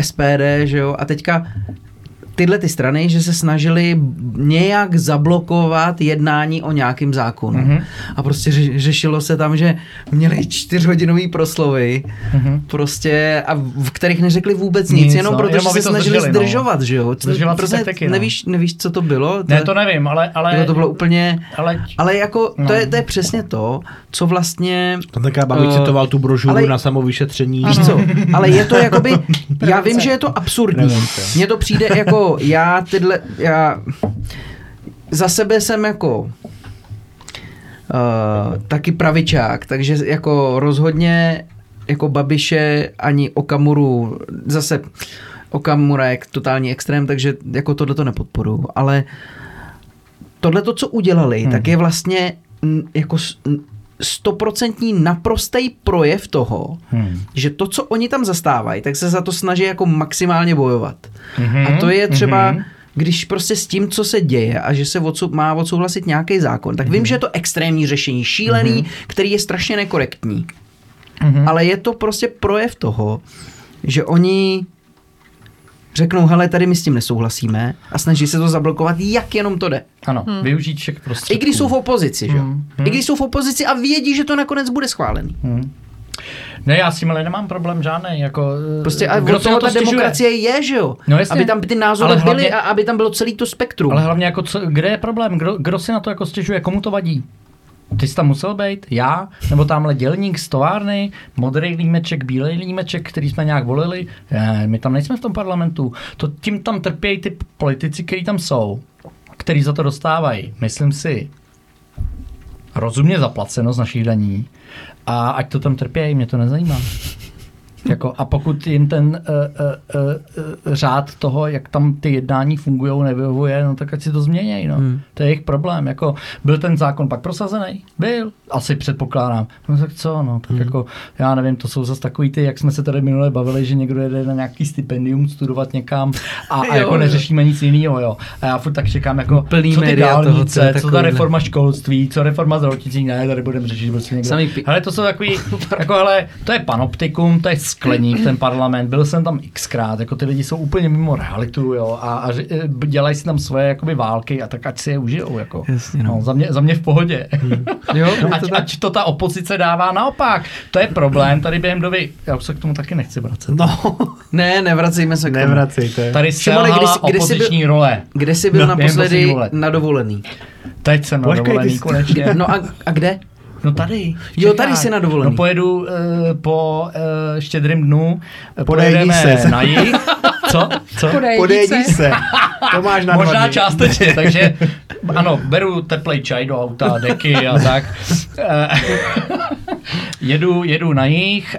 SPD, že jo, a teďka tyhle ty strany, že se snažili nějak zablokovat jednání o nějakým zákonu. Mhm. Mm-hmm. A prostě ře- řešilo se tam, že měli čtyřhodinový proslovy, Mhm. mm-hmm. prostě, a v kterých neřekli vůbec nic, Nic, jenom no, protože se to snažili zdrželi, no. zdržovat, že jo. Zdržovací prostě taktiky, no. nevíš, nevíš, co to bylo? Ne, to nevím, ale... ale Jako to bylo úplně... ale, Ale jako, No. to, je, to je přesně to, co vlastně... tam tenkrát Babiš Eh, citoval tu brožuru ale- na samovyšetření. Víš co, ale je to jakoby, já vím, že je to absurdní. Mně to přijde jako, já tyhle, já za sebe jsem jako uh, taky pravičák, takže jako rozhodně jako Babiše ani Okamuru, zase Okamura je totální extrém, takže jako tohle to nepodporuju, ale tohle to, co udělali, hmm. tak je vlastně jako stoprocentní naprostý projev toho, Hmm. že to, co oni tam zastávají, tak se za to snaží jako maximálně bojovat. Mhm, A to je třeba, mhm. když prostě s tím, co se děje a že se odsou, má odsouhlasit nějaký zákon, tak vím, že je to extrémní řešení, šílený, který je strašně nekorektní. Mhm. Ale je to prostě projev toho, že oni řeknou, hele, tady my s tím nesouhlasíme a snaží se to zablokovat, jak jenom to jde. Ano, využít všech prostředků. I když jsou v opozici, že? jo? Hmm. I když jsou v opozici a vědí, že to nakonec bude schválený. Hmm. Ne, já s tím ale nemám problém žádný. Jako, eh, Prostě a kdo toho ta stěžuje? demokracie je, že jo? No jasně. aby tam ty názory hlavně- byly a aby tam bylo celý to spektrum. Ale hlavně, jako co, kde je problém? Kdo, kdo si na to jako stěžuje? Komu to vadí? Ty jsi tam musel být? Já? Nebo tamhle dělník z továrny? Modrý límeček, bílej límeček, který jsme nějak volili? Ne, my tam nejsme v tom parlamentu. To tím tam trpějí ty politici, kteří tam jsou, který za to dostávají. Myslím si, rozumně zaplaceno z našich daní. A ať to tam trpějí, mě to nezajímá. Jako, a pokud jim ten uh, uh, uh, řád toho, jak tam ty jednání fungují, nevyhovuje, no tak ať si to změnějí. No. Hmm. To je jejich problém. Jako, byl ten zákon pak prosazený? Byl. Asi předpokládám. No tak co, no, tak hmm. jako, já nevím, to jsou zase takový ty, jak jsme se tady minule bavili, že někdo jede na nějaký stipendium studovat někam a, a Jo, jako jo. neřešíme nic jiného, jo. A já furt tak čekám, jako, Plný co ty média toho, dálnice, co co ta reforma školství, co reforma zdravotnictví, ne, tady budeme řešit prostě někdo. Sami pi- Ale to jsou takový, jako ale to je panoptikum, to je skleník, ten parlament, byl jsem tam xkrát, jako ty lidi jsou úplně mimo realitu, jo, a, a eh, dělají si tam svoje jakoby války a tak ať si je užijou, jako. Jasně, no. no. za, mě, za mě v pohodě. Jo, ať, ať to ta opozice dává naopak. To je problém, tady během doby, já už se k tomu taky nechci vracet. No, Ne, nevracejme se k tomu. nevracejte. Tady selhala jsi byl- opoziční role. Kde jsi byl No, naposledy na dovolený? Teď jsem na Počkej, dovolený konečně. No a, a kde? No tady. Jo, tady jsi na dovolený. No pojedu uh, po uh, štědrým dnu, Podejdí pojedeme se. na jih. Co? Co? Podej Podejdí více. se. To máš na Možná dny. částečně, takže ano, beru teplej čaj do auta, deky a tak. Eh, jedu, jedu na jich,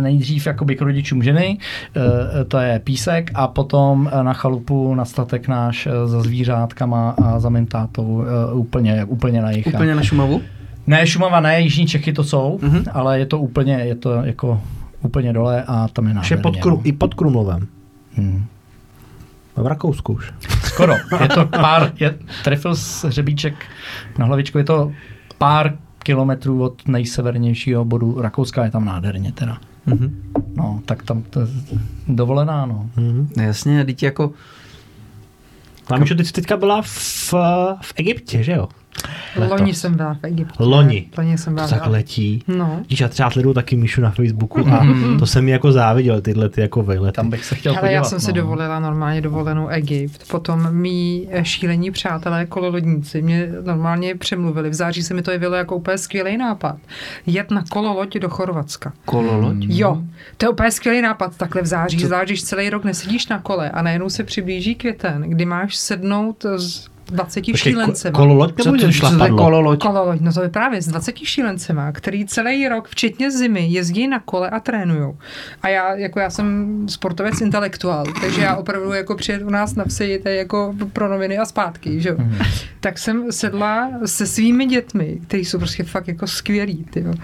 nejdřív jakoby k rodičům ženy, to je písek, a potom na chalupu, na statek náš za zvířátkama a za mým tátou eh, úplně, úplně na jich. Úplně na Šumavu? Ne, Šumava ne, Jižní Čechy to jsou, Mhm. ale je to úplně, je to jako úplně dole a tam je nádherně. pod, Kru, no. i pod Krumlovem. Hmm. V Rakousku už. Skoro. Je to pár, je, trefil s hřebíček na hlavičku, je to pár kilometrů od nejsevernějšího bodu Rakouska, je tam nádherně teda. Mhm. No, tak tam to je dovolená, no. Mhm. No Jasně, teď jako A Míšo, ty jsi teďka byla v, v Egyptě, že jo? Loni jsem byla v Egyptě. Loni. Loni jsem To byla. tak letí. No. Když já třeba sleduju taky Míšu na Facebooku a to jsem mi jako záviděl, tyhle ty jako vejlety. Tam bych se chtěl Ale podívat. já jsem si no. dovolila normálně dovolenou Egypt. Potom mý šílení přátelé kololodníci mě normálně přemluvili. V září se mi to jevilo jako úplně skvělý nápad. Jet na kololoď do Chorvatska. kololoď. Jo, to je úplně skvělý nápad takhle v září, zvlášť když celý rok nesedíš na kole a najednou se přiblíží květen, kdy máš sednout s 20 Počkej, ko- šílencema. kololoď Co nebo to, že co to je šlapadlo? kololoď? Kololoď, no to je právě s 20 šílencema, který celý rok, včetně zimy, jezdí na kole a trénujou. A já, jako já jsem sportovec intelektuál, takže já opravdu jako přijet u nás na vsi, to je jako pro noviny a zpátky, že jo. Tak jsem sedla se svými dětmi, kteří jsou prostě fakt jako skvělí, ty jo.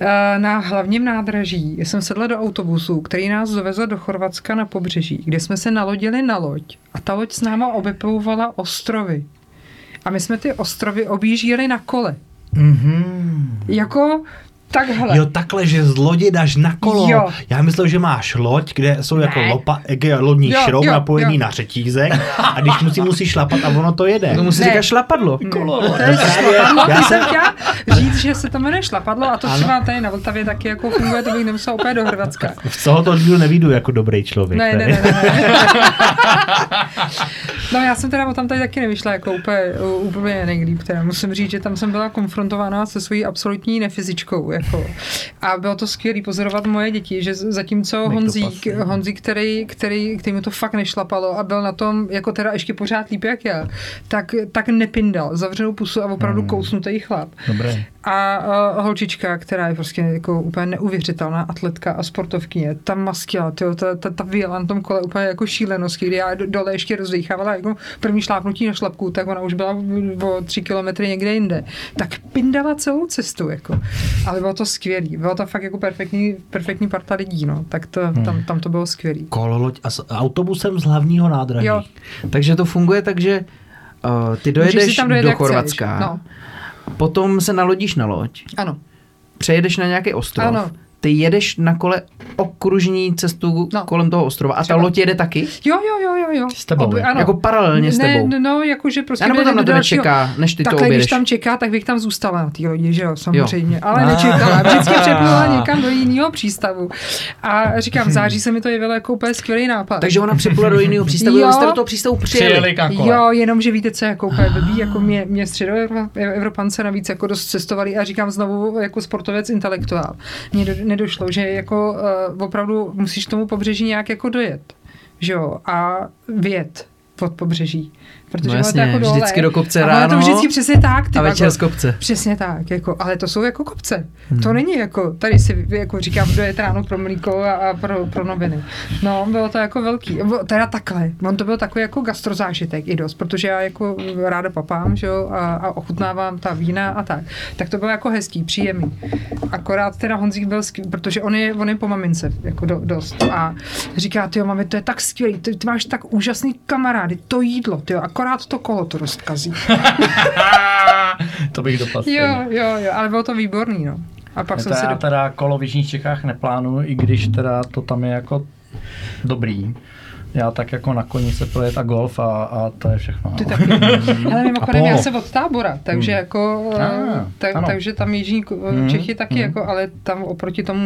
Eh, Na hlavním nádraží jsem sedla do autobusu, který nás dovezl do Chorvatska na pobřeží, kde jsme se nalodili na loď a ta loď s náma obeplouvala ostrovy. A my jsme ty ostrovy objížděli na kole. Mhm. Jako takhle. Jo, takhle, že z lodi dáš na kolo. Jo. Já myslel, že máš loď, kde jsou jako Ne. lopa, eh, lodní Jo, šroub jo, napojený jo. na řetízek a když musí, musí šlapat a ono to jede. Tomu se Ne. říká šlapadlo. Kolo. To je šlapadlo, Já já jsem- chtěla říct, že se to jmenuje šlapadlo a to třeba tady na Vltavě taky jako funguje, to bych nemusela úplně do Hrvatska. Z tohoto dílu nevídu jako dobrý člověk. Ne, ne, ne, ne, ne. No já jsem teda o tam tady taky nevyšla jako úplně, úplně nejlíp. Teda. Musím říct, že tam jsem byla konfrontována se svojí absolutní nefyzičkou. Jako. A bylo to skvělé pozorovat moje děti, že zatímco Honzík. Honzík který, který, který mu to fakt nešlapalo a byl na tom jako teda ještě pořád líp jak já, tak, tak nepindal, zavřenou pusu a opravdu hmm. kousnutý chlap. Dobré. A uh, holčička, která je prostě jako úplně neuvěřitelná atletka a sportovkyně, ta maskila, tyjo, ta, ta, ta vyjela na tom kole úplně jako šílenosti, kdy já do- dole ještě rozdýchávala jako první šlápnutí na šlapku, tak ona už byla o tři kilometry někde jinde. Tak pindala celou cestu, jako. Ale bylo to skvělý, bylo to fakt jako perfektní, perfektní parta lidí, no. Tak to, tam, tam to bylo skvělý. Kololoď a s autobusem z hlavního nádraží. Jo. Takže to funguje tak, že uh, ty dojedeš do chceš. Chorvatska, No, potom se nalodíš na loď, ano. přejedeš na nějaký ostrov, Ano. Ty jedeš na kole okružní cestu No. kolem toho ostrova a ta Třeba. loď jede taky? Jo, jo, jo, jo, jo. S tebou, jako? Jako paralelně s tebou? Ne, no, jakože prostě... A nebo tam na dalšího- čeká, než ty to Takhle, když objedeš? tam čeká, tak bych tam zůstala na té lodi, že jo, samozřejmě. Ale Ah. nečekala. Vždycky přeplula někam do jiného přístavu. A říkám, v září se mi to jevilo jako úplně skvělý nápad. Takže ona připlula do jiného přístavu, Jo. jo. jste do toho přístavu přijeli. Přijeli. Jo, jenom, že víte, co je jako úplně blbý, jako mě, mě středoevropance navíc jako dost cestovali a říkám znovu jako sportovec intelektuál. Mně do, nedošlo, že jako uh, opravdu musíš tomu pobřeží nějak jako dojet, že jo, a vět od pobřeží. Protože No jasně, jako dole, vždycky do kopce ráno to vždycky přesně tak. Ty a večer vago. z kopce. Přesně tak, jako, ale to jsou jako kopce. Hmm. To není jako, tady si jako říkám, kdo je ráno pro mlíko a, a pro, pro noviny. No, bylo to jako velký. Teda takhle. On to byl takový jako gastrozážitek i dost, protože já jako ráda papám, že jo, a, a ochutnávám ta vína a tak. Tak to bylo jako hezký, příjemný. Akorát teda Honzík byl skvělý, protože on je, on je po mamince, jako do, dost. A říká, ty mami, to je tak skvělý, ty, ty máš tak úžasný kamarády, to jídlo, ty akorát to kolo to rozkazí. to bych dopadl. Jo, jo, jo, ale bylo to výborný, no. A pak Ne, jsem to si já do... teda kolo v Jižních Čechách neplánuju, i když teda to tam je jako dobrý. Já tak jako na koni se projet a golf a, a to je všechno. Ty no. taky. Ale mimochodem, A já jsem od tábora, takže Hmm. jako, Ah, eh, tak, ano. takže tam Jižní Ko- Hmm, Čechy taky hmm. jako, ale tam oproti tomu,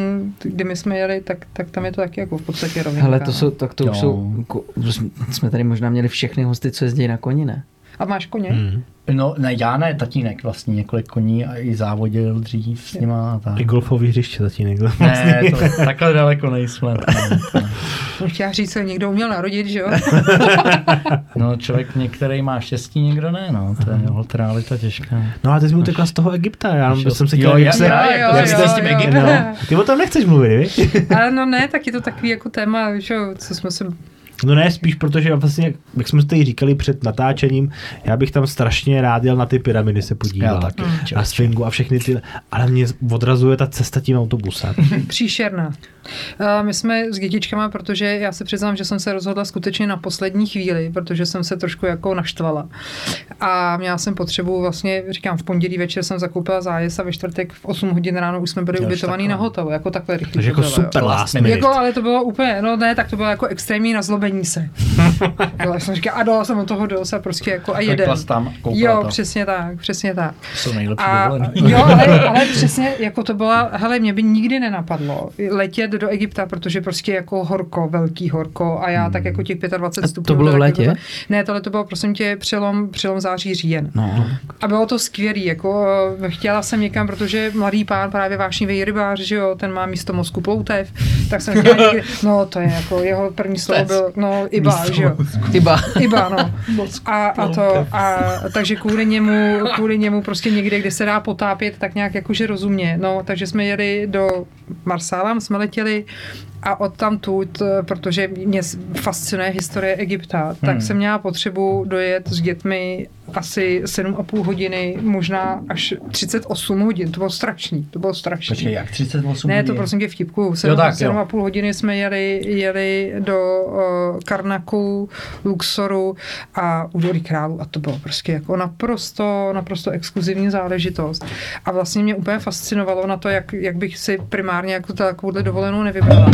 kdy my jsme jeli, tak, tak tam je to taky jako v podstatě rovně. Hele, to jsou, tak to už Jo. jsou, jsme tady možná měli všechny hosty, co jezdí na koni, ne? A máš koně? Hmm. No, ne, já ne, tatínek vlastně několik koní a i závodil dřív s nima a tak. I golfový hřiště tatínek. Ne, to, takhle daleko nejsme. Jsem chtěla říct, že někdo uměl narodit, že jo? No, člověk některý má štěstí, někdo ne, no, to je holt realita těžká. No a ty jsi mi utekla z toho Egypta, já Našel- jsem se Jo, chtěl, jak se, jak s tím. Egyptem, no. Ty o tom nechceš mluvit, víš? Ale no ne, tak je to takový jako téma, že jo, co jsme se No ne, spíš protože vlastně, jak jsme si tady říkali před natáčením, já bych tam strašně rád jel na ty pyramidy se Já podívat. taky. A Sfingu a všechny ty, ale mě odrazuje ta cesta tím autobusem. Příšerná. A My jsme s dětičkama, protože já se přiznám, že jsem se rozhodla skutečně na poslední chvíli, protože jsem se trošku jako naštvala. A měla jsem potřebu, vlastně říkám, v pondělí večer jsem zakoupila zájezd a ve čtvrtek v 8 hodin ráno už jsme byli ubytovaní takhle. na hotelu, jako takhle rychle. Takže to jako super last Jako. Jako, ale to bylo úplně, no ne, tak to bylo jako extrémní nazlobení se. jo, já jsem říkala, a dala jsem od toho dost a prostě jako a jsi tam Jo, to. přesně tak, přesně tak. To jsou nejlepší A, dovolený. jo, ale, ale přesně, jako to byla, hele, mě by nikdy nenapadlo letět do Egypta, protože prostě jako horko, velký horko a já tak jako těch 25 A stupňů. to bylo v létě? Jako to, ne, tohle to bylo prosím tě přelom, přelom září říjen. No. A bylo to skvělý, jako eh, chtěla jsem někam, protože mladý pán, právě vášnivý rybář, že jo, ten má místo mozku ploutev, tak jsem chtěla někde, no to je jako, jeho první slovo byl, no Iba, že jo. Chyba. Iba, no. A, a to, a takže kvůli němu, kvůli němu prostě někde, kde se dá potápět, tak nějak jakože rozumně. No, takže jsme jeli do Marsala, jsme letěli a od tam tud, protože mě fascinuje historie Egypta, tak Hmm. jsem měla potřebu dojet s dětmi asi 7,5 hodiny, možná až 38 hodin. To bylo strašný, to bylo strašný. Počkej, jak 38 Ne, to hodin? prosím tě vtipku. Jo, 7, tak, sedm jo. a půl hodiny jsme jeli, jeli do uh, Karnaku, Luxoru a údolí králu a to bylo prostě jako naprosto, naprosto exkluzivní záležitost. A vlastně mě úplně fascinovalo na to, jak, jak bych si primárně jako takovouhle dovolenou nevybrala.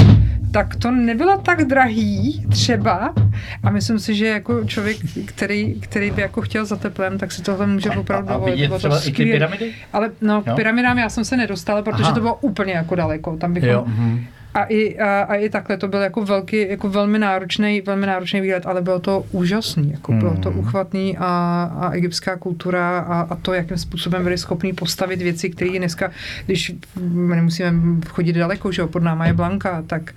Tak to nebylo tak drahý třeba a myslím si, že jako člověk, který, který by jako chtěl za teplem, tak si tohle může opravdu A dovolit. vidět Bylo to třeba i ty pyramidy? Ale no, Jo? k pyramidám já jsem se nedostala, protože Aha. to bylo úplně jako daleko. Tam bychom, Jo, mhm. A, i, a, a, i takhle to byl jako velký, jako velmi náročný, velmi náročný výlet, ale bylo to úžasný, jako bylo to Mm. uchvatný a, a egyptská kultura a, a to, jakým způsobem byli schopní postavit věci, které dneska, když nemusíme chodit daleko, že jo, pod náma je Blanka, tak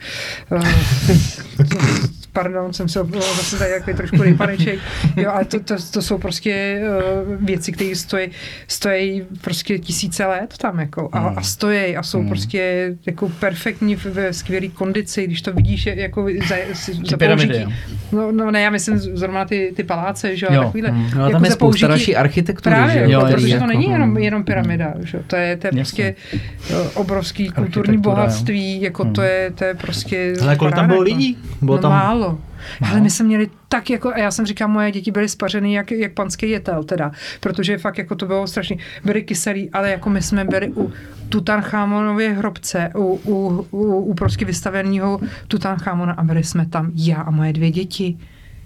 uh, pardon, jsem se zase tady jako trošku rypaneček, jo, ale to, to, to jsou prostě uh, věci, které stojí, stojí prostě tisíce let tam, jako, a, a stojí a jsou Hmm. prostě jako perfektní v- ve skvělé kondici, když to vidíš jako za, si- za pyramidy, použití. No, no, ne, já myslím zrovna na ty, ty paláce, že jo, Jo, takovýhle. hmm. No jako tam je za spousta další architektury, Právě, že jo, protože je, to jako, není jenom, hm. jenom pyramida, že? jo, to je, to je prostě eh, obrovský kulturní bohatství, jako to Hm. je, to je prostě Ale kolik tam bylo jako. lidí? Bylo no tam... málo. Ale my jsme měli tak jako, a já jsem říkal, moje děti byly spařený jak, jak panský jetel teda, protože fakt jako to bylo strašný, byly kyselý, ale jako my jsme byli u Tutanchamonově hrobce, u, u, u, u prostě vystaveného Tutanchamona a byli jsme tam já a moje dvě děti.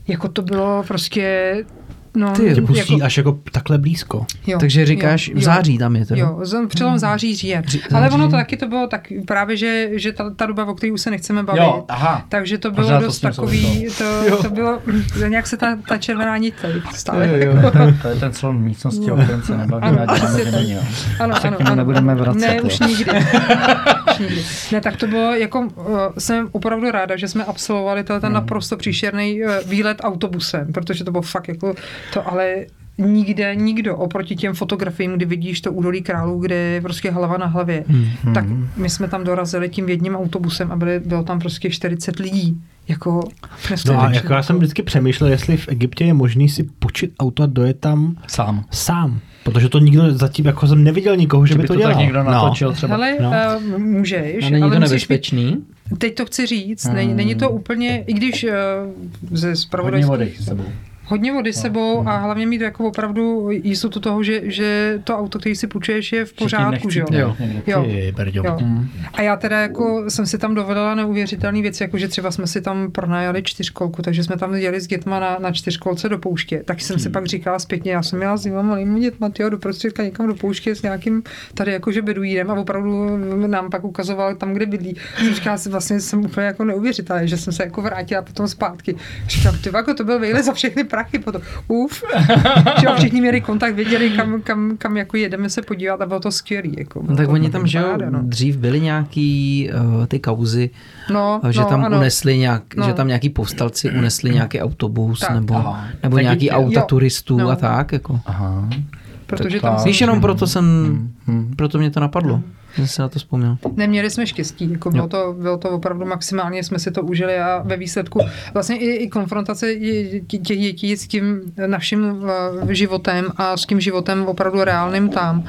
Jako to bylo prostě, no, Ty, Tě pustí jako, až jako takhle blízko. jo, Takže říkáš, jo, v jo. září tam je to. Jo, přelom září, říjen. Ří- Ale ono to taky to bylo tak právě, že, že ta, ta doba, o které už se nechceme bavit, Jo, aha. takže to bylo to dost tím takový, to, to bylo, nějak se ta, ta červená nit tady stále. Jo, jo. To je ten slon místnosti, o kterém se nebavíme, Ano. Ano, ano, němu ano, nebudeme ano. vracet, Ne, už nikdy. Nikdy. Ne, tak to bylo jako, uh, jsem opravdu ráda, že jsme absolvovali ten Hmm. naprosto příšerný uh, výlet autobusem, protože to bylo fakt jako to, ale nikde nikdo oproti těm fotografiím, kdy vidíš to údolí králů, kde je prostě hlava na hlavě, Hmm. tak my jsme tam dorazili tím jedním autobusem a byli, bylo tam prostě 40 lidí. Jako No a jako já jsem vždycky přemýšlel, jestli v Egyptě je možný si počít auto a dojet tam Sám. sám. Protože to nikdo zatím, jako jsem neviděl nikoho, že by Kdyby to, to dělal. tak někdo natočil třeba. Hele, No. uh, můžeš, A není ale to nebezpečný? Teď to chci říct, není, Hmm. není to úplně, i když uh, ze Hodně spravodajských... vody s sebou. Hodně vody s sebou Hmm. a hlavně mít jako opravdu jistotu toho, že, že to auto, který si půjčuješ, je v pořádku, že jo? Jo. Jo. Jo. Mm. A já teda jako jsem si tam dovedala neuvěřitelné věci, jako že třeba jsme si tam pronajali čtyřkolku, takže jsme tam jeli s dětma na, na čtyřkolce do pouště. Tak jsem si pak říkala zpětně, já jsem měla s těma malými dětma, tyjo, do prostředka někam do pouště s nějakým tady jakože beduínem a opravdu nám pak ukazoval tam, kde bydlí. Jsem říkala si vlastně, jsem úplně jako neuvěřitelná, že jsem se jako vrátila potom zpátky. Říkám, ty jako to byl vejle za všechny prachy potom. Uf. že jo, všichni měli kontakt, věděli, kam, kam, kam jako jedeme se podívat a bylo to skvělý. Jako, No, tak to oni tam, že jo, no. dřív byly nějaký uh, ty kauzy, No, že no, tam ano. unesli nějak, No. že tam nějaký povstalci unesli nějaký autobus Tak. nebo, Aha. nebo Tak nějaký jo. auta turistů No. a tak, jako. Aha. Protože tam Víš, jenom proto jsem, Hmm. proto mě to napadlo, že jsem na to vzpomněl. Neměli jsme štěstí, jako bylo, to, bylo to opravdu maximálně, jsme si to užili a ve výsledku vlastně i, i konfrontace těch dětí s tím naším eh, životem a s tím životem opravdu reálným tam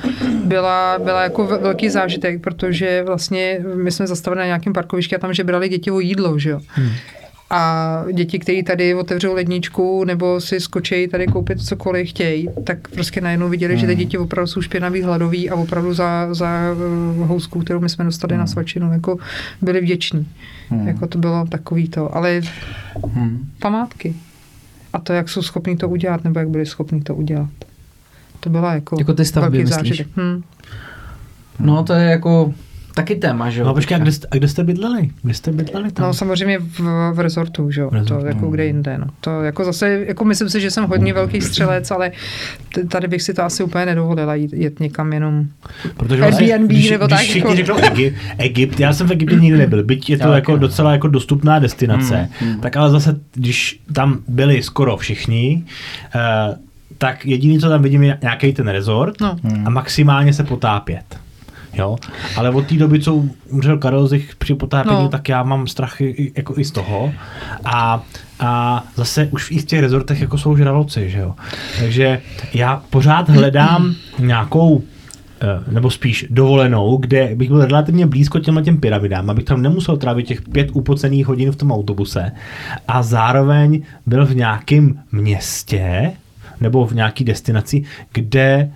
byla, byla jako ve- velký zážitek, protože vlastně my jsme zastavili na nějakém parkovišti a tam žebrali děti o jídlo, že jo. A děti, kteří tady otevřou ledničku nebo si skočí tady koupit cokoliv chtějí, tak prostě najednou viděli, že ty děti opravdu jsou špinavý, hladový a opravdu za, za uh, housku, kterou my jsme dostali na svačinu, jako byli vděční. Jako to bylo takový to, ale památky. A to, jak jsou schopní to udělat, nebo jak byli schopní to udělat. To byla jako, Jako ty stavby, velký zážitek. Hm. No to je jako taky téma, že jo. No počkej, a kde, jste- a kde jste bydleli? Kde jste bydleli tam? No samozřejmě v, v rezortu, že jo, to jako no. kde jinde, no. To jako zase, jako myslím si, že jsem hodně velký střelec, ale tady bych si to asi úplně nedovolila jít, jet někam jenom. Protože Airbnb když, nebo když tak, všichni jako- řeknou Egypt, Egypt, já jsem v Egyptě nikdy nebyl, byť je to Já jako docela jako dostupná destinace, tak ale zase, když tam byli skoro všichni, eh, tak jediný, co tam vidím, je nějaký ten rezort No. a maximálně se potápět. Jo? Ale od té doby, co umřel Karel Zich při potápění, No. tak já mám strach i, jako i z toho. A, a zase už i v těch rezortech jako jsou žraloci, že jo. Takže já pořád hledám nějakou eh, nebo spíš dovolenou, kde bych byl relativně blízko těmhle těm pyramidám, abych tam nemusel trávit těch pět upocených hodin v tom autobuse a zároveň byl v nějakém městě nebo v nějaký destinaci, kde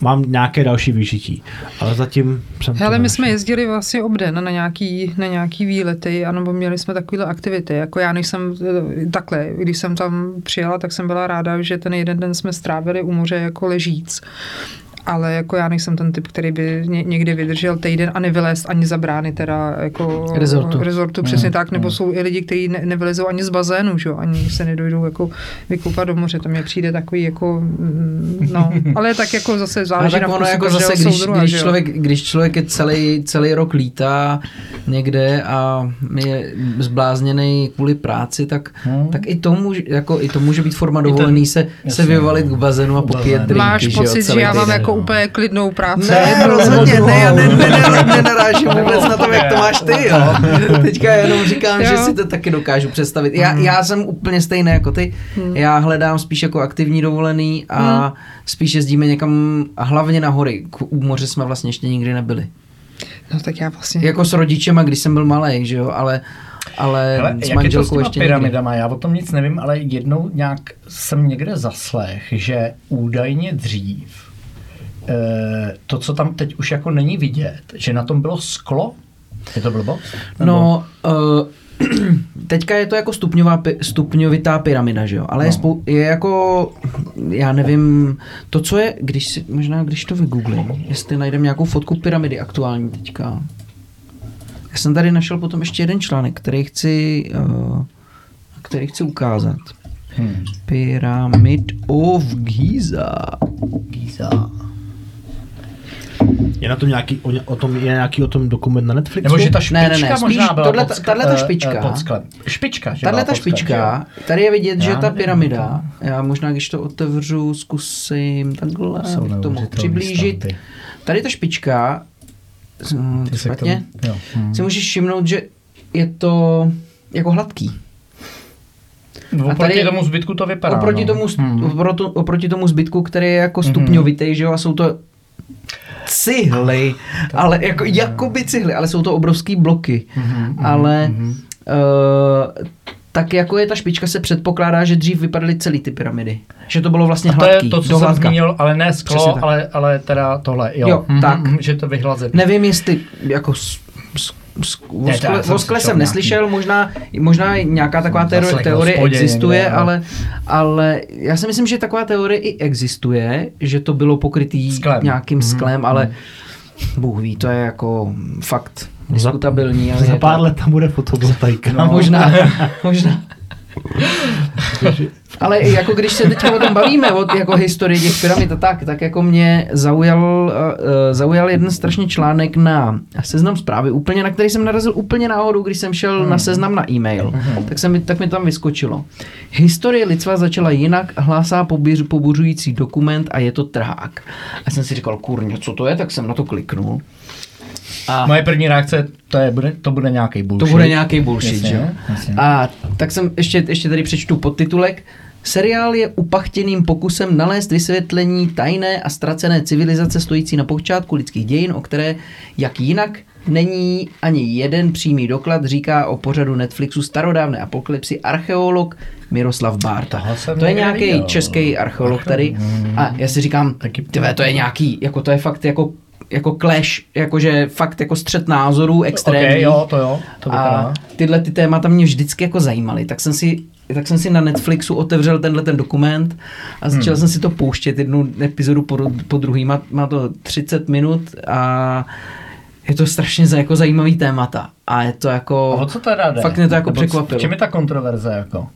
mám nějaké další vyžití. Ale zatím jsem Hele, my jsme jezdili vlastně obden na nějaký, na nějaký výlety, anebo měli jsme takovéhle aktivity. Jako já, než jsem eh, takhle, když jsem tam přijela, tak jsem byla ráda, že ten jeden den jsme strávili u moře jako ležíc. Ale jako já nejsem ten typ, který by ně, někdy vydržel týden a nevylézt ani za brány teda jako Rezortu. rezortu přesně tak, nebo jsou i lidi, kteří ne, nevylezou ani z bazénu, že? jo, ani se nedojdou jako vykoupat do moře, to mě přijde takový jako, mm, no, ale tak jako zase Ale záleží tak na ono jako zase, když, soudruha, když, člověk, když člověk je celý, celý rok lítá někde a je zblázněný kvůli práci, tak, Hmm. tak i, to může, jako, i to může být forma dovolený se, se vyvalit k bazénu a Bazén. drinky, Máš že jo, pocit, že já mám jako úplně klidnou práci. Ne, jednu rozhodně ne, já ne, druhou. ne, ne, nenarážím vůbec na to, jak to máš ty, jo. Teďka jenom říkám, že Jo. si to taky dokážu představit. Já, já jsem úplně stejný jako ty. Já hledám spíš jako aktivní dovolený a spíš jezdíme někam, a hlavně na hory. K- U moře jsme vlastně ještě nikdy nebyli. No tak já vlastně... Jako s rodičema, když jsem byl malý, že jo, ale, ale Hele, s jak je to s manželkou těma ještě nikdy. pyramidama? Já o tom nic nevím, ale jednou nějak jsem někde zaslech, že údajně dřív to, co tam teď už jako není vidět, že na tom bylo sklo? Je to blbost? Nebo- No, uh, teďka je to jako stupňová, stupňovitá pyramida, že jo? Ale je, No. spou- je jako, já nevím, to, co je, když si, možná když to vygooglím, jestli najdem nějakou fotku pyramidy aktuální teďka. Já jsem tady našel potom ještě jeden článek, který chci, uh, který chci ukázat. Hmm. Pyramid of Giza. Giza. Je na tom nějaký, o, o tom, je nějaký o tom dokument na Netflixu? Nebo že ta Ne, špička ne, ne, spíš možná byla tohle- pod tahle ta eh, špička. Pod sklem. Špička, že Tahle ta že špička, tady je vidět, že Já ta nevím, pyramida, já možná když to otevřu, zkusím takhle to mohl neuvěřitelný přiblížit. stavby. Tady ta špička, Ty špatně, tomu- jo. Hmm. si můžeš všimnout, že je to jako hladký. Oproti tady- tomu zbytku to vypadá. Oproti, no. tomu, Hmm. oproti, oproti tomu zbytku, který je jako stupňovitý, že jo, a jsou to cihly, ale jako, jakoby cihly, ale jsou to obrovský bloky. Mhm, ale mhm. uh, tak jako je ta špička, se předpokládá, že dřív vypadaly celý ty pyramidy. Že to bylo vlastně A to hladký, je to, co jsem zmínil, ale ne sklo, ale, ale teda tohle, jo. Jo, Mhm, tak. mhm, Že to vyhlazený. Nevím, jestli jako s, s, Ne, skle, jsem neslyšel, možná, možná nějaká taková Jsem teorie, existuje, někde, no. ale, ale já si myslím, že taková teorie i existuje, že to bylo pokrytý Sklem. nějakým Mhm, sklem, ale Bůh ví, to je jako fakt diskutabilní. ale Za pár to- let tam bude fotovoltaika. No, možná, možná. Ale jako když se teď o tom bavíme, o jako historii těch pyramid a tak, tak jako mě zaujal, uh, zaujal jeden strašně článek na seznam zprávy, úplně na který jsem narazil úplně náhodou, když jsem šel hmm. na seznam na e-mail, hmm. tak, jsem, tak mi tam vyskočilo. Historie lidstva začala jinak, hlásá pobíř, pobuřující dokument a je to trhák. A jsem si říkal, kurně, co to je, tak jsem na to kliknul. A Moje první reakce, to, je, bude, to bude nějaký bullshit. To bude nějaký bullshit, jasně? Jasně. A tak jsem ještě, ještě tady přečtu podtitulek. Seriál je upachtěným pokusem nalézt vysvětlení tajné a ztracené civilizace stojící na počátku lidských dějin, o které, jak jinak, není ani jeden přímý doklad, říká o pořadu Netflixu starodávné apokalypsy archeolog Miroslav Bárta. To je nějaký český archeolog tady a já si říkám, tyve, to je nějaký, jako to je fakt jako jako clash, jakože fakt jako střed názorů extrémní. Okay, jo, to jo, to a tyhle ty témata mě vždycky jako zajímaly, tak jsem si tak jsem si na Netflixu otevřel tenhle ten dokument a začal hmm. jsem si to pouštět jednu epizodu po, po druhý. Má, má to 30 minut a je to strašně jako zajímavý témata. A je to jako... A o co teda jde? Fakt mě to jako Nebo překvapilo. V čem je ta kontroverze jako?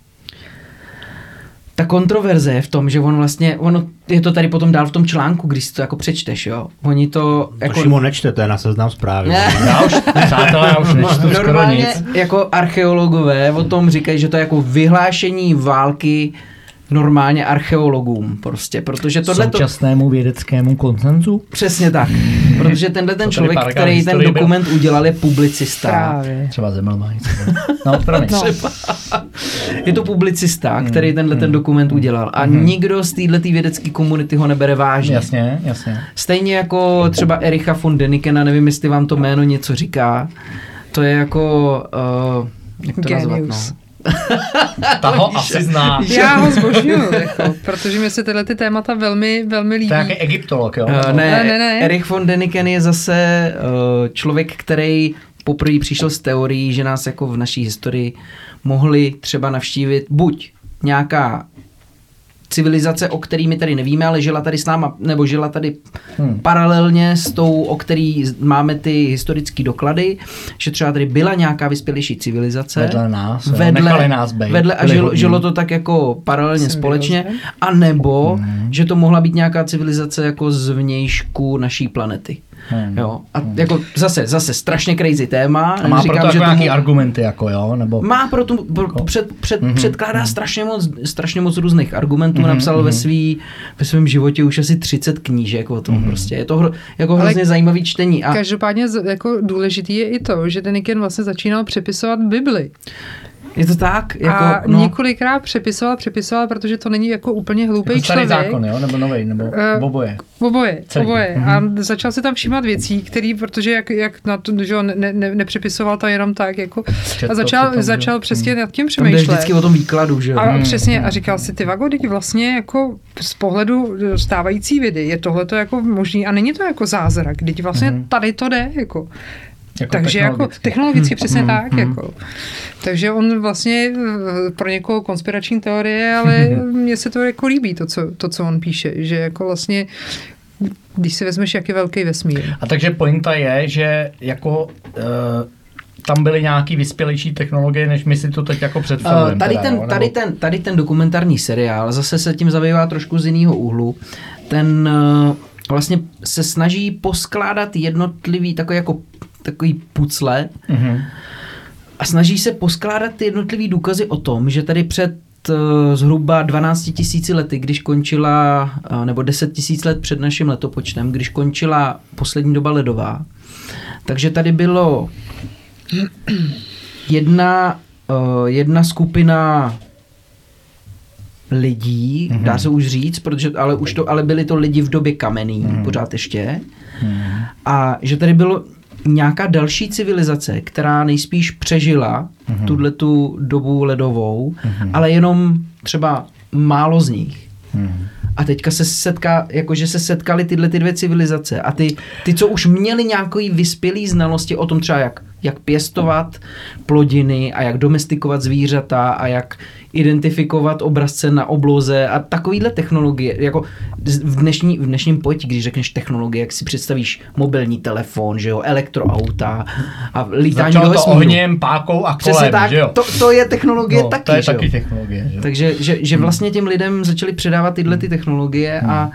Ta kontroverze je v tom, že on vlastně, ono je to tady potom dál v tom článku, když si to jako přečteš, jo. Oni to... Jako... To Šimo nečte, to je na seznam zprávy. já už, přátelé, já už nečtu Normálně skoro nic. jako archeologové o tom říkají, že to je jako vyhlášení války normálně archeologům prostě, protože tohle Současnému vědeckému koncenzu? Přesně tak, protože tenhle ten člověk, který ten dokument byl. udělal, je publicista. Právě. Třeba Zemmelweis. No, no. Třeba. Je to publicista, hmm, který tenhle ten hmm. dokument udělal a hmm. nikdo z této vědecké komunity ho nebere vážně. Jasně, jasně. Stejně jako třeba Ericha von Denikena, nevím, jestli vám to jméno něco říká, to je jako... Uh, jak to Genius. nazvat, no? Ta ho asi zná. Já ho zbožňuju, jako, protože mi se tyhle ty témata velmi, velmi líbí. To je nějaký egyptolog, jo? Uh, ne, ne, ne, ne. Erich von Deniken je zase uh, člověk, který poprvé přišel s teorií, že nás jako v naší historii mohli třeba navštívit buď nějaká civilizace, o který my tady nevíme, ale žila tady s náma, nebo žila tady hmm. paralelně s tou, o který máme ty historické doklady, že třeba tady byla nějaká vyspělejší civilizace. Vedle nás, vedle, nechali nás bejt. Vedle a žilo, žilo to tak jako paralelně Jsem společně, a nebo, hmm. že to mohla být nějaká civilizace jako z vnějšku naší planety. Hmm. Jo. A hmm. jako zase, zase strašně crazy téma. A má Říkám, proto že jako tomu, argumenty, jako jo? Nebo... Má proto, pro, jako? před, před, hmm. předkládá hmm. strašně moc, strašně moc různých argumentů. Hmm. Napsal hmm. ve, svý, ve svém životě už asi 30 knížek o tom hmm. prostě. Je to hro, jako hrozně Ale zajímavý čtení. A... Každopádně jako důležitý je i to, že Deniken vlastně začínal přepisovat Bibli. Je to tak? Jako, a no. několikrát přepisoval, přepisoval, protože to není jako úplně hloupý jako člověk. zákon, jo? Nebo nový, nebo uh, oboje? Oboje, Celý. oboje. Mm-hmm. A mhm. začal si tam všímat věcí, který, protože jak, jak na to, že ne, ne, nepřepisoval to jenom tak, jako, a začal, tam, začal přesně mm. nad tím přemýšlet. Tam vždycky o tom výkladu, že A mm. přesně, a říkal si, ty vago, teď vlastně jako z pohledu stávající vědy je tohle to jako možný a není to jako zázrak, teď vlastně mm. tady to jde, jako. Jako Takže jako technologicky. jako technologicky přesně hmm, tak. Hmm. Jako. Takže on vlastně eh, pro někoho konspirační teorie, ale mně se to jako líbí, to co, to, co on píše, že jako vlastně když si vezmeš, jak je velký vesmír. A takže pointa je, že jako uh, tam byly nějaký vyspělejší technologie, než my si to teď jako představujeme. Uh, tady, ten, jo, tady, ten, tady ten dokumentární seriál zase se tím zabývá trošku z jiného úhlu. Ten uh, vlastně se snaží poskládat jednotlivý takový jako takový pucle mm-hmm. a snaží se poskládat ty jednotlivý důkazy o tom, že tady před uh, zhruba 12 tisíci lety, když končila, uh, nebo 10 tisíc let před naším letopočtem, když končila poslední doba ledová, takže tady bylo jedna, uh, jedna skupina lidí, mm-hmm. dá se už říct, protože, ale už to, ale byli to lidi v době kamenný, mm-hmm. pořád ještě. Mm-hmm. A že tady bylo nějaká další civilizace, která nejspíš přežila mm-hmm. tuhle tu dobu ledovou, mm-hmm. ale jenom třeba málo z nich. Mm-hmm. A teďka se setká, jakože se setkaly tyhle ty dvě civilizace a ty, ty, co už měli nějaký vyspělý znalosti o tom třeba, jak jak pěstovat plodiny a jak domestikovat zvířata a jak identifikovat obrazce na obloze a takovýhle technologie, jako v, dnešní, v dnešním pojetí, když řekneš technologie, jak si představíš mobilní telefon, že jo, elektroauta a lítání Začalo do to vesmíru. ohněm, pákou a Přesně kolem, tak, že jo? to, to je technologie no, taky, to je že jo? taky technologie, že jo? Takže že, že vlastně těm lidem začali předávat tyhle ty technologie a uh,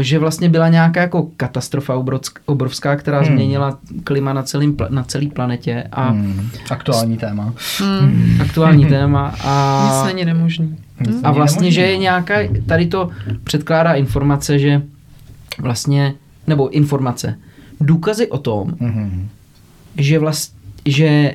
že vlastně byla nějaká jako katastrofa obrovsk- obrovská, která Hmm. změnila klima na, celým, na celý planetě a Hmm. Aktuální téma. Hmm. aktuální téma a, Nic není nemožný. Nic a vlastně, nemožný. že je nějaká, tady to předkládá informace, že vlastně, nebo informace, důkazy o tom, Mhm. že vlast, že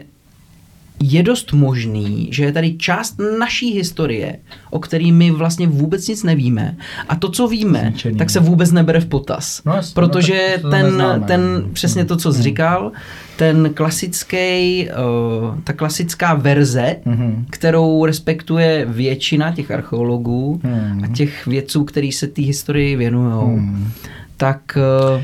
je dost možný, že je tady část naší historie, o který my vlastně vůbec nic nevíme. A to, co víme, Zničený. tak se vůbec nebere v potaz. No protože no tak to ten, neznáme. ten, přesně to, co jsi Hmm. říkal, ten klasický, uh, ta klasická verze, Mhm. kterou respektuje většina těch archeologů Hmm. a těch vědců, který se té historii věnují, Hmm. tak uh,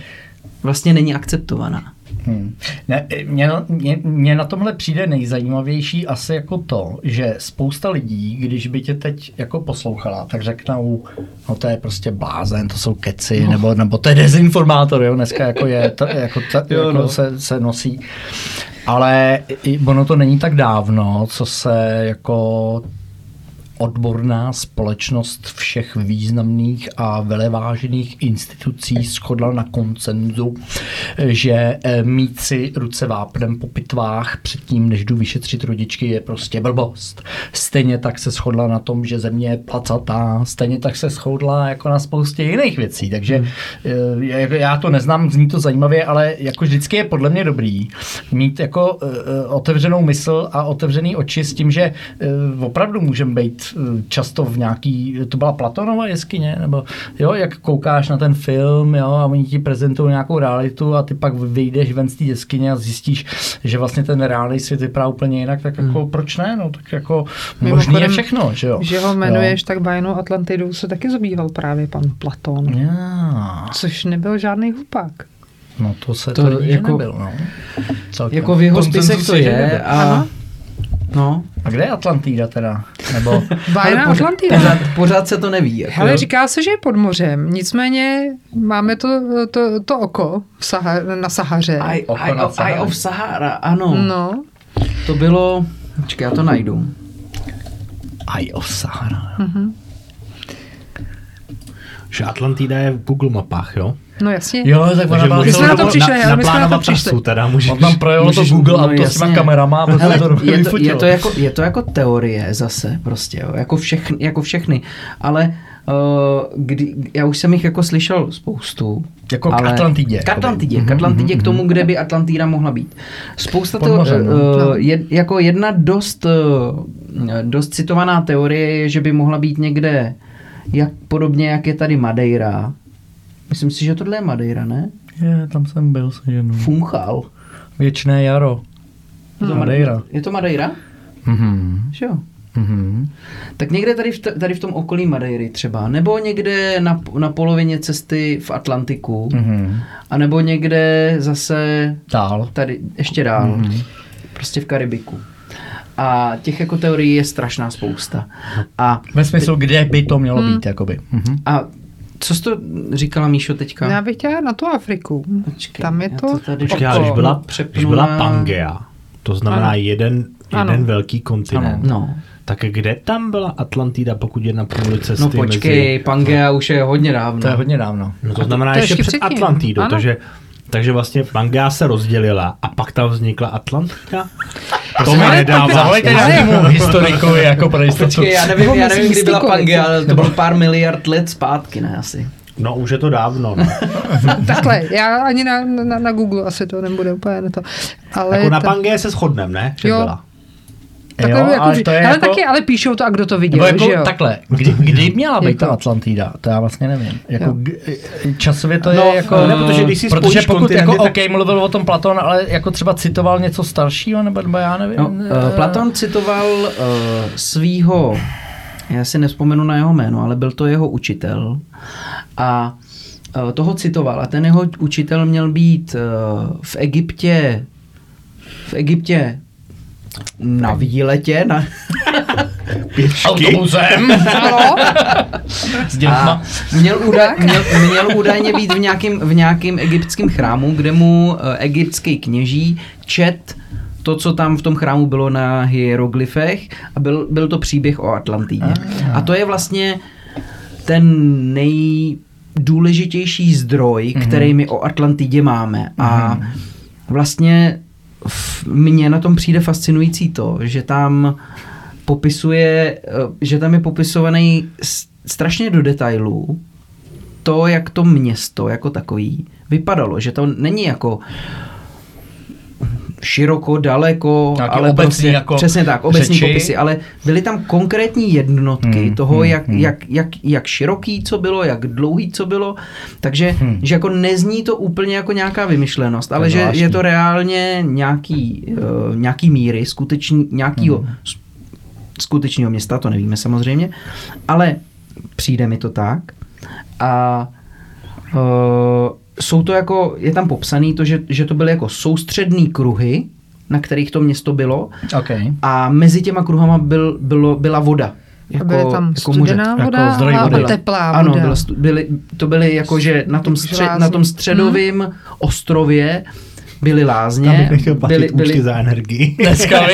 vlastně není akceptovaná. Hmm. Ne, mě, na- mě, mě na tomhle přijde nejzajímavější asi jako to, že spousta lidí, když by tě teď jako poslouchala, tak řeknou, no to je prostě blázen, to jsou keci, no. nebo, nebo to je dezinformátor, jo, dneska jako je, to, jako, to, Jo, jako no. se, se nosí. Ale ono to není tak dávno, co se jako odborná společnost všech významných a velevážených institucí shodla na koncenzu, že eh, mít si ruce vápnem po pitvách předtím, než jdu vyšetřit rodičky, je prostě blbost. Stejně tak se shodla na tom, že země je placatá, stejně tak se shodla jako na spoustě jiných věcí. Takže Hmm. eh, já to neznám, zní to zajímavě, ale jako vždycky je podle mě dobrý mít jako eh, otevřenou mysl a otevřený oči s tím, že opravdu můžeme být často v nějaký, to byla Platonova jeskyně, nebo jo, jak koukáš na ten film, jo, a oni ti prezentují nějakou realitu a ty pak vyjdeš ven z té jeskyně a zjistíš, že vlastně ten reálný svět vypadá úplně jinak, tak jako proč ne, no, tak jako možný je všechno, že jo. Že ho jmenuješ, tak bajnou Atlantidou se taky zabýval právě pan Platon. Já, Což nebyl žádný hlupák. no to se To to, to jako- nebyl, no. Celkem. Jako v jeho spisech to že je a Ano. No, A kde je Atlantida teda? Nebo Bajna ale pořád, Atlantida. pořád, pořád se to neví. Jako, Hele, jo. říká se, že je pod mořem, nicméně máme to, to, to oko v Saha, na Sahaře. Eye, Oko Eye, na of, Sahaře. Eye of Sahara, ano. No, To bylo, počkej, já to najdu. Eye of Sahara. Že Atlantida je v Google mapách, jo? no jasně. Jo, tak Takže ona byla jsme na to přišli, my jsme na to přišli. teda můžeš. On tam projelo to Google no auto s těma jasně. kamerama a prostě Hele, to je, to, je, to jako, je to jako teorie zase prostě, jo, jako, všechny, jako všechny, ale uh, kdy, já už jsem jich jako slyšel spoustu. Jako k ale, Atlantidě, K. Atlantidě, Mhm, k Atlantidě, mhm, k tomu, kde by Atlantida mohla být. Spousta Pod to, mořem, no. uh, je, jako jedna dost, uh, dost citovaná teorie je, že by mohla být někde jak, podobně, jak je tady Madeira. Myslím si, že tohle je Madeira, ne? Je, tam jsem byl se ženou. Funchal. Věčné jaro. Je to Madeira. Je to Madeira? Mhm. Že jo. Mhm. Tak někde tady v, t- tady v tom okolí Madeiry třeba, nebo někde na, na polovině cesty v Atlantiku, Mhm. a nebo někde zase Dál. tady ještě dál, Mhm. prostě v Karibiku. A těch jako teorií je strašná spousta. A, Ve smyslu, kde by to mělo být, jakoby. Mhm. a co jsi to říkala, Míšo, teďka? Já bych chtěla na tu Afriku. Počkej, Tam je já to, tady Počkej, když byla, přepnu když byla Pangea, to znamená Ano. jeden, jeden Ano. velký kontinent, No, tak kde tam byla Atlantida, pokud je na půli cesty no počkej, mezi... Pangea už je hodně dávno. To je hodně dávno. No to znamená To je ještě ještě před. Atlantidou, Ano. takže, takže vlastně Pangea se rozdělila a pak tam vznikla Atlantida? To mi Ale nedává. Zavolejte nějakému historikovi jako pro jistotu. Počkej, já nevím, já nevím, kdy byla Pangea, ale to bylo pár miliard let zpátky, ne asi. No už je to dávno. No. Takhle, já ani na, na, na Google asi to nebude úplně to. Ale jako na ta- Pangea se shodneme, ne? Že Jo. byla. Takhle, Jo, jako, ale to je ale jako- taky, ale píšou to a kdo to viděl, jako že jo? takhle, kdy, kdy měla být Jako- ta Atlantida? To já vlastně nevím. Jako, Jo. časově to No, je jako... ne, protože když si protože pokud jako, tak- OK, mluvil o tom Platon, ale jako třeba citoval něco staršího, nebo, nebo já nevím. No, uh, Platon citoval uh, svýho, já si nespomenu na jeho jméno, ale byl to jeho učitel a uh, toho citoval a ten jeho učitel měl být uh, v Egyptě v Egyptě na výletě, na, Autobusem. Ano, S dětma. a měl, údaj, měl, měl údajně být v nějakém v nějakým egyptském chrámu, kde mu eh, egyptský kněží čet to, co tam v tom chrámu bylo na hieroglyfech a byl, byl to příběh o Atlantidě. A to je vlastně ten nejdůležitější zdroj, který my o Atlantidě máme. A vlastně v- mně na tom přijde fascinující to, že tam popisuje, eh, že tam je popisovaný strašně do detailů to, jak to město jako takový vypadalo, že to není jako široko, daleko, Nějaký ale prostě, jako přesně tak, obecní řeči. popisy, ale byly tam konkrétní jednotky Hmm, toho, hmm, jak, hmm. jak, jak, jak široký co bylo, jak dlouhý co bylo, takže Hmm. že jako nezní to úplně jako nějaká vymyšlenost, ale je že je to reálně nějaký, uh, nějaký míry, skutečný, nějakýho Hmm. skutečného města, to nevíme samozřejmě, ale přijde mi to tak a uh, jsou to jako, je tam popsaný to, že, že to byly jako soustřední kruhy, na kterých to město bylo OK. a mezi těma kruhama byl, bylo, byla voda. a byly tam jako moře. studená Jako voda zdroj a, vody. a teplá Ano, voda. byla, stu- byly, to byly jako, že na tom, stře, na tom středovém ostrově byly Tam lázně. bych nechtěl platit byly, účty byly, za energii. Dneska?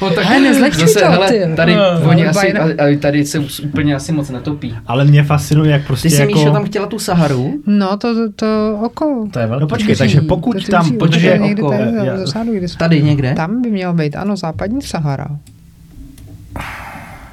no, tak Hele, nezlehčuj zase, to, hele, ty. tady, No, oni ale asi, bajna- a, a tady se úplně asi moc netopí. Ale mě fascinuje, jak prostě Ty jsi, jako... Míšo, tam chtěla tu Saharu? No, to, to, to oko. To je velký. No počkej, Tvoří- takže pokud to tam, tvoří protože určitě někde oko- tady jsme- Tady někde? Tam by mělo být, ano, západní Sahara.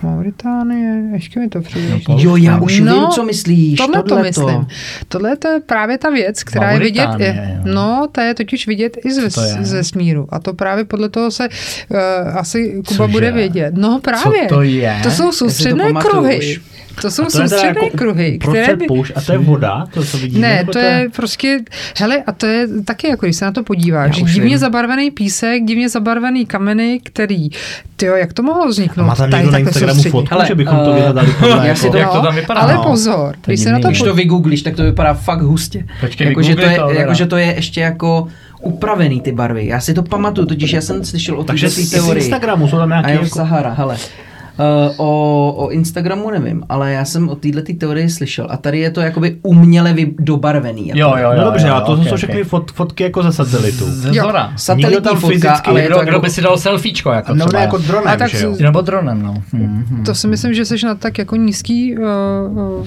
Mauritánie, ještě mi to přijde. No, Jo, já už No, vím, co myslíš. Tohle to myslím. Tohle to je právě ta věc, která je vidět. Je, no, ta je totiž vidět i ze, ze smíru. A to právě podle toho se uh, asi Kuba Cože? bude vědět. No právě. Co to je? To jsou soustředné kruhy. už. To jsou A soustředné jako kruhy, které by... poušť a to je voda, to co vidíme? Ne, nebo to je prostě, hele, a to je taky, jako když se na to podíváš, že divně vím. zabarvený písek, divně zabarvený kameny, který, tyjo, jak to mohlo A vzniknout? má tam někdo na Instagramu fotku, Hele, že bychom to eh, vyhledali podle já si jako... to- Jak to tam vypadá? Ale No. pozor, To je když se na to Když to vygooglíš, tak to vypadá fakt hustě. Počkej, Jakože to, je, jakože to je ještě jako upravený ty barvy. Já si to pamatuju, totiž já jsem slyšel o Takže této z, z teorii. Instagramu jsou tam A nějaké jo, jako... Sahara, hele. Uh, o, o Instagramu nevím, ale já jsem o této teorii slyšel a tady je to jakoby uměle dobarvený. Jako. Jo, jo, jo. No dobře, jo, a to ok, jsou všechny fot, fotky jako ze satelitu. Ze Jo. zora. Nikdo Satelitní tam fotka, fyzicky- ale je to Kdo, jako, kdo by si dal selfiečko, jako No třeba. jako dronem, A tak že jo? Nebo dronem, no. Hmm, hmm. To si myslím, že jsi na tak jako nízký uh,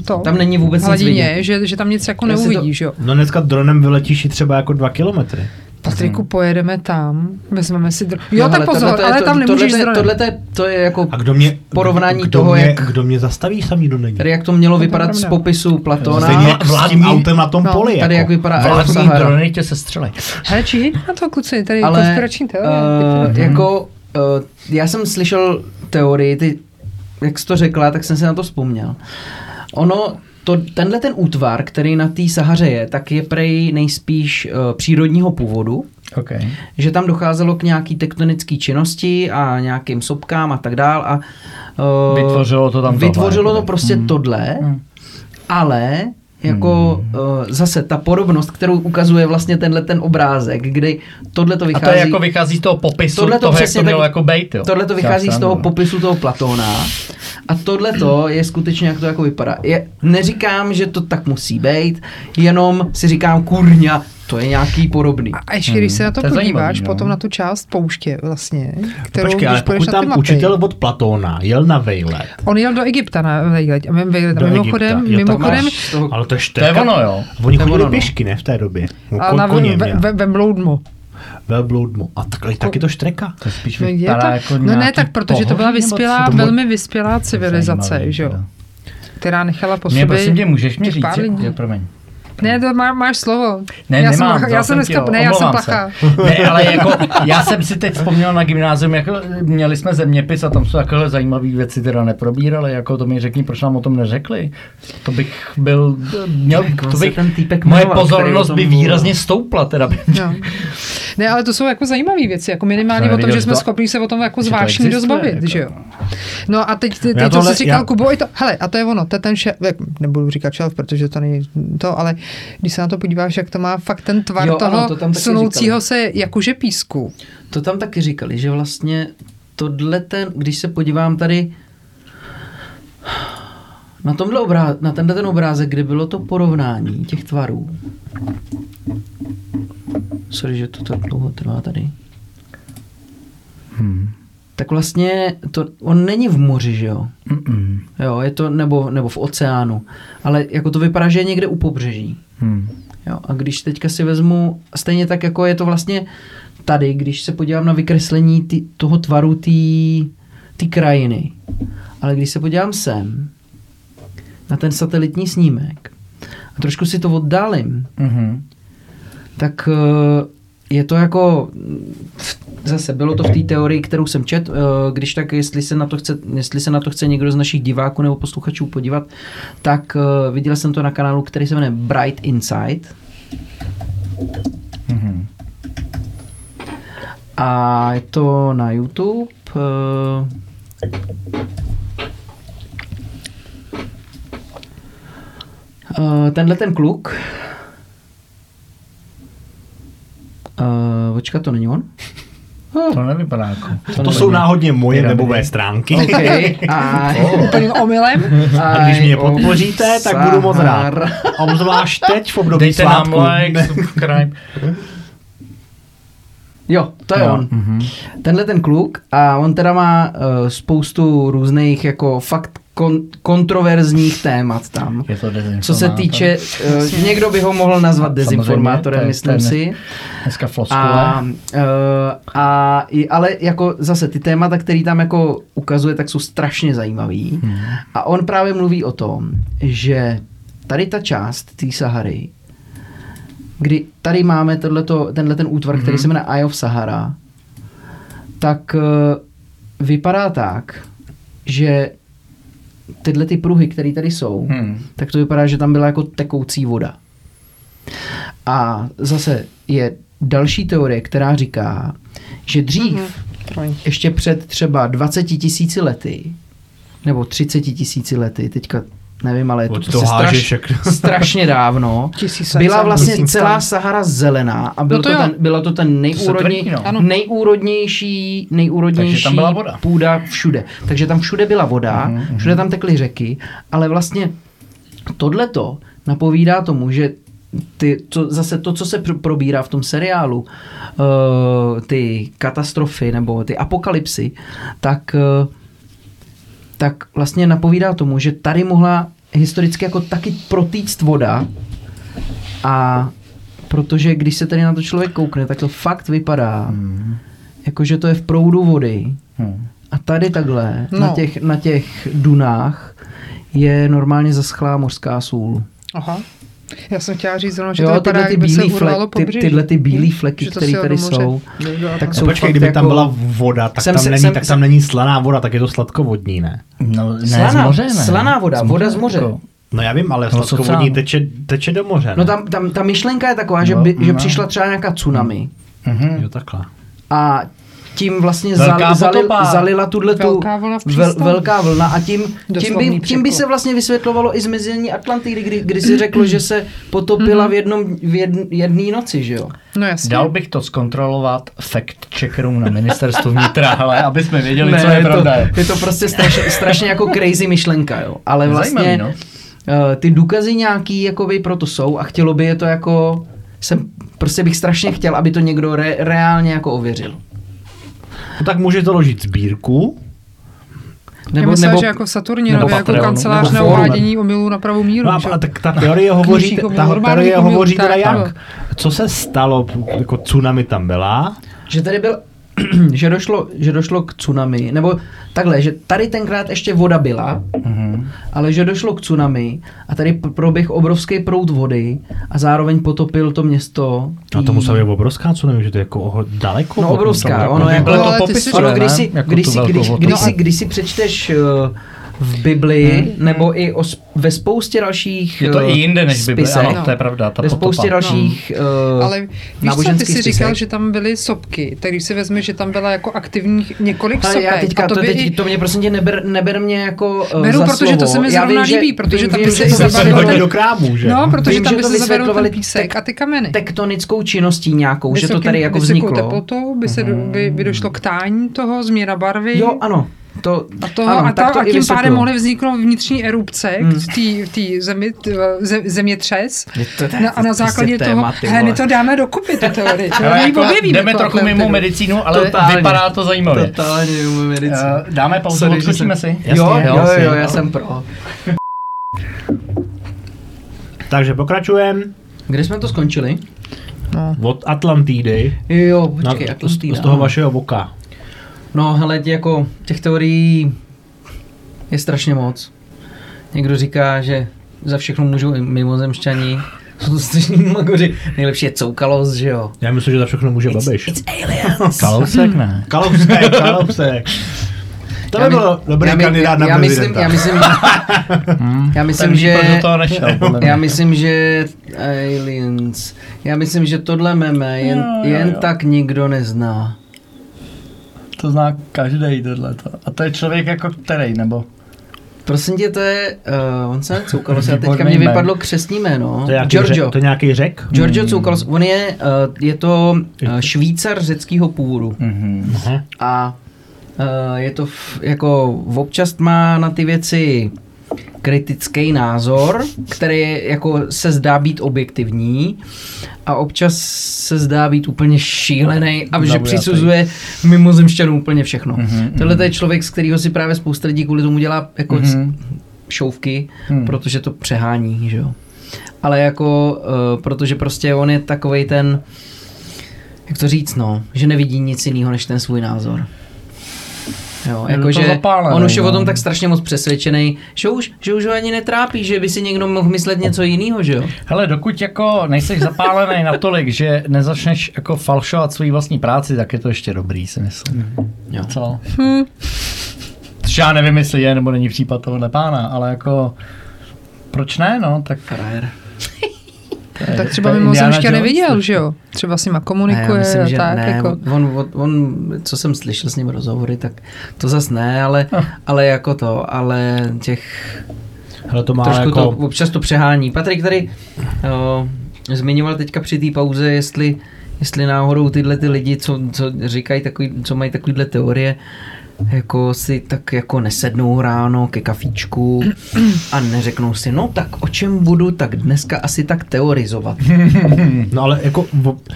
to. Tam není vůbec nic hladině, vidět. že, že tam nic jako neuvidíš, jo. No dneska dronem vyletíš i třeba jako dva kilometry. Patriku, pojedeme tam, vezmeme si dron. No, Jo, tak hele, pozor, tohleto je ale to- tam nemůžeš dronem. Tohleto je, to je jako A kdo mě... Porovnání kdo toho, mě, jak- Kdo mě zastaví, sám nikdo není. tady jak to mělo To vypadat z popisu Platona. Stejně jak s tím autem na tom no, poli. Tady jak jako. vypadá Aero Vládní drony tě sestřelej. Hele, či na to, kluci, tady Ale konspirační teorie. uh, jako, uh, já jsem slyšel teorii, ty, jak jsi to řekla, tak jsem si na to vzpomněl. Ono, to, tenhle ten útvar, který na té Sahaře je, tak je prej nejspíš uh, přírodního původu, OK. že tam docházelo k nějaký tektonické činnosti a nějakým sopkám a tak dál a uh, Vytvořilo to tam tohle, Vytvořilo to jakoby. prostě Hmm. tohle, Hmm. ale jako uh, zase ta podobnost, kterou ukazuje vlastně tenhle ten obrázek, kdy tohle to A vychází... to je jako vychází z toho popisu Tohle to toho, jak přesně to mělo tak- jako bejt, jo. Tohle to vychází z toho popisu toho Platóna a tohle to je skutečně, jak to jako vypadá. Je, neříkám, že to tak musí být, jenom si říkám, kurňa, to je nějaký podobný. A ještě když se na to, To je podíváš, zajímavý, no. potom na tu část pouště vlastně, kterou Počkej, ale pokud tam mapy, učitel od Platóna jel na vejlet, On jel do Egypta na vejlet. A mimo- vejlet. Do mimochodem, Egypta. Jo, mimochodem Máš toho, ale to je To je ono, jo. Oni To chodili ono, no. pěšky, ne, v té době. No, a ko- na koně ve, měl. ve, ve Bloudmu. Velbloudmu. A takhle, taky to štreka. To spíš No, je to, jako no ne, tak protože to byla vyspělá, co? velmi vyspělá civilizace, že jo? Která nechala po Mě, sobě prosím tě, můžeš mi říct, že, promiň. Ne, to má, máš slovo. Ne, já nemám, jsem, já jsem dneska, ne, já jsem se. placha. Ne, ale jako, já jsem si teď vzpomněl na gymnázium, jako měli jsme zeměpis a tam jsou takové zajímavé věci teda neprobírali, jako to mi řekni, proč nám o tom neřekli. To bych byl, měl, to se bych, ten týpek moje pozornost by výrazně stoupla teda. No. Ne, ale to jsou jako zajímavé věci, jako minimálně Jsem o tom, že jsme to- schopni se o tom jako to existuje, dozbavit, jako. že jo. No a teď, teď to, co tohle- jsi říkal, já- Kubo, i to, hele, a to je ono, to je ten šéf, jak, nebudu říkat šéf, protože to není to, ale když se na to podíváš, jak to má fakt ten tvar Jo, jo, ano, toho to tam sunoucího říkali. se jakože písku. To tam taky říkali, že vlastně tohle ten, když se podívám tady na, tomhle obrá, na tenhle ten obrázek, kde bylo to porovnání těch tvarů. Sorry, že to tak dlouho trvá tady. Hmm. Tak vlastně to, on není v moři, že jo? Mm-mm. Jo, je to, nebo, nebo v oceánu. Ale jako to vypadá, že je někde u pobřeží. Hmm. Jo, a když teďka si vezmu, stejně tak jako je to vlastně tady, když se podívám na vykreslení tý, toho tvaru té krajiny, ale když se podívám sem, na ten satelitní snímek, a trošku si to oddálím, Mm-hmm. tak eh, je to jako, zase bylo to v té teorii, kterou jsem čet, eh, když tak, jestli se, na to chce, jestli se na to chce někdo z našich diváků nebo posluchačů podívat, tak eh, viděl jsem to na kanálu, který se jmenuje Bright Insight, Mm-hmm. A je to na YouTube. eh, Tenhle ten kluk. Uh, počkat, to není on? To nevypadá jako. To, to jsou náhodně moje Pyramidě. webové stránky. OK. A, Úplným omylem. A když mě podpoříte, tak budu moc rád. Obzvlášť teď v období Dejte nám svátku. like, subscribe. Jo, to je Jo, on. mhm. Tenhle ten kluk a on teda má uh, spoustu různých jako fakt kon- kontroverzních témat tam. Je to. Co se týče, uh, někdo by ho mohl nazvat dezinformátorem, myslím ten- si. Dneska floskule. A, uh, a, i- ale jako zase ty témata, který tam jako ukazuje, tak jsou strašně zajímavý. Hmm. A on právě mluví o tom, že tady ta část té Sahary, kdy tady máme tohleto, tenhle ten útvar, Mhm. který se jmenuje Eye of Sahara, tak uh, vypadá tak, že tyhle ty pruhy, které tady jsou, Hmm. tak to vypadá, že tam byla jako tekoucí voda. A zase je další teorie, která říká, že dřív. Promiň. ještě před třeba 20 tisíci lety, nebo 30 tisíci lety, teďka nevím, ale je to prostě hážeš straš, jak- strašně dávno, byla vlastně tisíc celá. Sahara zelená a byl No to to, ten, bylo to ten nejúrodnější, tvrdí, no. Nejúrodnější, nejúrodnější tam byla voda. půda všude. Takže tam všude byla voda, Mhm, všude tam tekly řeky, ale vlastně tohleto napovídá tomu, že ty, to, zase to, co se pr- probírá v tom seriálu, uh, ty katastrofy nebo ty apokalypsy, tak, uh, tak vlastně napovídá tomu, že tady mohla historicky jako taky protýct voda a protože když se tady na to člověk koukne, tak to fakt vypadá, Hmm. jako že to je v proudu vody Hmm. a tady takhle, no. na, těch, na těch dunách, je normálně zaschlá mořská sůl. Aha. Já jsem chtěla říct zrovna, že Jo, to vypadá, tyhle ty jak by se bílý flek, ty, tyhle ty bílý Hm? fleky, které tady moře jsou, tak tam. jsou Počkej, kdyby tam jako- byla voda, tak Jsem tam, není, jsem- tak jsem- tam není slaná voda, tak je to sladkovodní, ne? No, ne, Slaná- z moře ne. slaná voda, voda z moře. jako. No já vím, ale No, sladkovodní teče, teče do moře, ne? No tam, tam ta myšlenka je taková, že, No, by, že no. přišla třeba nějaká tsunami Mhm. Jo, takhle. a tím vlastně Velká zali, zalila tuhle tu Velká vlna v vel, velká vlna a tím, tím, by, tím by se vlastně vysvětlovalo i zmizení Atlantidy, kdy, kdy si řeklo, že se potopila v jednom v jedn, jedné noci, že jo? No jasně. Dal bych to zkontrolovat fact checkerům na ministerstvu vnitra, ale aby jsme věděli, co je je, to, pravda. je to prostě strašně, strašně jako crazy myšlenka, jo. Ale vlastně Zajímavý, no. uh, ty důkazy nějaký jakoby proto jsou a chtělo by je to jako jsem, prostě bych strašně chtěl, aby to někdo re, reálně jako ověřil. No tak můžete ložit sbírku, Já myslela, že jako v Saturninově, nebo jako Patreon, kancelář nebo na uvádění omylů na pravou míru. No a, že? a tak ta teorie hovoří, omylů, ta teorie hovoří teda jak? Co se stalo, jako tsunami tam byla, Že tady byl, že došlo, že došlo k tsunami, nebo takhle, že tady tenkrát ještě voda byla, Mhm. ale že došlo k tsunami a tady proběh obrovský proud vody a zároveň potopil to město. a to tý- musela být obrovská tsunami, že to je jako oho- daleko. No obrovská, ono jako... No, Ono, když si, Jako když si, když, vodu. když si, když si přečteš uh, v Biblii, Hmm. nebo i o, ve spoustě dalších Je to eh, i jinde než Bible, spisech. ano, to je pravda. Ta ve spoustě potopa. dalších no. Ale víš co, ty jsi říkal, že tam byly sopky, tak když si vezme, že tam byla jako aktivních několik Ale sopek. já teďka, a to, by teď, i- to mě prosím tě neber, neber mě jako uh, Beru, za protože to slovo. se mi zrovna vím, líbí, protože vím, tam by se i to se zabavili do krámu, že? No, protože tam by to se vysvětlovali písek a ty kameny. tektonickou činností nějakou, že to tady jako vysokou vzniklo. teplotou by, se, do- by, by došlo k tání toho, změna barvy. Jo, ano. To, A, toho, ano, a, tak ta, to a tím pádem mohly vzniknout vnitřní erupce Hmm. v té zemi, t- ze, zemětřes. To- to- Na, a na to- to základě je toho, he, my to dáme dokupy, tu teorii. To jako jdeme tu trochu mimo medicínu, ale Totálně. vypadá to zajímavě. Totálně mimo medicínu. Eh, Dáme pauzu, Sorry, odskočíme jsem- si? Jo, Jasně, jo, jo, já jsem pro. Takže pokračujeme Kde jsme to skončili? od Atlantidy Jo, počkej, to stýdá. z toho vašeho voka. No, hele, tě jako těch teorií je strašně moc. Někdo říká, že za všechno můžou i mimozemšťani. Jsou to strašní magoři. Nejlepší je coukalost, že jo? Já myslím, že za všechno může Babiš. It's aliens. Kalousek ne. Kalousek, Kalousek. To by Já my- byl dobrý já my- kandidát na já myslím, prezidenta. já myslím, já myslím, že... nešel. Já myslím, že aliens. Já myslím, že tohle meme jen, Jo, jo, jen jo. tak nikdo nezná. To zná každý tohle. A to je člověk jako který, nebo? Prosím tě, to je, uh, on se Coukalos, a teďka mě vypadlo křesní jméno. To je nějaký, Giorgio. řek, to je nějaký řek? Giorgio Hmm. Coukalos, on je, uh, je to uh, švýcar řeckého původu. Mhm. Aha. A uh, je to v, jako občas má na ty věci kritický názor, který jako se zdá být objektivní a občas se zdá být úplně šílený a že přisuzuje mimozemšťanům úplně všechno. Mhm, Tohle to je člověk, z kterého si právě spousta lidí kvůli tomu dělá jako Mhm. šouvky, Hmm. protože to přehání, že jo. Ale jako, uh, protože prostě on je takovej ten, jak to říct, no, že nevidí nic jiného než ten svůj názor. Jo, toho zapálený, on už je o no. tom tak strašně moc přesvědčený, že už, že už ho ani netrápí, že by si někdo mohl myslet něco jiného, že jo. Hele, dokud jako nejseš zapálený natolik, že nezačneš jako falšovat svůj vlastní práci, tak je to ještě dobrý, si myslím. jo. Co? Což já nevím, jestli je nebo není případ tohohle pána, ale jako proč ne, no, tak... Frajer. je- Tak třeba Indiana Jones, neviděl, že jo? Třeba s nima Ne, já komunikuje myslím, a že tak. ne, jako. on, on, on, co jsem slyšel s ním rozhovory, tak to zas ne, ale, Ah. ale jako to, ale těch Hele, to má trošku jako... to občas to přehání. Patrik tady o, zmiňoval teďka při té pauze, jestli, jestli náhodou tyhle ty lidi, co, co říkají takový, co mají takovýhle teorie, jako si tak jako nesednou ráno ke kafíčku a neřeknou si, no tak o čem budu tak dneska asi tak teorizovat. No ale jako...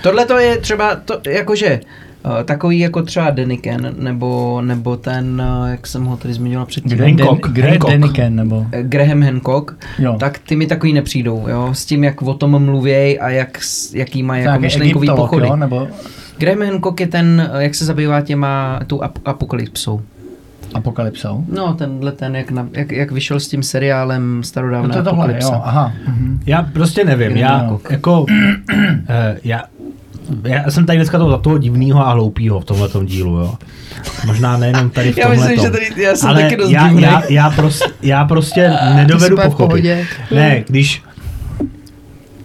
Tohle to je třeba, to, jakože eh, takový jako třeba Deniken, nebo, nebo ten, eh, jak jsem ho tady zmiňoval předtím, je, Den, Hancock, Hancock. Deniken, nebo... eh, Graham Hancock, Jo. tak ty mi takový nepřijdou, jo, s tím, jak o tom mluvěj a jak, jaký mají jako myšlenkový pochody. jo, nebo Graham Hancock je ten, jak se zabývá těma, tou ap- apokalypsou. apokalypsou. No, tenhle ten, jak, na, jak, jak vyšel s tím seriálem No starodávná to je tohle, apokalypsa. jo, aha. Mhm. Já prostě nevím, já jako... eh, já, já jsem tady dneska toho, za toho divného a hloupého v tomhle dílu, jo. Možná nejenom tady v Já tomhle myslím, že tady, já jsem ale taky dost já, divnej. já, já, prostě, já prostě nedovedu v pochopit. pohodě. Ne, když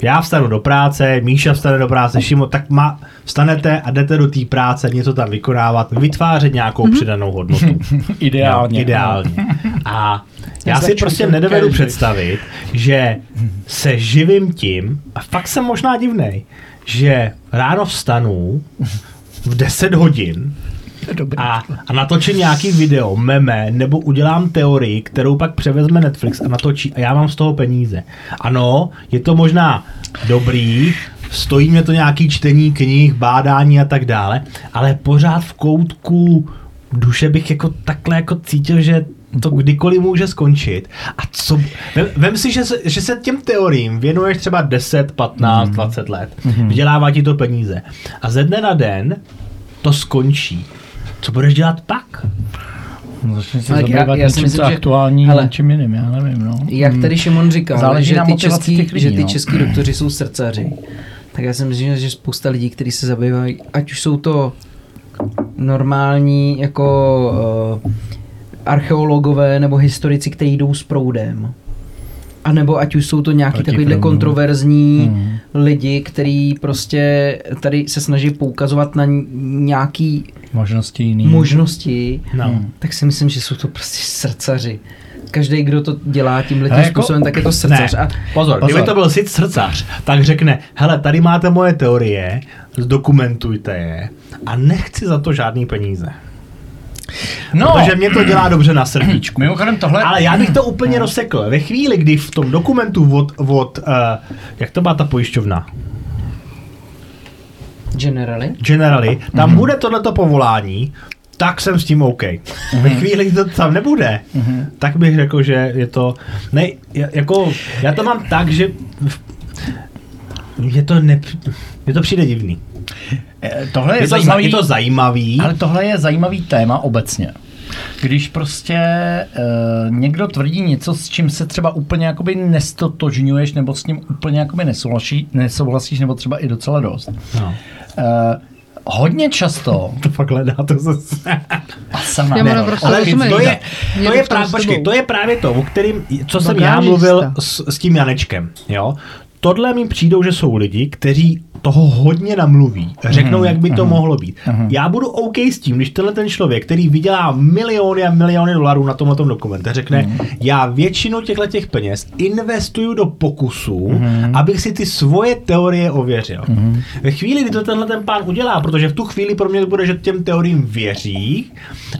já vstanu do práce, Míša vstane do práce, Šimo, tak má, vstanete a jdete do té práce, něco tam vykonávat, vytvářet nějakou přidanou hodnotu. Ideálně. Jo, ideálně. A já si prostě nedovedu každý. představit, že se živím tím, a fakt jsem možná divnej, že ráno vstanu v 10 hodin. A, a natočím nějaký video, meme, nebo udělám teorii, kterou pak převezme Netflix a natočí a já mám z toho peníze. Ano, je to možná dobrý, stojí mě to nějaký čtení knih, bádání a tak dále, ale pořád v koutku duše bych jako takhle jako cítil, že to kdykoliv může skončit. A co... Vem, vem si, že se, že se těm teoriím věnuješ třeba 10, 15, 20 let. Vydělává ti to peníze. A ze dne na den to skončí. Co budeš dělat pak? No, Začni se Ale já- zabývat já si něčím, myslím, že- aktuální, hele, něčím jiným, já nevím, no. Jak Hmm. tady Šimon říkal, Záleží že na ty, český, těch lidí, že ty no. český doktoři jsou srdcaři, tak já si myslím, že spousta lidí, kteří se zabývají, ať už jsou to normální jako uh, archeologové nebo historici, kteří jdou s proudem. A nebo ať už jsou to nějaký Proti takovýhle kontroverzní Hmm. lidi, který prostě tady se snaží poukazovat na nějaký Možnosti jiný. možnosti, No. Hmm. tak si myslím, že jsou to prostě srdcaři. Každý, kdo to dělá tímhle tím jako- způsobem, tak je to srdcař. Ne, A pozor, Pozor. kdyby to byl sic srdcař, tak řekne, hele, tady máte moje teorie, zdokumentujte je a nechci za to žádný peníze. No, Protože mě to dělá dobře na srdíčku. mimochodem tohle... Ale já bych to úplně rozsekl. Ve chvíli, kdy v tom dokumentu od, od uh, jak to má ta pojišťovna? generally, Generali, tam bude tohleto povolání, tak jsem s tím OK. Ve chvíli, kdy to tam nebude, tak bych řekl, že je to... Ne, ja- jako, já to mám tak, že je to, ne, je to přijde divný. Eh, Tohle je, Je to, zajímavý, je to zajímavý, ale tohle je zajímavý téma obecně. Když prostě uh, někdo tvrdí něco, s čím se třeba úplně jakoby nestotožňuješ, nebo s tím úplně jakoby nesouhlasí, nesouhlasíš, nebo třeba i docela dost. no, Uh, hodně často, to fakt hledá to zase. a sama Já ne, naprosto Ale rozumím. to je, to je, právě, počkej, to je právě to, o kterým, co jsem já mluvil s, s tím Janečkem. Jo? Tohle mi přijdou, že jsou lidi, kteří toho hodně namluví. Řeknou, jak by to mohlo být. Já budu OK s tím, když tenhle ten člověk, který vydělá miliony a miliony dolarů na tomhle dokumente, řekne, já většinu těchto těch peněz investuju do pokusů, abych si ty svoje teorie ověřil. Ve chvíli, kdy to tenhle ten pán udělá, protože v tu chvíli pro mě bude, že těm teoriím věří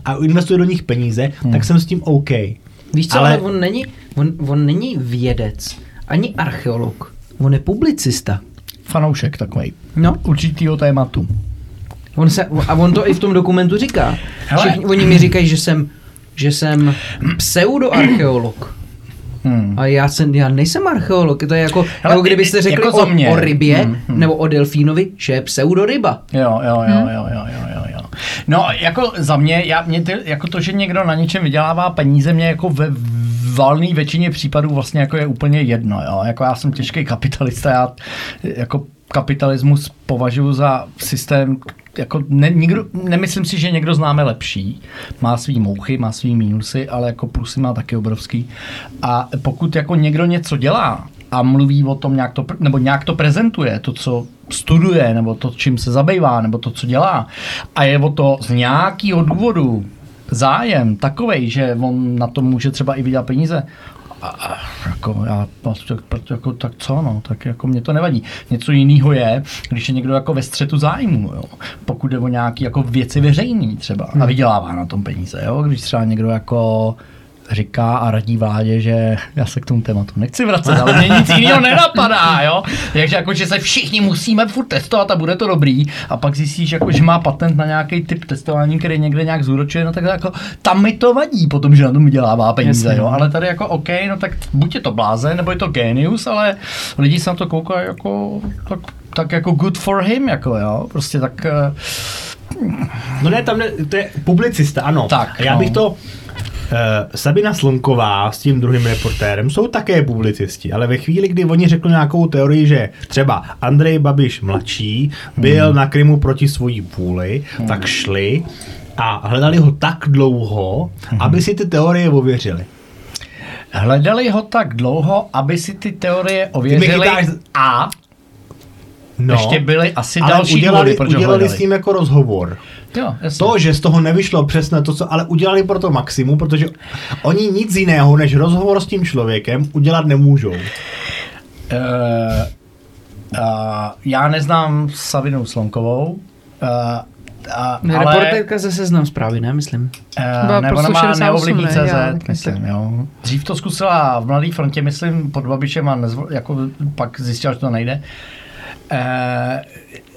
a investuje do nich peníze, tak jsem s tím OK. víš co, Ale- ale, on, není, on, on není vědec, ani archeolog, on je publicista. fanoušek takový. No, Určitýho tématu. on se, a on to i v tom dokumentu říká. Hele. Všichni, oni mi říkají, že jsem, že jsem pseudoarcheolog. Hmm. A já, jsem, já nejsem archeolog, to je jako, Hele, jako kdybyste i- řekli jako o, mě. o rybě Hmm, hmm. nebo o delfínovi, že je pseudoryba. Jo, jo, jo, jo, jo, jo, jo, jo. No, jako za mě, já, mě ty, jako to, že někdo na něčem vydělává peníze, mě jako ve valné většině případů vlastně jako je úplně jedno, jo. Jako já jsem těžký kapitalista, já jako kapitalismus považuji za systém, jako ne, nikdo, nemyslím si, že někdo známe lepší. Má svý mouchy, má svý mínusy, ale jako plusy má taky obrovský. A pokud jako někdo něco dělá a mluví o tom nějak to, nebo nějak to prezentuje, to, co studuje, nebo to, čím se zabývá, nebo to, co dělá, a je o to z nějakého důvodu zájem takovej, že on na tom může třeba i vydělat peníze, a, a, jako já, no, tak, jako, tak co, no, tak jako mě to nevadí. Něco jiného je, když je někdo jako ve střetu zájmu, jo, pokud jde o nějaké jako věci veřejný třeba a vydělává na tom peníze, jo, když třeba někdo jako říká a radí vládě, že já se k tomu tématu nechci vracet, ale mě nic jiného nenapadá, jo. Takže jako, že se všichni musíme furt testovat a bude to dobrý a pak zjistíš, jako, že má patent na nějaký typ testování, který někde nějak zúročuje, no tak jako tam mi to vadí potom, že na tom vydělává peníze, Jasně, jo. no. Ale tady jako OK, no tak buď je to blázen, nebo je to genius, ale lidi se na to koukají jako tak, tak jako good for him, jako jo. Prostě tak eh, No ne, tam ne, to je publicista, ano. Tak, já no. bych to... Uh, Sabina Slunková s tím druhým reportérem jsou také publicisti, ale ve chvíli, kdy oni řekli nějakou teorii, že třeba Andrej Babiš mladší byl Hmm. na Krymu proti svojí vůli, tak šli a hledali ho tak dlouho, Hmm. aby si ty teorie ověřili. hledali ho tak dlouho, aby si ty teorie ověřili chytáš- a No, ještě byly asi ale další udělali, důvody, proč udělali hledali. s ním jako rozhovor. Jo, jasně. To, že z toho nevyšlo přesně to, co, ale udělali pro to maximum, protože oni nic jiného než rozhovor s tím člověkem udělat nemůžou. Uh, uh, já neznám Savinu Slonkovou, uh, uh, ale Reportérka ze seznam zprávy, ne, myslím. Uh, nebo ona má 168, neovlivní ne? CZ, Já myslím, jo. Dřív to zkusila v Mladé frontě, myslím, pod Babišem a nezvo, jako pak zjistila, že to nejde. Uh,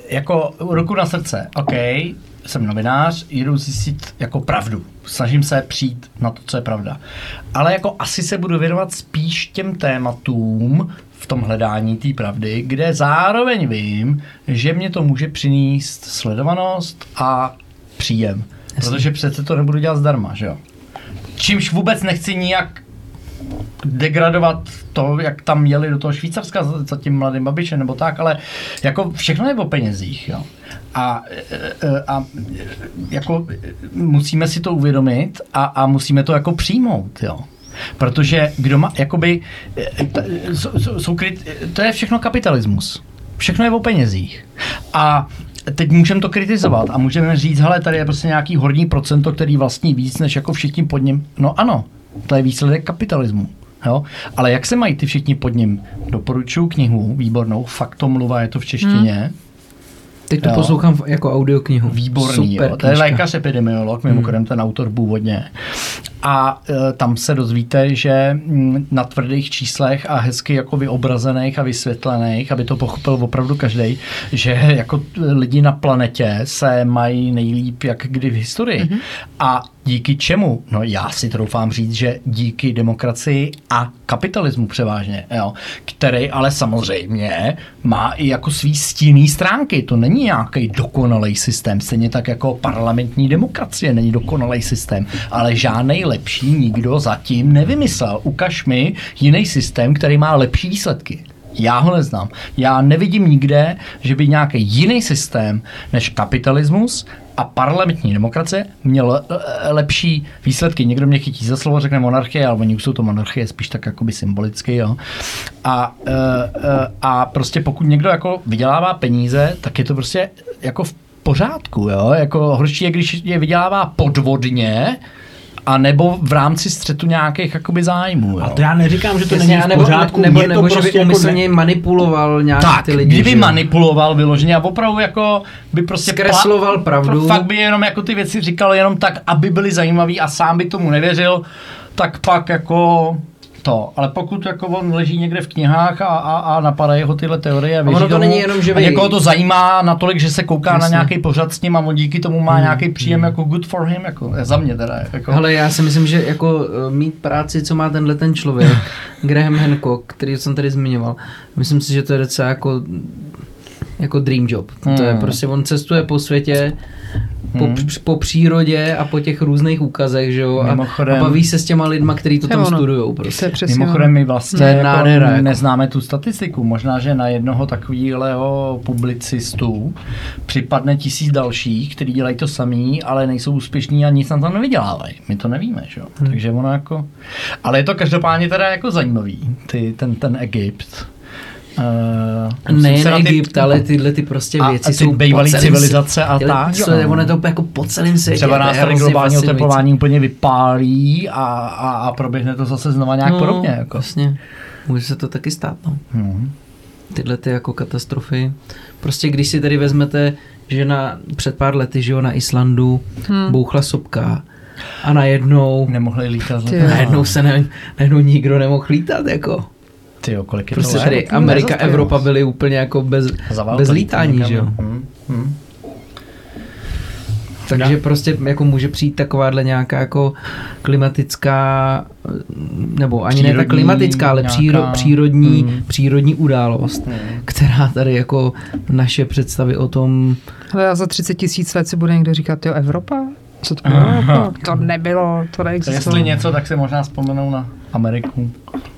jako ruku na srdce, OK, jsem novinář, jdu zjistit jako pravdu. Snažím se přijít na to, co je pravda. Ale jako asi se budu věnovat spíš těm tématům v tom hledání té pravdy, kde zároveň vím, že mě to může přinést sledovanost a příjem. Protože přece to nebudu dělat zdarma, že jo? Čímž vůbec nechci nijak degradovat to, jak tam jeli do toho Švýcarska za, za tím mladým Babišem nebo tak, ale jako všechno je o penězích. Jo. A, e, e, a jako musíme si to uvědomit a, a musíme to jako přijmout. Jo. Protože kdo má, jakoby, e, t- jsou, jsou, to je všechno kapitalismus. Všechno je o penězích. A teď můžeme to kritizovat a můžeme říct, hele, tady je prostě nějaký horní procento, který vlastní víc než jako všichni pod ním. No ano, to je výsledek kapitalismu. Jo? Ale jak se mají ty všichni pod ním? Doporučuji knihu, výbornou, faktomluva, je to v češtině. Hmm. Teď to jo. poslouchám jako audioknihu. Výborný, Super jo. To je lékař epidemiolog, mimochodem hmm. ten autor původně. A e, tam se dozvíte, že mm, na tvrdých číslech a hezky jako vyobrazených a vysvětlených, aby to pochopil opravdu každý, že jako lidi na planetě se mají nejlíp jak kdy v historii. Hmm. A díky čemu? No já si troufám říct, že díky demokracii a kapitalismu převážně, jo, který ale samozřejmě má i jako svý stinný stránky. To není nějaký dokonalý systém, stejně tak jako parlamentní demokracie není dokonalý systém, ale žádný lepší nikdo zatím nevymyslel. Ukaž mi jiný systém, který má lepší výsledky. Já ho neznám. Já nevidím nikde, že by nějaký jiný systém než kapitalismus a parlamentní demokracie měl lepší výsledky. Někdo mě chytí za slovo, řekne monarchie, ale oni už jsou to monarchie spíš tak jakoby symbolicky. Jo. A, e, e, a prostě pokud někdo jako vydělává peníze, tak je to prostě jako v pořádku. Jo. Jako horší je, když je vydělává podvodně, a nebo v rámci střetu nějakých jakoby zájmů. Jo. A to já neříkám, že to Jasně, není v pořádku. Nebo, nebo, nebo prostě že by umyslně jako ne... manipuloval nějak tak, ty lidi. kdyby že? manipuloval vyloženě a opravdu jako by prostě zkresloval pla... pravdu. Fakt by jenom jako ty věci říkal jenom tak, aby byly zajímavý a sám by tomu nevěřil, tak pak jako to, ale pokud jako on leží někde v knihách a, a, a napadají ho tyhle teorie a, věří ono to tomu, není jenom, že a někoho to zajímá natolik, že se kouká Jasně. na nějaký pořad s ním a on díky tomu má hmm. nějaký příjem jako good for him, jako za mě teda. Jako. Hele, já si myslím, že jako eh, mít práci, co má tenhle ten člověk, Graham Hancock, který jsem tady zmiňoval, myslím si, že to je docela jako jako dream job. Hmm. To je hmm. prostě, on cestuje po světě, hmm. po přírodě a po těch různých úkazech, že jo, Mimochodem, a, baví se s těma lidma, kteří to tam studují. Prostě. Mimochodem my vlastně jako nádhera, jako. neznáme tu statistiku. Možná, že na jednoho takového publicistu připadne tisíc dalších, kteří dělají to samý, ale nejsou úspěšní a nic na to nevydělávají. My to nevíme, že jo. Hmm. Takže ono jako... Ale je to každopádně teda jako zajímavý, ty, ten, ten Egypt. Uh, ne Egypt, ty, ale tyhle ty prostě a, věci a ty jsou bývalý civilizace a tak. Co, je, ono je to jako po celém světě. Třeba nás tady globální oteplování úplně vypálí a, a, a proběhne to zase znova nějak no, podobně. Jako. Vlastně. Může se to taky stát. No. Hmm. Tyhle ty jako katastrofy. Prostě když si tady vezmete, že na, před pár lety, že jo, na Islandu hmm. bouchla sopka a najednou... Nemohli lítat. Najednou se ne, najednou nikdo nemohl lítat, jako. Ty jo, kolik je prostě to tady Amerika, Evropa byly úplně jako bez, bez lítání, že jo. Hmm. Hmm. Takže no. prostě jako může přijít takováhle nějaká jako klimatická, nebo ani přírodní, ne tak klimatická, ale nějaká, přírodní, hmm. přírodní událost, hmm. která tady jako naše představy o tom... Ale za 30 tisíc let si bude někdo říkat, jo, Evropa? Co to bylo? To nebylo, to neexistovalo. Jestli něco, tak se možná vzpomenou na Ameriku.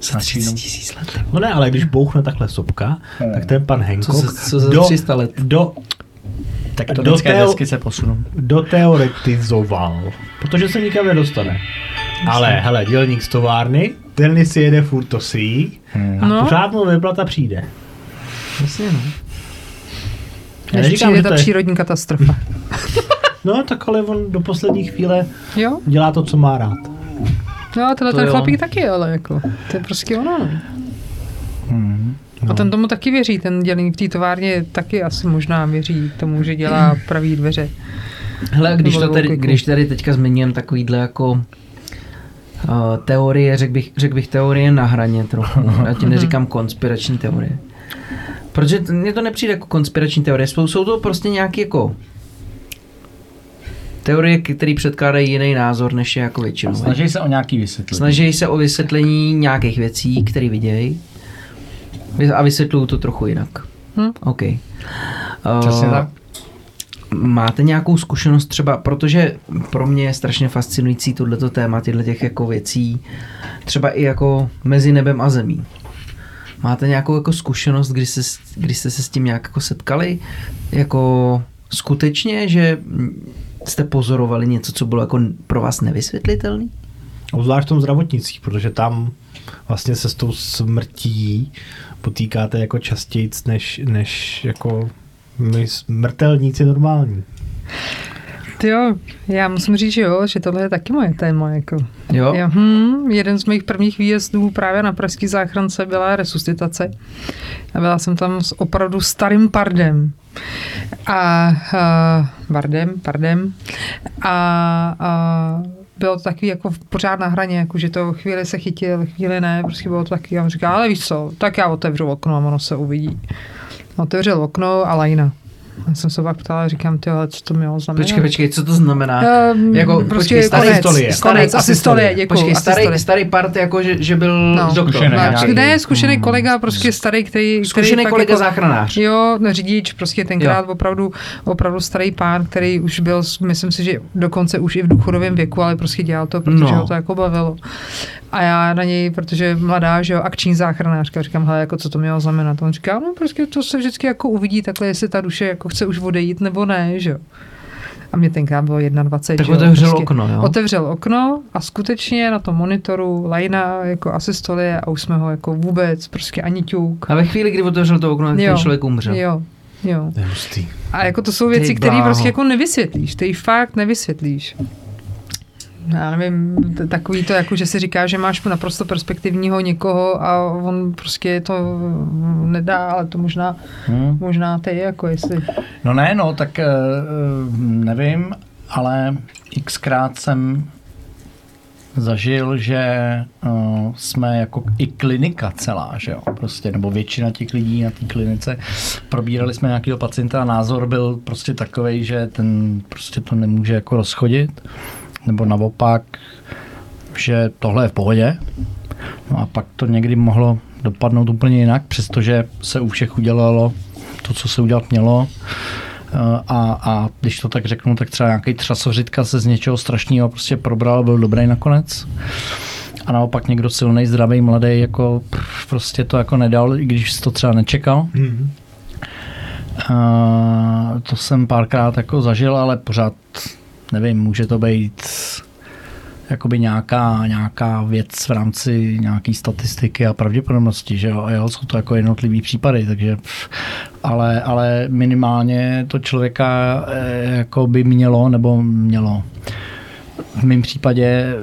Za 30 tisíc let. No ne, ale když bouchne takhle sopka, hmm. tak ten pan Hancock co, se, co za do, 300 let? Do, tak to do teo, desky se posunou. Doteoretizoval, protože se nikam nedostane. Ale hele, dělník z továrny, ten si jede furt to si hmm. a no. pořád mu vyplata přijde. Jasně, no. Než neříkám, přijde ta je... přírodní katastrofa. no, tak ale on do poslední chvíle jo? dělá to, co má rád. No a tenhle ten chlapík taky, ale jako, to je prostě ono. No. Hmm. No. A ten tomu taky věří, ten dělník v té továrně taky asi možná věří tomu, že dělá pravý dveře. Hele, když, to tady, když tady teďka zmiňujeme takovýhle jako uh, teorie, řekl bych, řek bych teorie na hraně trochu. Já ti neříkám konspirační teorie. Protože mně to nepřijde jako konspirační teorie. Jsou, jsou to prostě nějaké jako teorie, které předkládají jiný názor, než je jako většinou. Snaží se o nějaký vysvětlení. Snaží se o vysvětlení nějakých věcí, které vidějí a vysvětlují to trochu jinak. Hm? OK. Přesně uh, tak. máte nějakou zkušenost třeba, protože pro mě je strašně fascinující tohleto téma, tyhle těch jako věcí, třeba i jako mezi nebem a zemí. Máte nějakou jako zkušenost, kdy, se, kdy jste se s tím nějak jako setkali? Jako skutečně, že jste pozorovali něco, co bylo jako pro vás nevysvětlitelné? Obzvlášť v tom zdravotnictví, protože tam vlastně se s tou smrtí potýkáte jako častěji, než, než jako my smrtelníci normální. Ty jo, já musím říct, že jo, že tohle je taky moje téma. Jako. Jo? Já, hm, jeden z mých prvních výjezdů právě na Pražský záchrance byla resuscitace. A byla jsem tam s opravdu starým pardem. A, a Bardem, pardem. A, a bylo to takový jako pořád na hraně, jako že to chvíli se chytil, chvíli ne, prostě bylo to taky, já říká, ale víš co, tak já otevřu okno a ono se uvidí. Otevřel okno a lajna. Já jsem se pak ptala, říkám, ty, ale co to mělo znamenat? Počkej, počkej, co to znamená? Um, jako, prostě počkej, starý konec, asystolie. konec, Starý asystolie, děkuju. Počkej, starý, starý part, jako že, že byl No. doktor. Zkušený nějaký. nějaký. Ne, zkušený Mm. kolega, prostě starý, který... který Zkušený kolega jako, záchranář. Jo, no, řidič, prostě tenkrát opravdu, opravdu starý pán, který už byl, myslím si, že dokonce už i v důchodovém věku, ale prostě dělal to, protože No. ho to jako bavilo. A já na něj, protože mladá, že jo, akční záchranářka, říkám, hele, jako co to mělo znamenat. On říká, no prostě to se vždycky jako uvidí takhle, jestli ta duše jako chce už odejít nebo ne, že jo. A mě tenkrát bylo 21. Tak jo, otevřel prostě. okno, jo? Otevřel okno a skutečně na tom monitoru lajna jako asystolie a už jsme ho jako vůbec, prostě ani ťuk. A ve chvíli, kdy otevřel to okno, tak ten člověk umřel. Jo, jo. To je hustý. A jako to jsou věci, které prostě jako nevysvětlíš, ty fakt nevysvětlíš. Já nevím, takový to, jako že si říká, že máš naprosto perspektivního někoho a on prostě to nedá, ale to možná, Hmm. možná ty, jako jestli... No ne, no, tak eh, eh, nevím, ale xkrát jsem zažil, že uh, jsme jako i klinika celá, že jo, prostě, nebo většina těch lidí na té klinice, probírali jsme nějakého pacienta a názor byl prostě takový, že ten prostě to nemůže jako rozchodit, nebo naopak, že tohle je v pohodě. No a pak to někdy mohlo dopadnout úplně jinak, přestože se u všech udělalo to, co se udělat mělo. Eh, A, a když to tak řeknu, tak třeba nějaký třasořitka se z něčeho strašného prostě probral a byl dobrý nakonec. A naopak někdo silný, zdravý, mladý, jako prostě to jako nedal, i když to třeba nečekal. Hmm. Uh, to jsem párkrát jako zažil, ale pořád nevím, může to být jakoby nějaká, nějaká věc v rámci nějaký statistiky a pravděpodobnosti, že jo, jo, jsou to jako jednotlivý případy, takže ale, ale minimálně to člověka eh, jako by mělo, nebo mělo. V mém případě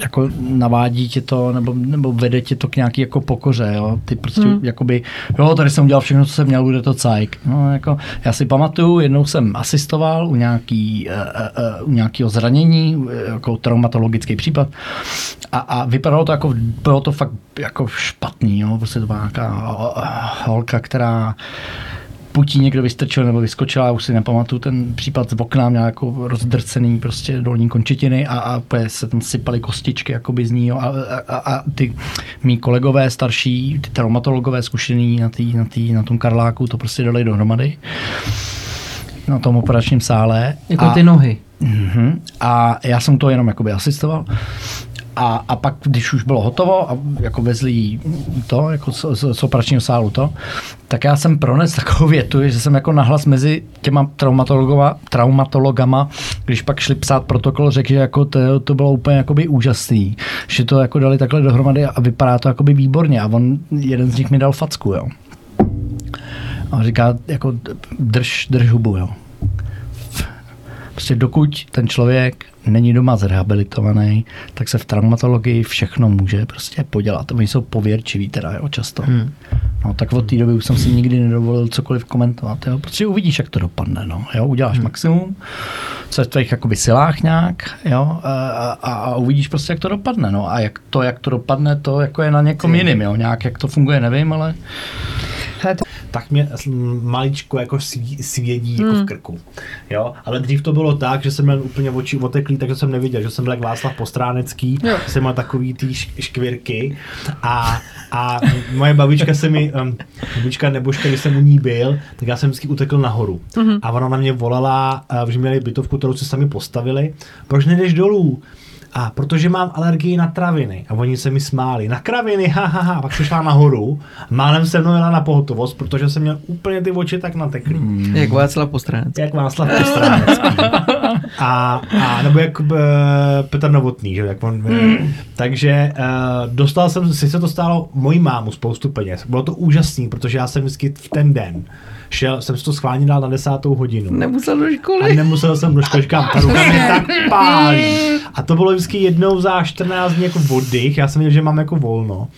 jako navádí tě to, nebo, nebo vede tě to k nějaký jako pokoře, jo. Ty prostě hmm. jakoby, jo, tady jsem udělal všechno, co jsem měl, bude to cajk. No, jako, já si pamatuju, jednou jsem asistoval u, nějaký, uh, uh, u nějakého zranění, jako traumatologický případ a, a vypadalo to jako, bylo to fakt jako špatný, jo. Prostě to byla nějaká holka, která jí někdo vystrčil nebo vyskočila, já už si nepamatuju ten případ z okna, měla jako rozdrcený prostě dolní končetiny a, a se tam sypaly kostičky jakoby z ní a, a, a, ty mý kolegové starší, ty traumatologové zkušený na, tý, na, tý, na tom Karláku to prostě dali dohromady na tom operačním sále. Jako a, ty nohy. Mhm. A já jsem to jenom jakoby asistoval. A, a pak, když už bylo hotovo a jako vezli to, jako z, z, z operačního sálu to, tak já jsem prones takovou větu, že jsem jako nahlas mezi těma traumatologama, traumatologama, když pak šli psát protokol, řekl, že jako to, to bylo úplně jakoby úžasný, že to jako dali takhle dohromady a vypadá to jakoby výborně a on, jeden z nich mi dal facku, jo. A on říká, jako drž, drž hubu, jo. Prostě dokud ten člověk není doma zrehabilitovaný, tak se v traumatologii všechno může prostě podělat. Oni jsou pověrčiví teda, jo, často. Hmm. No, tak od té doby už jsem si nikdy nedovolil cokoliv komentovat. Jo. Prostě uvidíš, jak to dopadne. No. Jo, uděláš hmm. maximum, co je v tvých jakoby silách nějak, jo, a, a, a, uvidíš prostě, jak to dopadne. No. A jak to, jak to dopadne, to jako je na někom jiným. Jo. Nějak, jak to funguje, nevím, ale... Hele, to, tak mě maličko jako svědí jako v krku. Jo? Ale dřív to bylo tak, že jsem měl úplně oči oteklý, takže jsem neviděl, že jsem byl jak Václav Postránecký, Jo. jsem měl takový ty škvirky a, a moje babička se mi, um, babička Nebožka, když jsem u ní byl, tak já jsem vždycky utekl nahoru. A ona na mě volala, uh, že měli bytovku, kterou si sami postavili, proč nejdeš dolů? A protože mám alergii na traviny. A oni se mi smáli. Na kraviny, ha, ha, ha. Pak šla nahoru. Málem se mnou jela na pohotovost, protože jsem měl úplně ty oči tak nateklý. Hmm. Jak Václav Postranec. Jak Václav Postránecký. A, a nebo jak uh, Petr Novotný, že? Jak on, hmm. Takže uh, dostal jsem, si se to stálo mojí mámu spoustu peněz. Bylo to úžasný, protože já jsem vždycky v ten den šel, jsem si to schválně dal na desátou hodinu. Nemusel do A školy. nemusel jsem do školy, říkám, ta ruka mě tak pálí. A to bylo vždycky jednou za 14 dní jako oddych, já jsem věděl, že mám jako volno,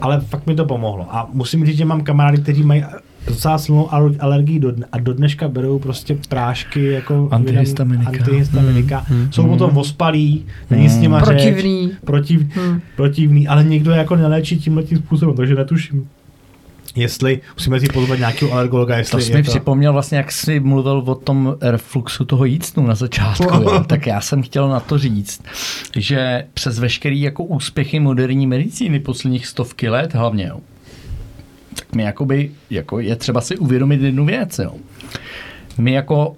ale fakt mi to pomohlo. A musím říct, že mám kamarády, kteří mají docela silnou al- alergii do, a do dneška berou prostě prášky jako Antihistaminika. antihistaminika. Jsou potom ospalí, není s nima řeč, Protivný. protiv, protivný, ale někdo je jako neléčí tímhle tím způsobem, takže netuším. Jestli musíme si pozvat nějakého alergologa, To jestli jsi je mi to... připomněl vlastně, jak jsi mluvil o tom refluxu toho jícnu na začátku, jo. tak já jsem chtěl na to říct, že přes veškerý jako úspěchy moderní medicíny posledních stovky let hlavně, jo, tak my jakoby, jako je třeba si uvědomit jednu věc, jo. My jako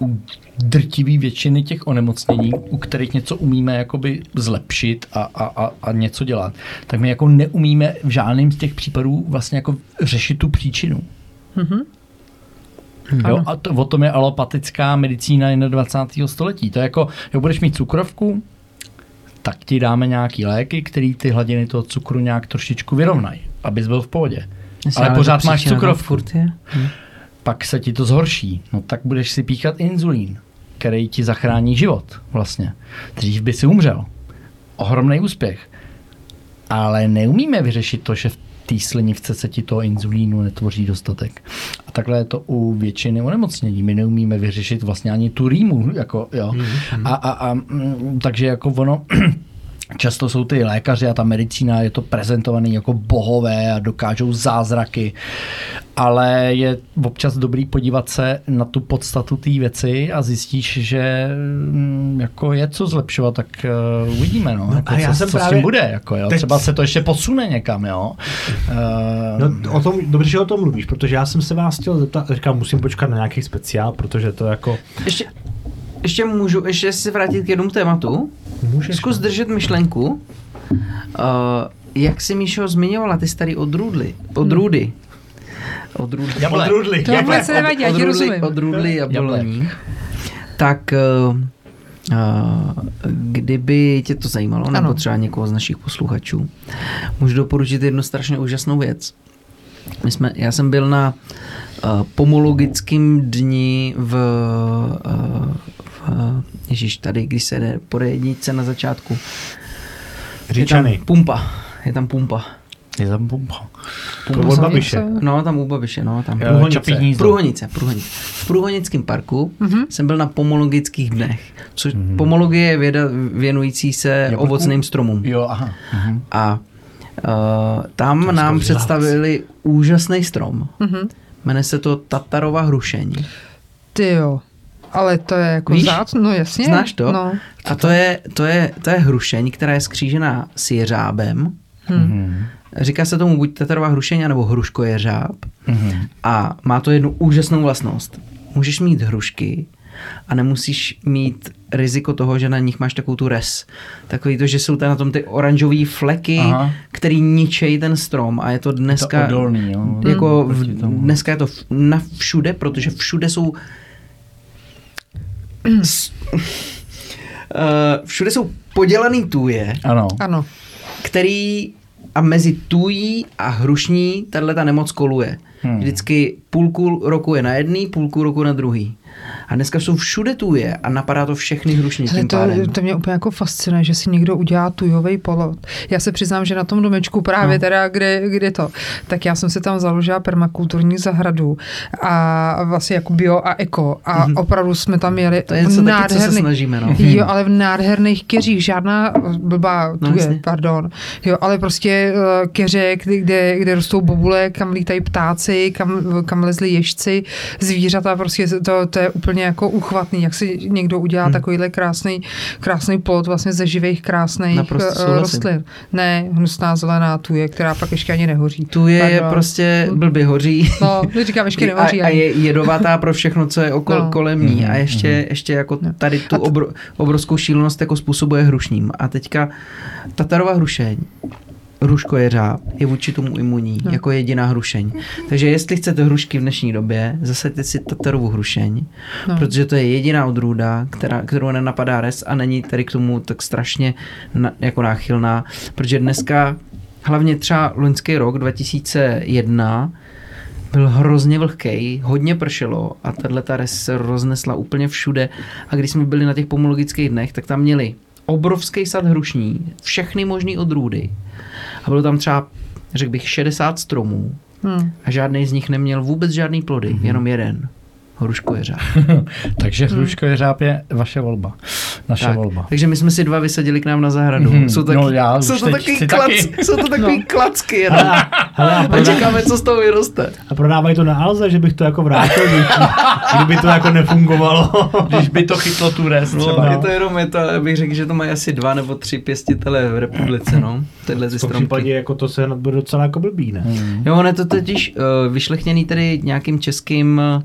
u drtivý většiny těch onemocnění, u kterých něco umíme jakoby zlepšit a, a, a, a něco dělat, tak my jako neumíme v žádném z těch případů vlastně jako řešit tu příčinu. Jo, a to, o tom je alopatická medicína 21. století. To je jako, jo, budeš mít cukrovku, tak ti dáme nějaký léky, který ty hladiny toho cukru nějak trošičku vyrovnají, abys byl v pohodě. Ale pořád máš cukrovku. Furt je. Pak se ti to zhorší. No tak budeš si píchat inzulín, který ti zachrání život vlastně. Dřív by si umřel. Ohromný úspěch. Ale neumíme vyřešit to, že v té slinivce se ti toho inzulínu netvoří dostatek. A takhle je to u většiny onemocnění. My neumíme vyřešit vlastně ani tu rýmu. Jako, jo. A, a, a, mm, takže jako ono, Často jsou ty lékaři a ta medicína je to prezentovaný jako bohové a dokážou zázraky, ale je občas dobrý podívat se na tu podstatu té věci a zjistíš, že mm, jako je co zlepšovat, tak uh, uvidíme, no, No jako, a já co, jsem co s tím bude, jako, jo. teď- třeba se to ještě posune někam, jo. Uh, No, o tom, dobře, že o tom mluvíš, protože já jsem se vás chtěl zeptat, říkám, musím počkat na nějaký speciál, protože to jako... Ještě, ještě můžu ještě si vrátit k jednomu tématu. Můžeš, Zkus no. držet myšlenku. Uh, jak si Míšo zmiňovala ty starý odrůdly? Odrůdy. Odrůdy. Jable. Odrůdli. To vůbec se nevadí, já ti rozumím. Odrůdly Jablek. jablení. Tak uh, uh, kdyby tě to zajímalo, ano. nebo třeba někoho z našich posluchačů, můžu doporučit jednu strašně úžasnou věc. My jsme, já jsem byl na uh, pomologickém dni v, uh, Ježíš, tady, když se jde po jedničce na začátku. Je Říčany. tam pumpa. Je tam pumpa. je tam pumpa. To od Babiše. No, tam u Babiše, no, tam. Průhonice. Průhonice, Průhonice. V Průhonickém parku mm-hmm. jsem byl na pomologických dnech, což mm-hmm. pomologie je věda věnující se Jablku? ovocným stromům. Jo, aha. Mhm. A uh, tam To nám představili úžasný strom. Mhm. Jmenuje se to Tatarova hrušeň. Ty jo. Ale to je jako Víš? zát, no jasně. Znáš to? No. A to je, to, je, to je hrušeň, která je skřížená s jeřábem. Mhm. Říká se tomu buď Tatarova hrušeň, nebo hruško jeřáb. Mhm. A má to jednu úžasnou vlastnost. Můžeš mít hrušky a nemusíš mít riziko toho, že na nich máš takovou tu res. Takový to, že jsou tam na tom ty oranžové fleky, Aha. který ničejí ten strom a je to dneska... To odolný, jo. Jako v, dneska je to na všude, protože všude jsou všude jsou podělaný tůje, Ano. Ano. který a mezi tují a hrušní tahle ta nemoc koluje. Hmm. Vždycky půlku roku je na jedný, půlku roku na druhý. A dneska jsou všude tuje a napadá to všechny hrušní tím to, pádem. to mě úplně jako fascinuje, že si někdo udělá tujový polot. Já se přiznám, že na tom domečku právě no. teda, kde, kde to, tak já jsem si tam založila permakulturní zahradu a vlastně jako bio a eko a mm-hmm. opravdu jsme tam jeli To je něco taky, co se snažíme, no. Jo, ale v nádherných keřích, žádná blbá No, tuje, jasně. pardon. Jo, ale prostě uh, keře, kde, kde, kde rostou bobule, kam lítají ptáci, kam, kam lezli ježci, zvířata, prostě to, to je úplně jako uchvatný, jak si někdo udělá hmm. takovýhle krásný, krásný plot vlastně ze živých krásných Naprosto uh, souhlasím. rostlin. Ne, hnusná zelená tuje, která pak ještě ani nehoří. Tu je Pardon. prostě blbě hoří. No, říkám, ještě a, nehoří. a ani. je jedovatá pro všechno, co je okolo, No. kolem ní. A ještě, ještě jako No. tady tu A t- obro, obrovskou šílenost jako způsobuje hrušním. A teďka Tatarova hrušeň, hruško jeřáb, je vůči tomu imunní, No. jako jediná hrušeň. Takže jestli chcete hrušky v dnešní době, zasaďte si Tatarovu hrušeň, No. protože to je jediná odrůda, která, kterou nenapadá res a není tady k tomu tak strašně na, jako náchylná, protože dneska hlavně třeba loňský rok 2001 byl hrozně vlhký, hodně pršelo a tahle ta res se roznesla úplně všude a když jsme byli na těch pomologických dnech, tak tam měli obrovský sad hrušní, všechny možné odrůdy a bylo tam třeba, řekl bych, 60 stromů Hmm. a žádný z nich neměl vůbec žádný plody, mm-hmm. jenom jeden. Hruško jeřáb. Takže hruško jeřáb je vaše volba. Naše Tak, volba. takže my jsme si dva vysadili k nám na zahradu. Mhm. Jsou, taky, No, já jsou to takový chci klac, taky. jsou to takový No. klacky jenom. Hele, a, A proda- čekáme, co z toho vyroste. a prodávají to na Alze, že bych to jako vrátil kdyby to jako nefungovalo. Když by to chytlo tu res No, třeba. je to jenom, je to, bych řekl, že to mají asi dva nebo tři pěstitele v republice, no. Tyhle ty v tom stromky. případě jako to se bude docela jako blbý, ne? Hmm. Jo, on je to totiž uh, vyšlechtěný tedy nějakým českým uh,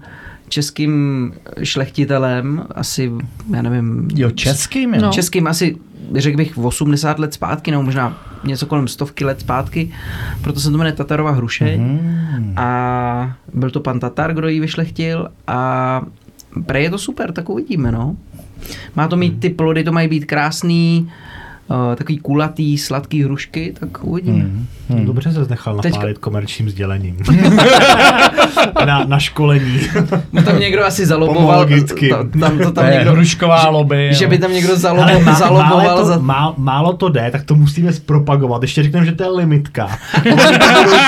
českým šlechtitelem, asi, já nevím, Jo, českým, jo. No. českým asi, řekl bych, 80 let zpátky, nebo možná něco kolem stovky let zpátky, proto se to jmenuje Tatarova hrušeň. Hmm. A byl to pan Tatar, kdo ji vyšlechtil a prej je to super, tak uvidíme, no. Má to mít, ty plody to mají být krásný, uh, takový kulatý, sladký hrušky, tak uvidíme. Hmm. Hmm. Dobře se nechal Teďka- napálit komerčním sdělením. na, na školení. No tam někdo asi zaloboval, Pomologicky. ta- tam to tam je někdo, hrušková lobby. že jo. by tam někdo zalobo, Ale má, zaloboval málo, to, za... má, málo to jde, tak to musíme zpropagovat. Ještě řekneme, že to je limitka.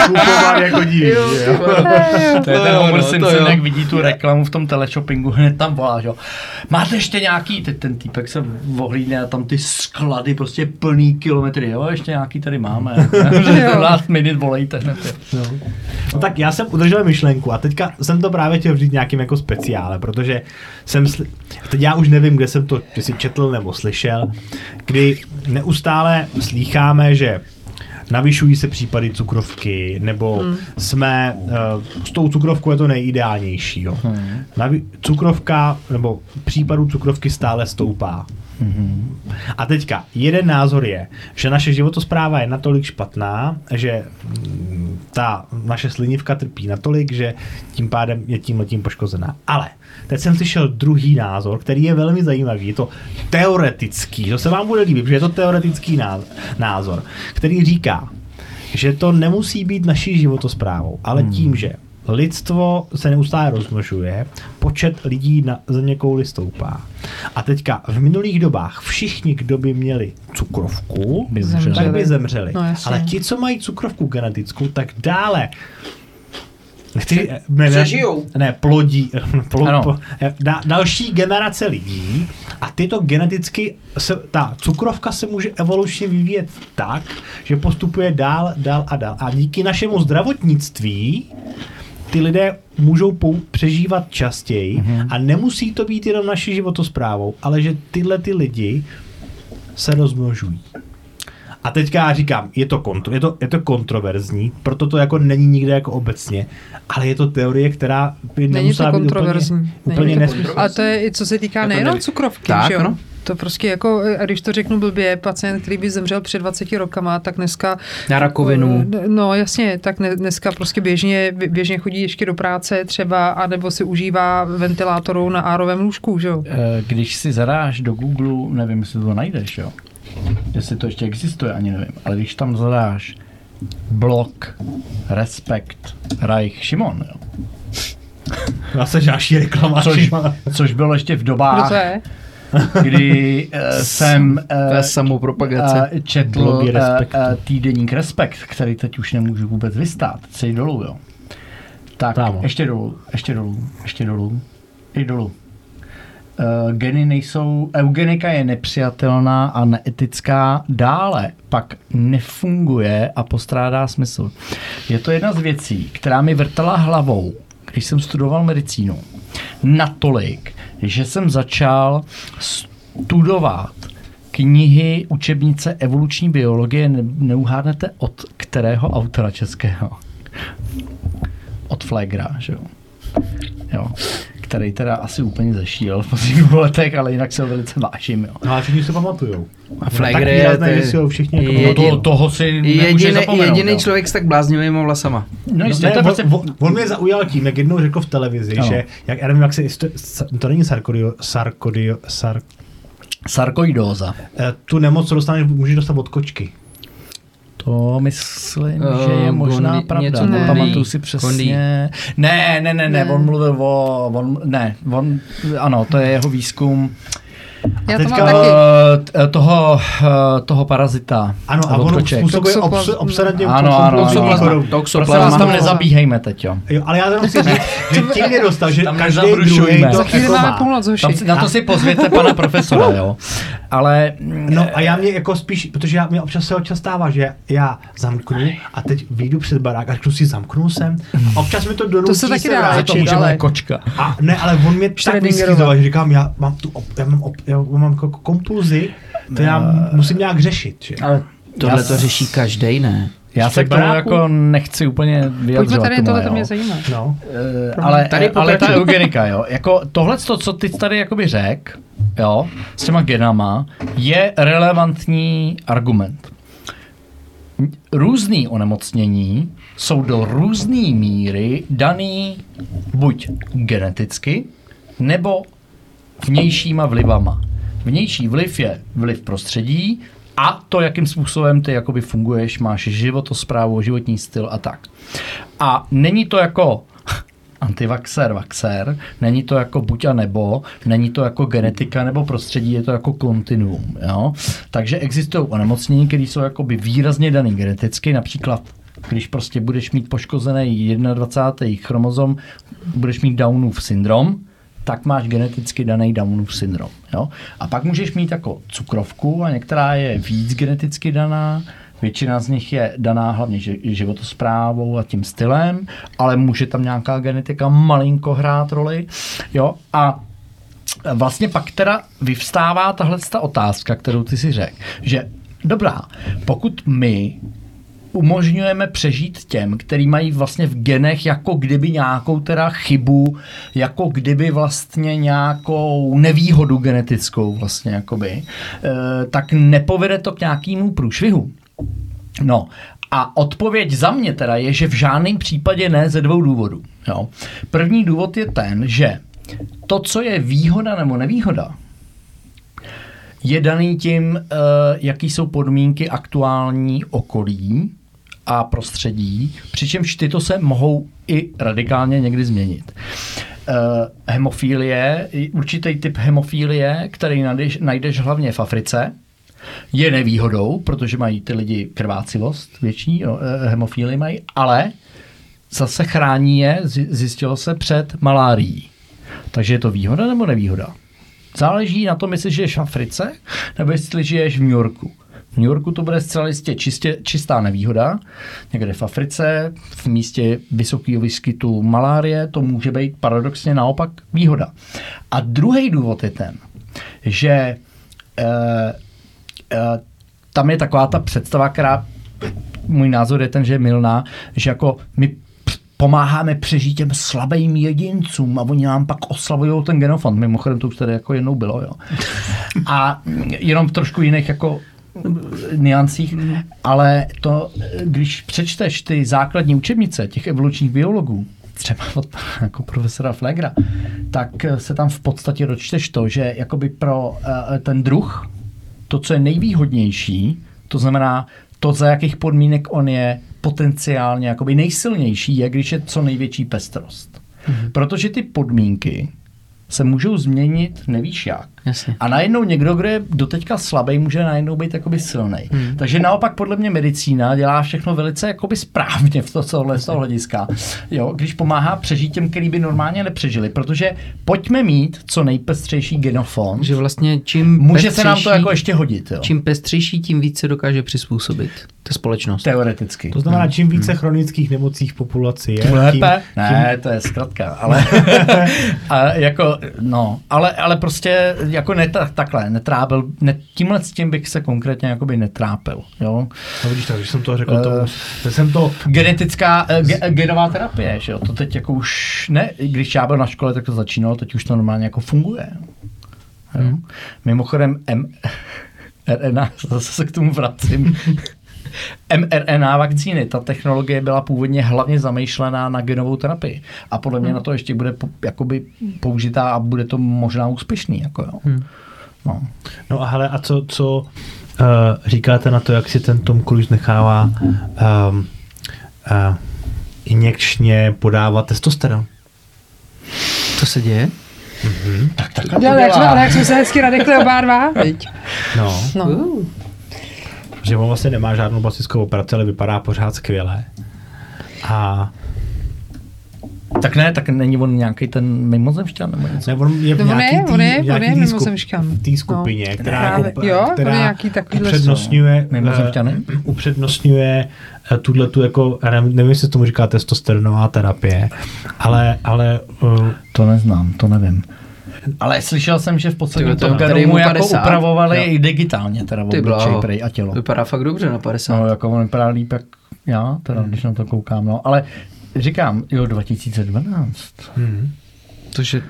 Kupovat jako. Jo, že jo. To je ten jo, Homer no, Simpson, jak vidí tu reklamu v tom teleshoppingu, hned tam volá, že jo. Máte ještě nějaký, teď ten týpek se ohlídne a tam ty sklady prostě plný kilometry, jo, ještě nějaký tady máme. Last minute volejte hned. No. no tak já jsem udržel myšlenku a teďka jsem to právě chtěl říct nějakým jako speciále, protože jsem, sli- teď já už nevím, kde jsem to, jestli četl nebo slyšel, kdy neustále slýcháme, že navyšují se případy cukrovky, nebo hmm. jsme, uh, s tou cukrovkou je to nejideálnější. Jo. Hmm. Navi- cukrovka, nebo případů cukrovky stále stoupá. A teďka, jeden názor je, že naše životospráva je natolik špatná, že mm, ta naše slinivka trpí natolik, že tím pádem je tím letím poškozená. Ale teď jsem slyšel druhý názor, který je velmi zajímavý. Je to teoretický, to se vám bude líbit, protože je to teoretický náz- názor, který říká, že to nemusí být naší životosprávou, ale tím, že lidstvo se neustále rozmnožuje, počet lidí na země kouli stoupá. A teďka v minulých dobách všichni, kdo by měli cukrovku, By zemřeli. tak by zemřeli. No, jasně. Ale ti, co mají cukrovku genetickou, tak dále Nechci, ne, ne, Přežijou. ne, plodí, plo, Ano. da, další generace lidí a tyto geneticky, se, ta cukrovka se může evolučně vyvíjet tak, že postupuje dál, dál a dál. A díky našemu zdravotnictví ty lidé můžou pou, přežívat častěji mm-hmm. a nemusí to být jenom naší životosprávou, ale že tyhle ty lidi se rozmnožují. A teďka já říkám, je to, kontro, je, to, je to kontroverzní, proto to jako není nikde jako obecně, ale je to teorie, která by Není to nemusela být kontroverzní. úplně, Není úplně to nesmyslná. A to je i co se týká nejenom cukrovky, Tak, že jo? no. To prostě jako, a když to řeknu blbě, pacient, který by zemřel před 20 rokama, tak dneska... Na rakovinu. No jasně, tak ne, dneska prostě běžně, běžně chodí ještě do práce třeba, anebo si užívá ventilátoru na árovém lůžku, že jo? Eh, Když si zadáš do Google, nevím, jestli to najdeš, jo. Jestli to ještě existuje, ani nevím. Ale když tam zadáš blok, respekt, Reich, Šimon, jo. Zase žáší reklama. Což, což bylo ještě v Kdo dobách, to je? Kdy uh, jsem uh, uh, četl uh, týdeník Respekt, který teď už nemůžu vůbec vystát. Chci dolů, jo. Tak, Právo. ještě dolů, ještě dolů, ještě dolů, i dolů. Uh, geny nejsou, eugenika je nepřijatelná a neetická, dále pak nefunguje a postrádá smysl. Je to jedna z věcí, která mi vrtala hlavou, když jsem studoval medicínu. Natolik, že jsem začal studovat knihy, učebnice evoluční biologie, ne, neuhádnete od kterého autora českého? Od Flegra, že jo? jo. Který teda asi úplně zešíl v posledních letech, ale jinak se ho velice vážím, jo. No a všichni se pamatujou. A Flegr je, výrazné, že si ho všichni jako je- No to, toho si Jediný, zapomenout, jediný jo. člověk s tak bláznivými vlasama. No No, jistě, ne, to je on, prostě... on, on, mě zaujal tím, jak jednou řekl v televizi, Ano. že, jak, já nevím, jak se, to, to není sarkodio, sarkodio, sar, Sarkoidóza. eh, tu nemoc, co dostaneš, můžeš dostat od kočky. To myslím, Eh, že je možná Gondi- pravda. Nepamatuju si přesně. Gondi. Ne, ne, ne, ne, Ne. on mluvil o, on, ne, on, ano, to je jeho výzkum Já to mám teďka- taky. eh, toho, eh, toho parazita. Ano, a od on koček. způsobuje obs, Ano, ano, Toxoplasma. ano. Prosím vás, tam nezabíhejme teď, jo. Jo, ale já jenom chci říct, že tím mě dostal, že Tam každý druhý to Za chvíli máme má. půlnoc, hoši. Si, na to si pozvěte pana profesora, jo. Ale No a já mě jako spíš, protože já, mě občas se občas stává, že já zamknu a teď vyjdu před barák a řeknu si zamknul jsem. A občas mi to donutí To se taky dá vrátit. to léčit, může ale- moje kočka. A ne, ale on mě tak vyskytoval, že říkám, já mám tu, já mám, op, já mám jako kompulzi, to já musím nějak řešit. Že? Ale Tohle to řeší každý, ne? Já se k tomu baráku? jako nechci úplně vyjadřovat. Pojďme tady, tomu, tohle to mě zajímá. No. Eh, ale, Tady ale ta eugenika, jo, jako tohle, co ty tady jakoby řek, jo, s těma genama, je relevantní argument. Různý onemocnění jsou do různé míry daný buď geneticky, nebo vnějšíma vlivama. Vnější vliv je vliv prostředí a to, jakým způsobem ty jakoby funguješ, máš životosprávu, životní styl a tak. A není to jako antivaxer, vaxer, není to jako buď a nebo, není to jako genetika nebo prostředí, je to jako kontinuum. Jo? Takže existují onemocnění, které jsou jakoby výrazně daný geneticky, například když prostě budeš mít poškozený 21. chromozom, budeš mít Downův syndrom, tak máš geneticky daný Downův syndrom. Jo? A pak můžeš mít jako cukrovku a některá je víc geneticky daná, Většina z nich je daná hlavně ži- životosprávou a tím stylem, ale může tam nějaká genetika malinko hrát roli. Jo? A vlastně pak teda vyvstává tahle ta otázka, kterou ty si řekl, že dobrá, pokud my umožňujeme přežít těm, který mají vlastně v genech jako kdyby nějakou teda chybu, jako kdyby vlastně nějakou nevýhodu genetickou vlastně jakoby, eh, tak nepovede to k nějakému průšvihu. No a odpověď za mě teda je, že v žádném případě ne ze dvou důvodů. Jo. První důvod je ten, že to, co je výhoda nebo nevýhoda, je daný tím, eh, jaký jsou podmínky aktuální okolí a prostředí, přičemž tyto se mohou i radikálně někdy změnit. Eh, Hemofílie, určitý typ hemofílie, který najdeš, najdeš hlavně v Africe, je nevýhodou, protože mají ty lidi krvácivost větší, eh, hemofílii mají, ale zase chrání je, zjistilo se, před malárií. Takže je to výhoda nebo nevýhoda? Záleží na tom, jestli žiješ v Africe, nebo jestli žiješ v New Yorku. V New Yorku to bude zcela jistě čistě, čistá nevýhoda. Někde v Africe, v místě vysokého výskytu malárie, to může být paradoxně naopak výhoda. A druhý důvod je ten, že eh, eh, tam je taková ta představa, která můj názor je ten, že je milná, že jako my pomáháme přežít těm slabým jedincům a oni nám pak oslavují ten genofond. Mimochodem to už tady jako jednou bylo, jo. A jenom v trošku jiných jako niancích, ale to, když přečteš ty základní učebnice těch evolučních biologů, třeba od jako profesora Flegra, tak se tam v podstatě dočteš to, že jakoby pro eh, ten druh, to, co je nejvýhodnější, to znamená to, za jakých podmínek on je potenciálně jakoby nejsilnější, je, když je co největší pestrost. Protože ty podmínky se můžou změnit, nevíš jak. Jasně. A najednou někdo, kdo je doteďka slabý, může najednou být jakoby silný. Hmm. Takže naopak podle mě medicína dělá všechno velice jakoby správně v to, tohle, z toho hlediska. Jo, když pomáhá přežít těm, který by normálně nepřežili. Protože pojďme mít co nejpestřejší genofond. Že vlastně čím Může se nám to jako ještě hodit. Jo. Čím pestřejší, tím více dokáže přizpůsobit. To je společnost. Teoreticky. To znamená, čím více chronických nemocí v populaci je, Tím lépe? Ne, to je zkratka, ale a jako, no, ale, ale prostě jako neta, takhle, netrápil, ne, tímhle s tím bych se konkrétně jakoby netrápil, jo. No vidíš, tak, když jsem to řekl, to, Eh, to jsem to, Genetická, eh, ge, genová terapie, že jo, to teď jako už, ne, když já byl na škole, tak to začínalo, teď už to normálně jako funguje. Jo. Mimochodem, M, RNA, zase se k tomu vracím, mRNA vakcíny, ta technologie byla původně hlavně zamýšlená na genovou terapii. A podle mě na to ještě bude po, jakoby použitá a bude to možná úspěšný. Jako jo. No. no a hele, a co, co uh, říkáte na to, jak si ten Tom Cruise nechává um, uh, injekčně podávat testosteron? To se děje? Tak, tak Jo, jak jsme, ale jak jsme se hezky radekli oba dva? No, No. Uh. Že on vlastně nemá žádnou plastickou operaci, ale vypadá pořád skvěle. A tak ne, tak není on nějaký ten mimozemšťan nebo něco. ne, on je v No on nějaký je, tý, on je, on nějaký je tý mimozemšťan. v té skupině, No. která, Právě. jako, Jo, on je která upřednostňuje, Mimozemšťany? eh, upřednostňuje eh, tuhle tu jako, nevím, nevím, jestli tomu říká testosteronová terapie, ale, ale uh, To neznám, to nevím. Ale slyšel jsem, že v podstatě to to mu jako 50? upravovali Jo. i digitálně, teda Ty obličej prej a tělo. Vypadá fakt dobře na 50. No, jako on vypadá líp, jak já, teda, když na to koukám, no. Ale říkám, jo, 2012. hmm. Tože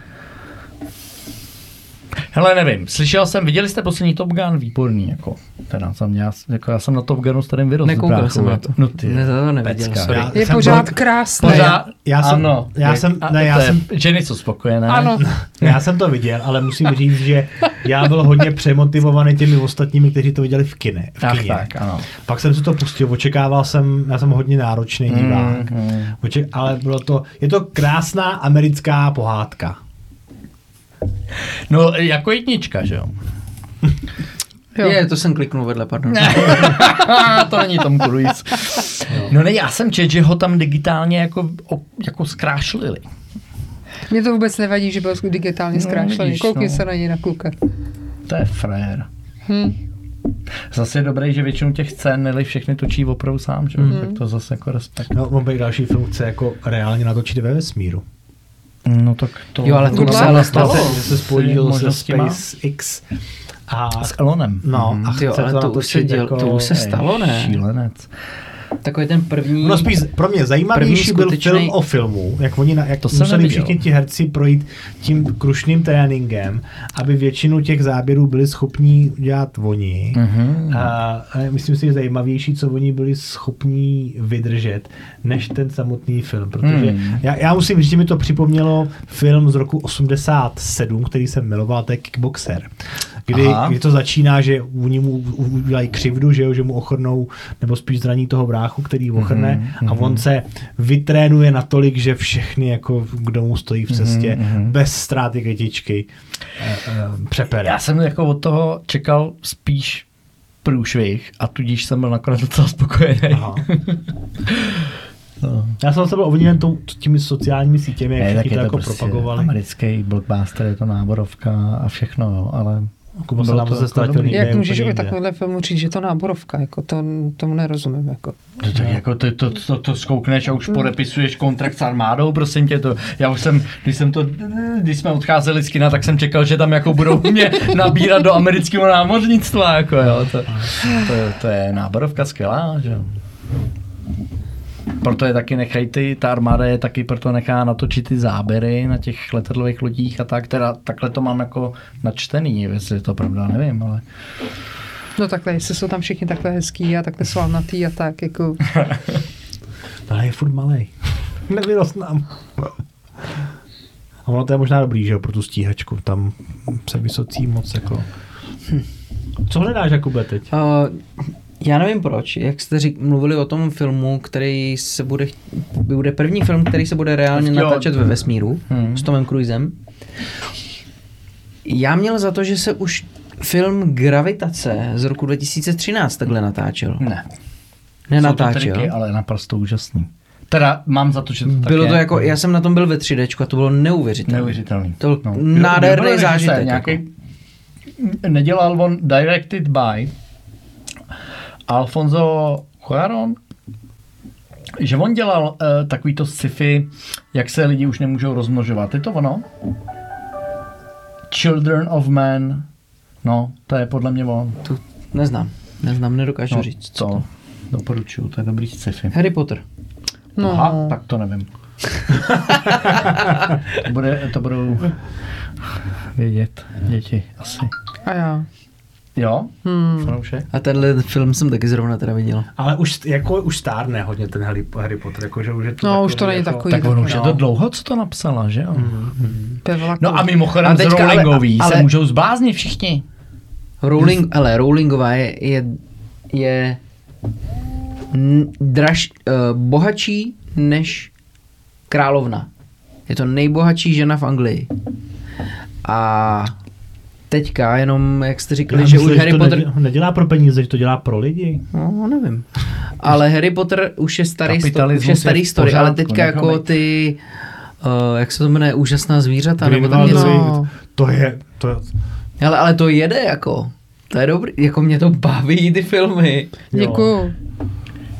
Hele, nevím, slyšel jsem, viděli jste poslední Top Gun? Výborný, jako. Teda jsem, já, jako já jsem na Top Gunu s kterým vyrostl. Nekoukal brácho, jsem na jako. to. No ty, Ne, to neviděl, pecka. sorry. Já- Je jsem pořád to- krásný. Pořád, Já jsem- ano, já je- jsem- a ne, já to je- jsem- Ženy jsou spokojené. Ano. Já jsem to viděl, ale musím říct, že já byl hodně přemotivovaný těmi ostatními, kteří to viděli v kine. V Tak, kině. tak, ano. Pak jsem si to pustil, očekával jsem, já jsem hodně náročný divák, Mm, mm. Oček, ale bylo to, je to krásná americká pohádka. No, jako jednička, že jo? Jo. je, to jsem kliknul vedle, pardon. to není Tom Cruise. No ne, já jsem čet, že ho tam digitálně jako, o, jako zkrášlili. Mně to vůbec nevadí, že byl digitálně No, zkrášlený. vidíš, Koukni no. se na něj na kluka. To je frér. Hm. Zase je dobrý, že většinu těch scén Nelly všechny točí opravdu sám, že? Mm. Tak to zase jako respekt. No, on bych další film chce jako reálně natočit ve vesmíru. No tak to... Jo, ale to luck. se ale Že stalo. se, že se spojil se. SpaceX a S Elonem. No, Mhm. a Tyjo, ale to to už se děl- jako... to už se stalo, ne? Šílenec. Takový ten první... No spíš pro mě zajímavější byl skutečnej- film o filmu, jak oni na, jak To museli všichni ti herci projít tím krušným tréninkem, aby většinu těch záběrů byli schopní dělat oni. A, a myslím si, že zajímavější, co oni byli schopní vydržet, než ten samotný film. Protože Hmm. já, já musím říct, že mi to připomnělo film z roku 87, který jsem miloval, to je Kickboxer. Kdy, Aha. kdy to začíná, že oni mu udělají křivdu, že, jo, že mu ochrnou, nebo spíš zraní toho bráchu, který ochrne Mhm, a on se vytrénuje natolik, že všechny, jako kdo mu stojí v cestě, mhm. bez ztráty kytičky, eh, eh, přepere. Já jsem jako od toho čekal spíš průšvih a tudíž jsem byl nakonec docela spokojený. Aha. No. Já jsem se byl ovlivněn těmi sociálními sítěmi, jak Ne, tak všichni je to to jako prostě propagovali. americký blockbuster, je to náborovka a všechno, jo, ale Kuba se bylo nám to zase jako ztratil někde Jak můžeš o jinde. takovéhle filmu říct, že to náborovka? Jako to, tomu nerozumím. Jako. To, tak jako to, to, to, to zkoukneš a už podepisuješ kontrakt s armádou, prosím tě, to, já už jsem, když jsem to, když jsme odcházeli z kina, tak jsem čekal, že tam jako budou mě nabírat do amerického námořnictva, jako jo, to, to, to je náborovka skvělá, že jo. Proto je taky nechají ty, ta armáda je taky proto nechá natočit ty záběry na těch letadlových lodích a tak, teda takhle to mám jako načtený, jestli je to pravda, nevím, ale No takhle, jestli jsou tam všichni takhle hezký a takhle svalnatý a tak, jako... Ale je furt malej. Nevyrost nám. A ono to je možná dobrý, že jo, pro tu stíhačku. Tam se vysocí moc jako... Co hledáš, Jakube, teď? Uh, Já nevím proč, jak jste řík, mluvili o tom filmu, který se bude, bude první film, který se bude reálně Jo. natáčet ve vesmíru Hmm. s Tomem Cruisem. Já měl za to, že se už film Gravitace z roku 2013 takhle natáčel. Ne. Jsou to Nenatáčel. triky, ale naprosto úžasný. Teda mám za to, že to tak Bylo je. to jako, já jsem na tom byl ve 3D a to bylo neuvěřitelné. Neuvěřitelný. To byl No. nádherný zážitek. Nějaký, Jako. nedělal on directed by Alfonso Cuarón? Že on dělal uh, takovýto sci-fi, jak se lidi už nemůžou rozmnožovat. Je to ono? Children of Men. No, to je podle mě on. Tu neznám, neznám, nedokážu No, říct. to doporučuju, to je dobrý sci-fi. Harry Potter. No, Aha, tak to nevím. to, bude, to budou vědět děti asi. a já. Jo? Hmm. Fanoušek? A tenhle film jsem taky zrovna teda viděl. Ale už, jako, už stárne hodně ten Harry, Harry Potter, jako, že už je to No, takový, už to není jako, takový. Tak on už je No. to dlouho, co to napsala, že jo? To je vlaku. No a mimochodem A z teďka, ale- Rowlingový ale- se můžou zbláznit všichni. Rowling, ale Rowlingová je, je, je draž, uh, bohatší než královna. Je to nejbohatší žena v Anglii. A teďka jenom, jak jste říkali, Já že myslím, už Harry to Potter... nedělá, nedělá pro peníze, že to dělá pro lidi. No, nevím. Ale Harry Potter už je starý, sto, už je starý je story, ale pořádku, teďka nechám jako být. ty, uh, jak se to jmenuje, úžasná zvířata, nebo tam něco. No. To je, to je, Ale, ale to jede jako. To je dobrý, jako mě to baví ty filmy. Děkuju.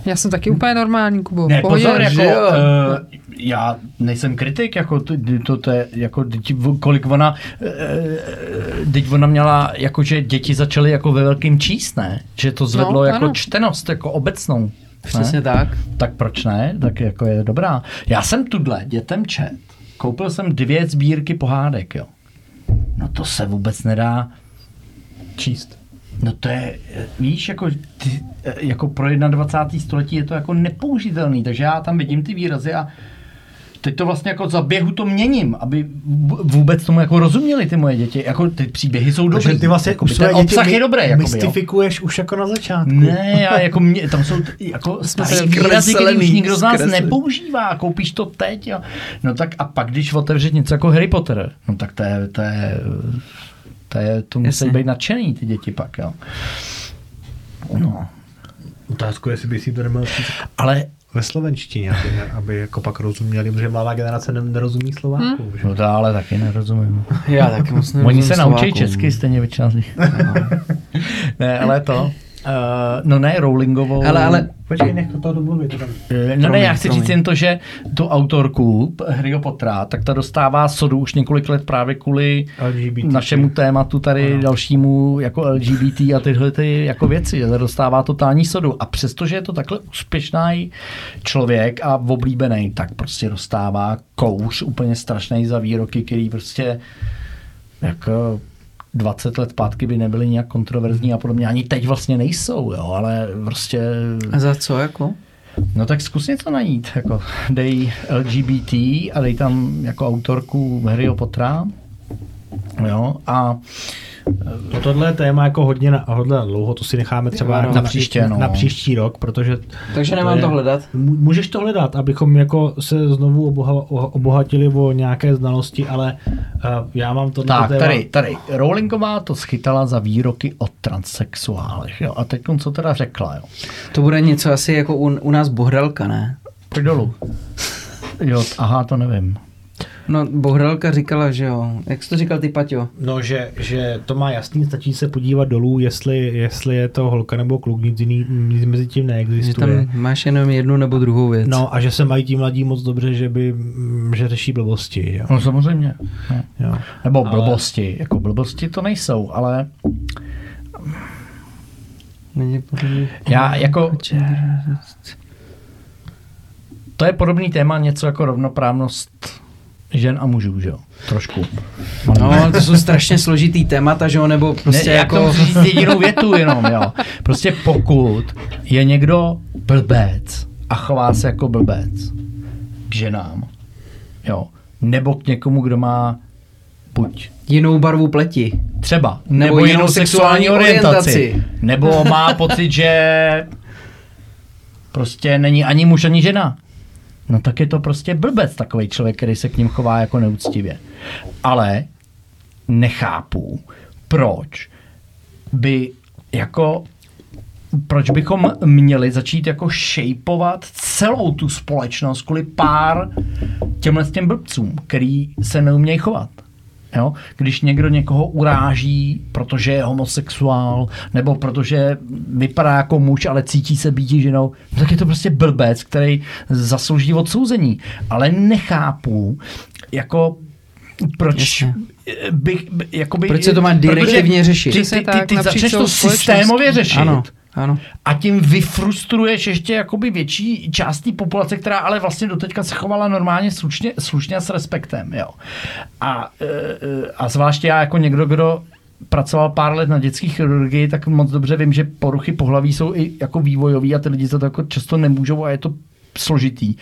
Já jsem taky úplně normální, Kubo. Ne, pohodě. pozor, jako, že jo? uh, já nejsem kritik, jako to, to, to je, jako děti, kolik ona, uh, teď ona měla, jako že děti začaly jako ve velkým číst, ne? Že to zvedlo No, jako ano. čtenost, jako obecnou. Přesně ne? tak. Tak proč ne? Tak jako je dobrá. Já jsem tudle dětem čet. Koupil jsem dvě sbírky pohádek, jo. No to se vůbec nedá číst. No to je, víš, jako, ty, jako pro 21. století je to jako nepoužitelný, takže já tam vidím ty výrazy a teď to vlastně jako za běhu to měním, aby vůbec tomu jako rozuměli ty moje děti. Jako ty příběhy jsou dobrý. Takže ty vlastně ten své děti obsah my- je dobrý. Jakoby, jo. mystifikuješ už jako na začátku. Ne, já jako mě, tam jsou t- jako starý výrazy, který už nikdo z nás zkreslený. nepoužívá, koupíš to teď, jo. No tak a pak, když otevřeš něco jako Harry Potter, no tak to je, to je, to je, to musí Jasně. být nadšený ty děti pak, jo. No, Otázku, jestli by si to neměl říct ale ve slovenštině, aby, aby jako pak rozuměli, protože mladá generace ne- nerozumí Slovákům. že? No to ale taky nerozumím. Já taky moc Oni se naučí česky stejně většina z nich. ne, ale to. Uh, no ne, Rowlingovou. Ale, ale Počkej, nech to domluvit. to tam- No ne, já chci promiň. říct jen to, že tu autorku Harryho Pottera, tak ta dostává sodu už několik let právě kvůli LGBT. našemu tématu tady Ano. dalšímu jako LGBT a tyhle ty jako věci, že dostává totální sodu. A přestože je to takhle úspěšný člověk a oblíbený, tak prostě dostává kouř úplně strašný za výroky, který prostě jako 20 let zpátky by nebyly nějak kontroverzní a podobně. Ani teď vlastně nejsou, jo, ale prostě... a za co jako? No tak zkus něco najít, jako dej LGBT a dej tam jako autorku Harryho Pottera, jo, a No tohle je téma jako hodně na, hodně na dlouho, to si necháme třeba no. jako Na příště, no. na příští rok, protože Takže nemám je- to hledat. Mů- Můžeš to hledat, abychom jako se znovu oboha, obohatili o nějaké znalosti, ale uh, já mám to tak, tady, tady, Rowlingová to schytala za výroky o transexuálech, jo, a teď co teda řekla, jo. To bude něco asi jako u, u nás Bohdalka, ne? Pojď dolů. Jo, aha, to nevím. No, Bohdalka říkala, že jo. Jak jsi to říkal ty, Paťo? No, že, že to má jasný, stačí se podívat dolů, jestli, jestli je to holka nebo kluk, nic, jiný, nic mezi tím Že neexistuje. tam máš jenom jednu nebo druhou věc. No a že se mají ti mladí moc dobře, že by, mm, že řeší blbosti. Jo. No samozřejmě. No. Jo. Nebo Ale- blbosti, jako blbosti to nejsou, ale Není podle mě- já jako... To je podobný téma, něco jako rovnoprávnost žen a mužů, že jo? Trošku. No, to jsou strašně složitý témata, že jo, nebo prostě ne, jako... Já jedinou větu jenom, jo. Prostě pokud je někdo blbec a chová se jako blbec k ženám, jo, nebo k někomu, kdo má buď Jinou barvu pleti. třeba, Nebo nebo, jinou sexuální orientaci, orientaci. nebo má pocit, že prostě není ani muž, ani žena. No tak je to prostě blbec takový člověk, který se k ním chová jako neúctivě. Ale nechápu, proč by jako proč bychom měli začít jako šejpovat celou tu společnost kvůli pár těmhle těm blbcům, který se neumějí chovat. Jo? Když někdo někoho uráží, protože je homosexuál, nebo protože vypadá jako muž, ale cítí se být ženou, no tak je to prostě blbec, který zaslouží odsouzení. Ale nechápu, jako proč Jasně. bych, by- jakoby, Proč se to má direktivně řešit? Ty, ty, ty, ty napříč začneš to systémově řešit. Ano, ano. A tím vyfrustruješ ještě jakoby větší část populace, která ale vlastně doteďka se chovala normálně slušně, slušně a s respektem. Jo. A, e, e, a zvláště já jako někdo, kdo pracoval pár let na dětské chirurgii, tak moc dobře vím, že poruchy pohlaví jsou i jako vývojový a ty lidi to jako často nemůžou a je to složitý.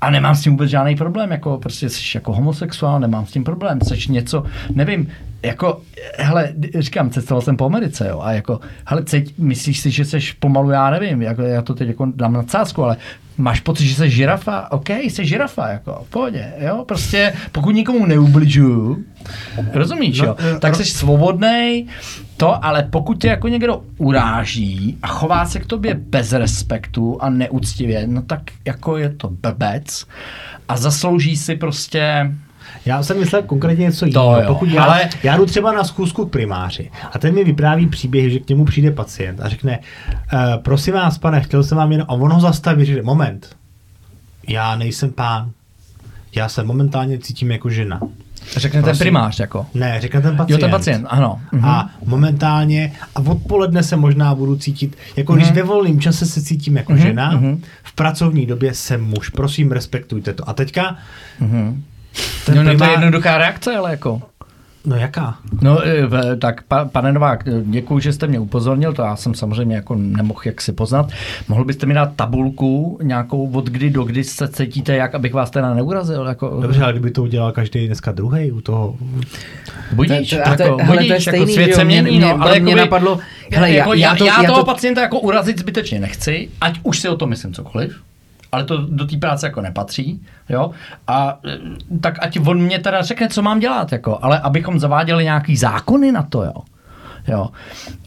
A nemám s tím vůbec žádný problém, jako prostě jsi jako homosexuál, nemám s tím problém, jsi něco, nevím, jako, hele, říkám, cestoval jsem po Americe, jo, a jako, hele, ceď, myslíš si, že jsi pomalu, já nevím, jako, já to teď jako dám na cásku, ale máš pocit, že jsi žirafa, OK, jsi žirafa, jako, v pohodě, jo, prostě, pokud nikomu neubližuju, rozumíš, No, jo, eh, tak jsi svobodný, to, ale pokud tě jako někdo uráží a chová se k tobě bez respektu a neúctivě, no tak jako je to blbec a zaslouží si prostě Já jsem myslel konkrétně něco jiného. jo, Pokud já, ale- já jdu třeba na schůzku k primáři a ten mi vypráví příběh, že k němu přijde pacient a řekne, uh, prosím vás, pane, chtěl jsem vám jenom, a on ho zastaví, řekne, moment, já nejsem pán, já se momentálně cítím jako žena. řekne ten Prosím. primář, jako. Ne, řekne ten pacient. Jo, ten pacient, ano. Mhm. A momentálně, a odpoledne se možná budu cítit, jako když ve volném čase se cítím jako Mhm, žena, mhm. v pracovní době jsem muž. Prosím, respektujte to. A teďka, Mhm. Ten No, no to je primár- jednoduchá reakce, ale jako. no jaká? No, v- tak pa, pane Novák, děkuji, že jste mě upozornil, to já jsem samozřejmě jako nemohl jak si poznat. Mohl byste mi dát tabulku nějakou od kdy do kdy se cítíte, jak abych vás teda neurazil? Jako, Dobře, ale kdyby to udělal každý dneska druhý u toho. Budíš, To- to- a to- jako, hele, to je jako stejný, svět se mění, mě- no, ale mě napadlo, hele, já- jako, já já, to- já, já toho to- pacienta jako urazit zbytečně nechci, ať už si o to myslím cokoliv, ale to do té práce jako nepatří, jo, a e, tak ať on mě teda řekne, co mám dělat, jako, ale abychom zaváděli nějaký zákony na to, jo. Jo.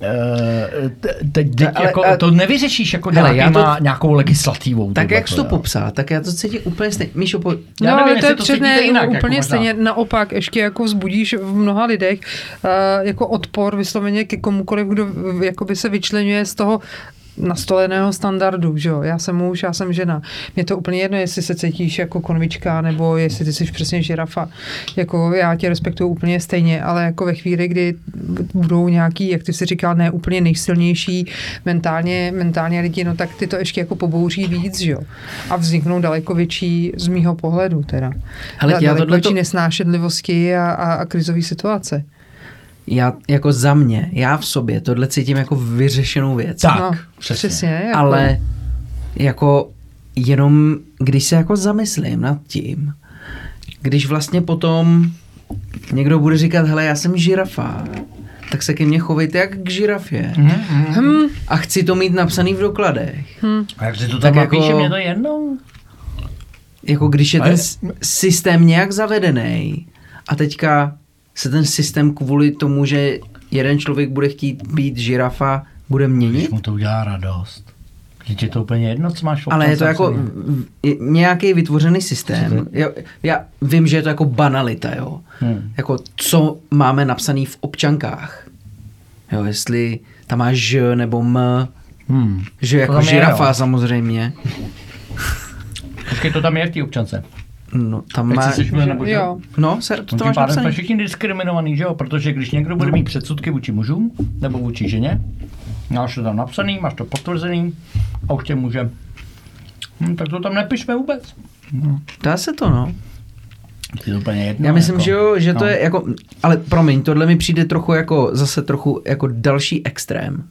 E, te- teď, teď Ale- jako, a- to nevyřešíš jako Hele, já to- nějakou legislativou. Tak jak jsi to popsal, tak já to cítím úplně stejně. Míšo, po... Já no, nevím, ale to je to přesně jinak, jako úplně možná. stejně naopak, ještě jako vzbudíš v mnoha lidech uh, jako odpor vysloveně ke komukoliv, kdo v- jakoby se vyčlenuje z toho nastoleného standardu, že jo, já jsem muž, já jsem žena. Mně to úplně jedno, jestli se cítíš jako konvička, nebo jestli ty jsi přesně žirafa. Jako já tě respektuju úplně stejně, ale jako ve chvíli, kdy budou nějaký, jak ty si říkal, ne úplně nejsilnější mentálně, mentálně lidi, no tak ty to ještě jako pobouří víc, že jo. A vzniknou daleko větší z mýho pohledu teda. Já daleko tohleto- větší nesnášenlivosti a, a, a krizové situace. Já jako za mě, já v sobě tohle cítím jako vyřešenou věc. Tak, no, přesně. přesně jako, Ale jako jenom, když se jako zamyslím nad tím, když vlastně potom někdo bude říkat, hele, já jsem žirafa, tak se ke mně chovejte jak k žirafě. Hm, A chci to mít napsaný v dokladech. A jak si to Tak tam jako- napíše, mě to jedno. Jako když je Ale- ten systém nějak zavedený a teďka se ten systém kvůli tomu, že jeden člověk bude chtít být žirafa, bude Když měnit? mu to udělá radost. Teď je to úplně jedno, co máš Ale je to jako i- nějaký vytvořený systém. Já, já vím, že je to jako banalita, jo. Hmm. Jako co máme napsaný v občankách. Jo, jestli tam máš ž nebo m, Hmm. že jako je, žirafa jo. samozřejmě. Počkej, to tam je v té občance. No, tam má... nebo že? jo. No, se, to, No, to máš napsaný. všichni diskriminovaný, že jo? Protože když někdo bude mít předsudky vůči mužům nebo vůči ženě, máš to tam napsaný, máš to potvrzený a už tě může. Hm, tak to tam nepišme vůbec. Dá se to, no. Je to úplně jedno. Já myslím, jako. že jo, že to no. je jako, ale promiň, tohle mi přijde trochu jako, zase trochu jako další extrém.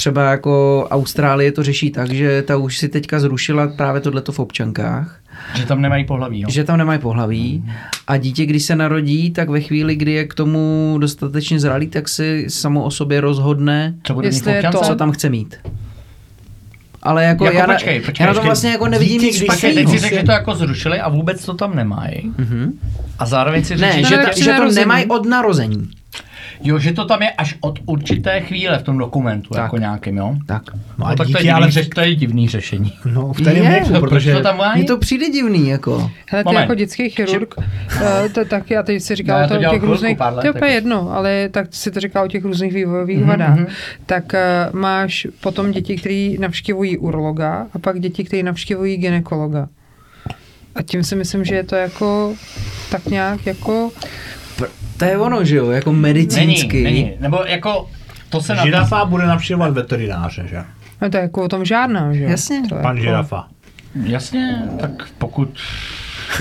Třeba jako Austrálie to řeší tak, že ta už si teďka zrušila právě tohleto v občankách. Že tam nemají pohlaví, no. Že tam nemají pohlaví a dítě, když se narodí, tak ve chvíli, kdy je k tomu dostatečně zralý, tak si samo o sobě rozhodne, Co bude mít Jestli je to- co tam chce mít. Ale jako, Jako já, na, počkej, počkej, já na počkej. vlastně jako nevidím nic špatného. teď si řekl, že to jako zrušili a vůbec to tam nemají. Mhm. A zároveň si řekl, Ne, že, ta, že to nemají od narození. Jo, že to tam je až od určité chvíle v tom dokumentu, Tak. jako nějakým, jo? Tak. No, a No, tak to dítě, je, divný, ale řeš, to je divný řešení. no, v kterém Je. věku, protože to tam? Mně to přijde divný, jako. Hele, ty jako dětský chirurg, eh, to taky, a teď si No, říkal já o to to, těch chvilku, různých, to je úplně jedno, ale tak si to říkal o těch různých vývojových Mhm, vadách, mhm. tak eh, máš potom děti, které navštěvují urologa a pak děti, které navštěvují ginekologa. A tím si myslím, že je to jako tak nějak jako To je ono, že jo, jako medicínsky. Není, není. Nebo jako, to se na... žirafa bude navštěvovat veterináře, že? No to je jako o tom žádná, že jo? Jasně. To je Pan jako, žirafa. Jasně, tak pokud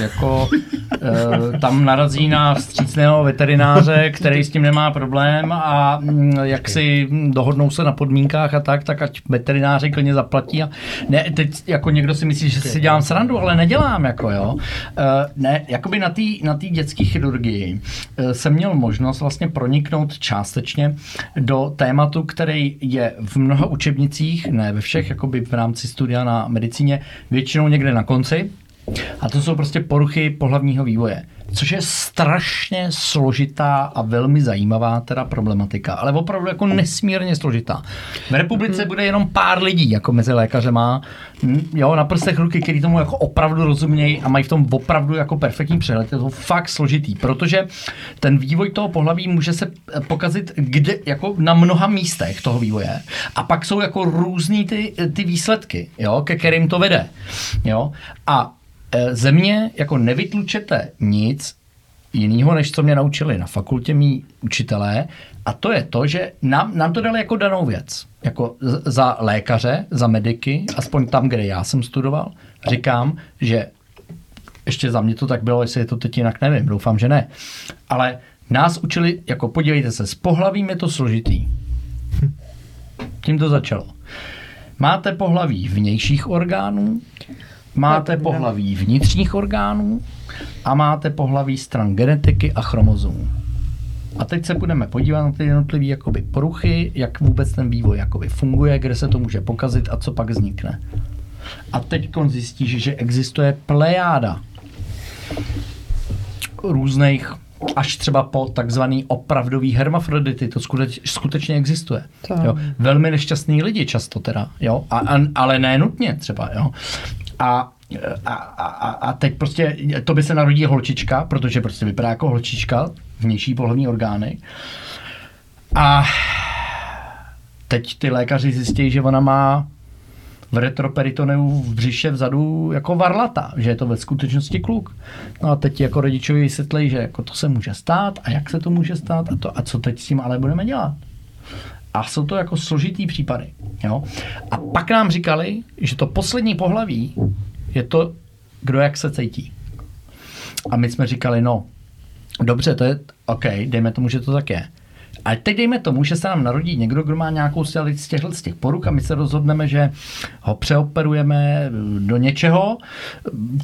jako e, tam narazí na vstřícného veterináře, který s tím nemá problém a mm, jak si dohodnou se na podmínkách a tak, tak ať veterináři klidně zaplatí. A ne, teď jako někdo si myslí, že si dělám srandu, ale nedělám, jako jo. E, ne, jakoby na té na tý dětské chirurgii e, jsem měl možnost vlastně proniknout částečně do tématu, který je v mnoha učebnicích, ne ve všech, jakoby v rámci studia na medicíně, většinou někde na konci. A to jsou prostě poruchy pohlavního vývoje, což je strašně složitá a velmi zajímavá teda problematika, ale opravdu jako nesmírně složitá. V republice bude jenom pár lidí, jako mezi lékaře má, jo, na prstech ruky, který tomu jako opravdu rozumějí a mají v tom opravdu jako perfektní přehled. Je to fakt složitý, protože ten vývoj toho pohlaví může se eh, pokazit kde, jako na mnoha místech toho vývoje. A pak jsou jako různý ty, ty výsledky, jo, ke kterým to vede. Jo. A země jako nevytlučete nic jiného, než co mě naučili na fakultě mý učitelé, a to je to, že nám, nám to dali jako danou věc. Jako za lékaře, za mediky, aspoň tam, kde já jsem studoval, říkám, že ještě za mě to tak bylo, jestli je to teď jinak, nevím, doufám, že ne. Ale nás učili, jako podívejte se, s pohlavím je to složitý. Tím to začalo. Máte pohlaví vnějších orgánů, máte pohlaví vnitřních orgánů a máte pohlaví stran genetiky a chromozomů. A teď se budeme podívat na ty jednotlivé jakoby poruchy, jak vůbec ten vývoj jakoby funguje, kde se to může pokazit a co pak vznikne. A teď zjistíš, že existuje plejáda různých až třeba po takzvaný opravdový hermafrodity, to skuteč, skutečně existuje. Jo. Velmi nešťastný lidi často teda, jo, a, a, ale ne nutně třeba, jo. A, a, a, a- teď prostě to by se narodí holčička, protože prostě vypadá jako holčička, vnější pohlavní orgány. A teď ty lékaři zjistí, že ona má v retroperitoneu v břiše vzadu jako varlata, že je to ve skutečnosti kluk. No a teď jako rodičovi vysvětlí, že jako to se může stát a jak se to může stát a, to, a co teď s tím ale budeme dělat. A jsou to jako složitý případy. Jo? A pak nám říkali, že to poslední pohlaví je to, kdo jak se cítí. A my jsme říkali, no, dobře, to je OK, dejme tomu, že to tak je. A teď dejme tomu, že se nám narodí někdo, kdo má nějakou z těch- z těchto z těch poruk a my se rozhodneme, že ho přeoperujeme do něčeho.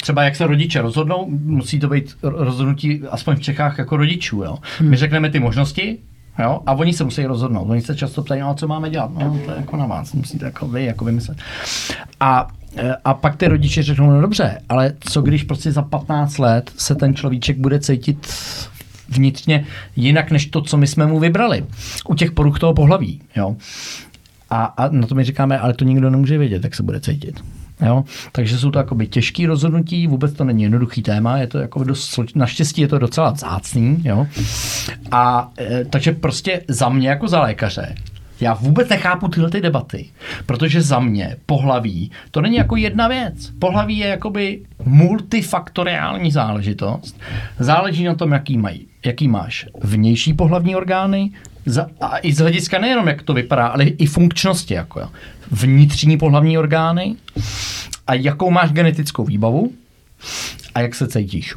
Třeba jak se rodiče rozhodnou, musí to být rozhodnutí aspoň v Čechách jako rodičů. Jo. My řekneme ty možnosti, Jo? A oni se musí rozhodnout. Oni se často ptají, no, co máme dělat? No, to je jako na vás, musíte jako vy jako vymyslet. A, eh, a pak ty rodiče řeknou, no dobře, ale co když prostě za 15 let se ten človíček bude cítit vnitřně jinak, než to, co my jsme mu vybrali. U těch poruch toho pohlaví. Jo? A, a na to my říkáme, ale to nikdo nemůže vědět, jak se bude cítit. Jo? Takže jsou to jakoby těžké rozhodnutí, vůbec to není jednoduchý téma, je to jako dost, naštěstí je to docela zácný. Jo? A e, takže prostě za mě jako za lékaře já vůbec nechápu tyhle ty debaty, protože za mě pohlaví, to není jako jedna věc. Pohlaví je jakoby multifaktoriální záležitost. Záleží na tom, jaký, mají, jaký máš vnější pohlavní orgány, za, a i z hlediska nejenom, jak to vypadá, ale i funkčnosti, jako jo. Vnitřní pohlavní orgány a jakou máš genetickou výbavu a jak se cítíš.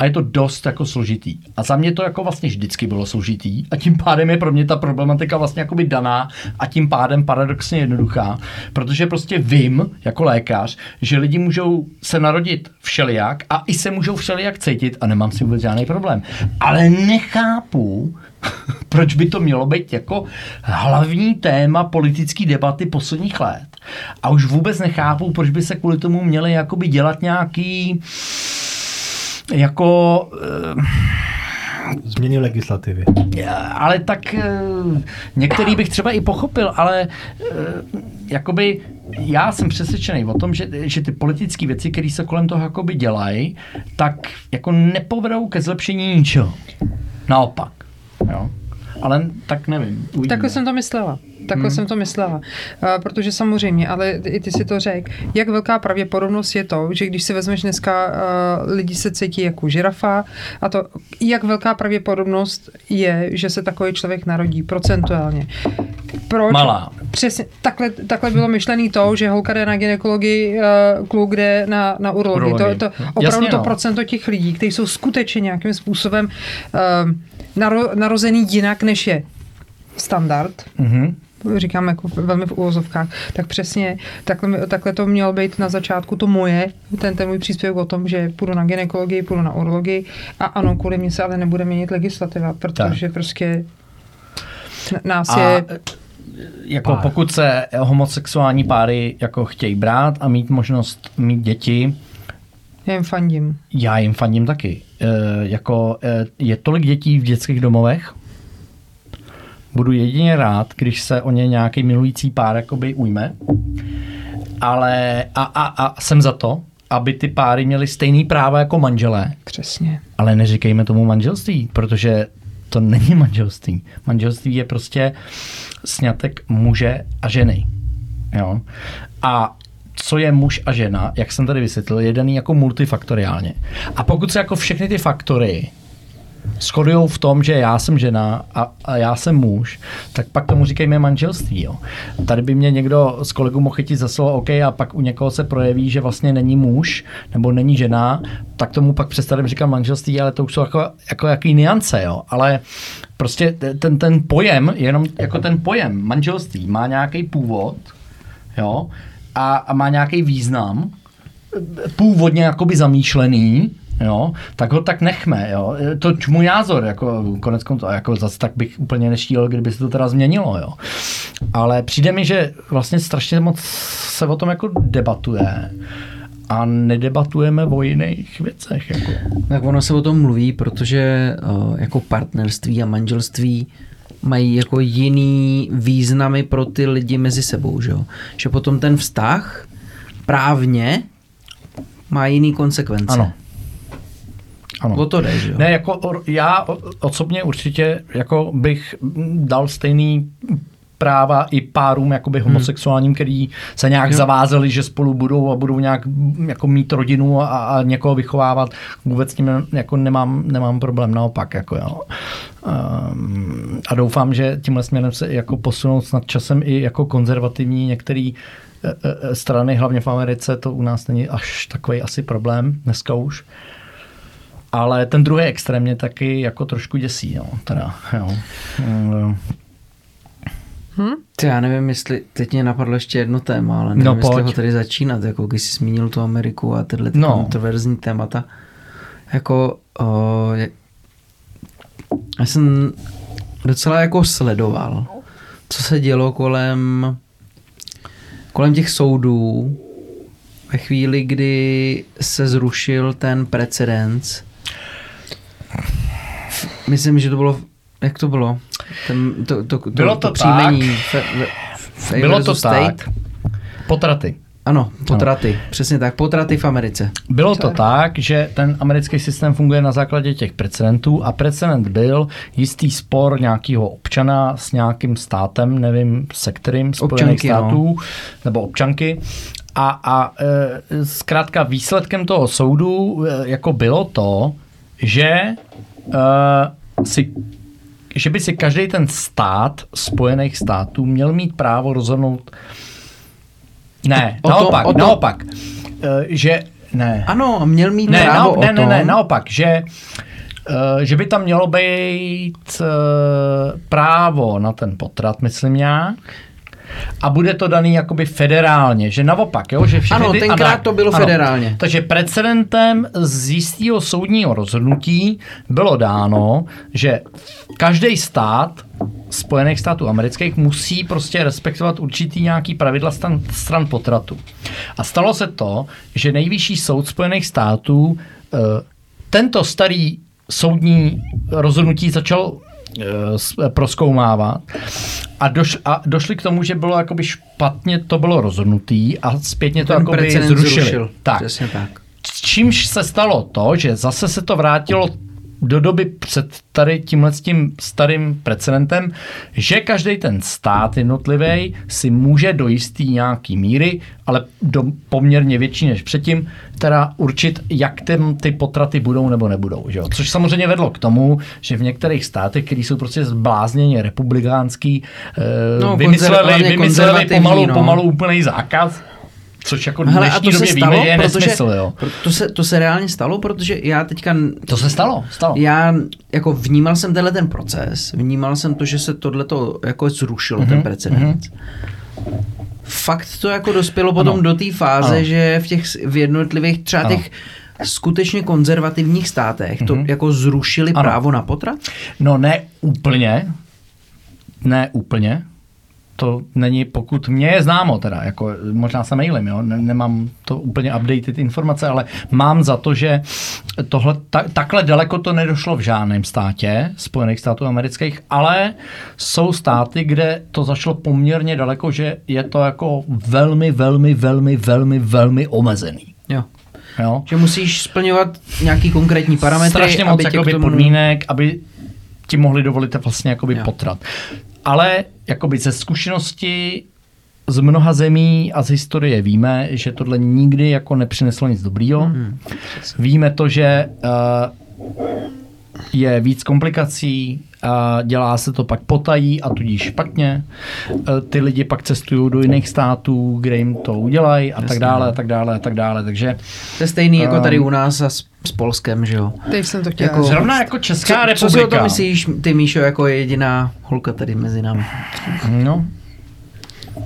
a je to dost jako složitý. A za mě to jako vlastně vždycky bylo složitý a tím pádem je pro mě ta problematika vlastně jakoby daná a tím pádem paradoxně jednoduchá, protože prostě vím jako lékař, že lidi můžou se narodit všelijak a i se můžou všelijak cítit a nemám si vůbec žádný problém. Ale nechápu, proč by to mělo být jako hlavní téma politické debaty posledních let. A už vůbec nechápu, proč by se kvůli tomu měli jakoby dělat nějaký jako... Uh, Změny legislativy. Ale tak uh, některý bych třeba i pochopil, ale uh, jakoby já jsem přesvědčený o tom, že, že ty politické věci, které se kolem toho jakoby dělají, tak jako nepovedou ke zlepšení ničeho. Naopak. Jo. Ale tak nevím. Uvidíme. Takhle jsem to myslela. Takhle hmm. jsem to myslela. Protože samozřejmě, ale i ty si to řekl, jak velká pravděpodobnost je to, že když si vezmeš dneska, lidi se cítí jako žirafa a to, jak velká pravděpodobnost je, že se takový člověk narodí procentuálně. Proč? Malá. Přesně, takhle, takhle bylo myšlený to, že holka jde na ginekologii, kluk jde na, na urologii. urologii. To, to, opravdu Jasně, to no. procento těch lidí, kteří jsou skutečně nějakým způsobem uh, naro, narozený jinak, než je standard, mm-hmm říkám jako velmi v úvozovkách, tak přesně takhle, takhle to mělo být na začátku to moje, ten, ten můj příspěvek o tom, že půjdu na ginekologii, půjdu na urologii a ano, kvůli mě se ale nebude měnit legislativa, protože tak. prostě nás a je jako pár. pokud se homosexuální páry jako chtějí brát a mít možnost mít děti, já jim fandím. Já jim fandím taky. E, jako, e, je tolik dětí v dětských domovech, budu jedině rád, když se o ně nějaký milující pár jakoby ujme, ale a, a, a jsem za to, aby ty páry měly stejný práva jako manželé. Přesně. Ale neříkejme tomu manželství, protože to není manželství. Manželství je prostě snětek muže a ženy. Jo? A co je muž a žena, jak jsem tady vysvětlil, je daný jako multifaktoriálně. A pokud se jako všechny ty faktory shodují v tom, že já jsem žena a, a já jsem muž, tak pak tomu říkejme manželství. Jo. Tady by mě někdo z kolegů mohl chytit za slovo, OK, a pak u někoho se projeví, že vlastně není muž nebo není žena, tak tomu pak přestaneme říkat manželství, ale to už jsou jako, jako jaký niance, jo. Ale prostě ten, ten pojem, jenom jako ten pojem manželství má nějaký původ, jo, a, a má nějaký význam, původně jakoby zamýšlený, jo, tak ho tak nechme, jo. To můj názor, jako konec konců, jako zase tak bych úplně neštíl, kdyby se to teda změnilo, jo. Ale přijde mi, že vlastně strašně moc se o tom jako debatuje a nedebatujeme o jiných věcech. Jako. Tak ono se o tom mluví, protože jako partnerství a manželství mají jako jiný významy pro ty lidi mezi sebou, že jo? Že potom ten vztah právně má jiný konsekvence. Ano. Ano. O to jde, že jo? Ne, jako já osobně určitě jako bych dal stejný práva i párům jakoby hmm. homosexuálním, který se nějak jo. zavázeli, že spolu budou a budou nějak jako mít rodinu a, a někoho vychovávat. Vůbec s tím jako nemám, nemám problém, naopak. Jako jo. Um, a doufám, že tímhle směrem se jako posunou snad časem i jako konzervativní některý e, e, strany, hlavně v Americe, to u nás není až takový asi problém dneska už. Ale ten druhý extrém mě taky jako trošku děsí, jo, teda, jo. To já nevím, jestli teď mě napadlo ještě jedno téma, ale nevím, no, jestli ho tady začínat, jako když jsi zmínil tu Ameriku a tyhle no. kontroverzní témata. Jako, o, je, já jsem docela jako sledoval, co se dělo kolem kolem těch soudů ve chvíli, kdy se zrušil ten precedens. Myslím, že to bylo, jak to bylo? Ten, to, to, to, bylo to, to příjmení tak. Fe, fe, bylo to state. tak. Potraty. Ano, potraty. Ano. Přesně tak, potraty v Americe. Bylo to tak, že ten americký systém funguje na základě těch precedentů a precedent byl jistý spor nějakého občana s nějakým státem, nevím se kterým, Spojených občanky, no. států, no. nebo občanky. A, a e, zkrátka výsledkem toho soudu e, jako bylo to, že e, si že by si každý ten stát Spojených států měl mít právo rozhodnout ne, o naopak, to, to, naopak. Eh, že ne. Ano, měl mít Ne, právo nao, o ne, ne, tom. ne, naopak, že, eh, že by tam mělo být eh, právo na ten potrat, myslím já, a bude to daný jakoby federálně, že naopak, jo, že všechny Ano, ty, tenkrát ano, to bylo federálně. Takže precedentem z jistého soudního rozhodnutí bylo dáno, že každý stát Spojených států amerických musí prostě respektovat určitý nějaký pravidla stran, stran potratu. A stalo se to, že nejvyšší soud Spojených států eh, tento starý soudní rozhodnutí začal proskoumávat a, doš, a došli k tomu, že bylo jakoby špatně to bylo rozhodnutý a zpětně to jakoby zrušili. zrušil. Tak. Přesně tak. Čímž se stalo to, že zase se to vrátilo do doby před tady tímhle tím starým precedentem, že každý ten stát jednotlivý si může do jistý nějaký míry, ale do poměrně větší než předtím, teda určit, jak ten, ty potraty budou nebo nebudou. Že jo? Což samozřejmě vedlo k tomu, že v některých státech, které jsou prostě zblázněně republikánský, No, no, vymysleli, vymysleli pomalu, no. pomalu úplný zákaz, což jako v Hele, dnešní a to se době stalo, víme, je protože, nesmysl. Jo. To, se, to se reálně stalo, protože já teďka To se stalo, stalo. Já jako vnímal jsem tenhle ten proces, vnímal jsem to, že se tohleto jako zrušilo, mm-hmm. ten precedens. Fakt to jako dospělo potom Ano. do té fáze, Ano. že v těch v jednotlivých třeba Ano. těch skutečně konzervativních státech to Mhm. jako zrušili Ano. právo na potrat? No ne úplně, ne úplně, to není, pokud mě je známo teda, jako možná se mailem, jo, ne, nemám to úplně updated informace, ale mám za to, že tohle, ta, takhle daleko to nedošlo v žádném státě Spojených států amerických, ale jsou státy, kde to zašlo poměrně daleko, že je to jako velmi, velmi, velmi, velmi, velmi omezený. Jo. Jo? Že musíš splňovat nějaký konkrétní parametry, strašně moc aby tě jakoby, k tomu... podmínek, aby ti mohli dovolit vlastně jakoby Jo. potrat. Ale jakoby ze zkušenosti z mnoha zemí a z historie víme, že tohle nikdy jako nepřineslo nic dobrýho. Mhm. Víme to, že uh, je víc komplikací, a dělá se to pak potají a tudíž špatně. Eh, Ty lidi pak cestují do jiných států, kde jim to udělají a tak Jasně. dále a tak dále a tak dále. Takže To je stejný jako Um, tady u nás a s, s Polskem, že jo? Teď jsem to chtěla. Jako- zrovna jako Česká co, co si o republika. tom myslíš, ty Míšo, jako jediná holka tady mezi námi? No.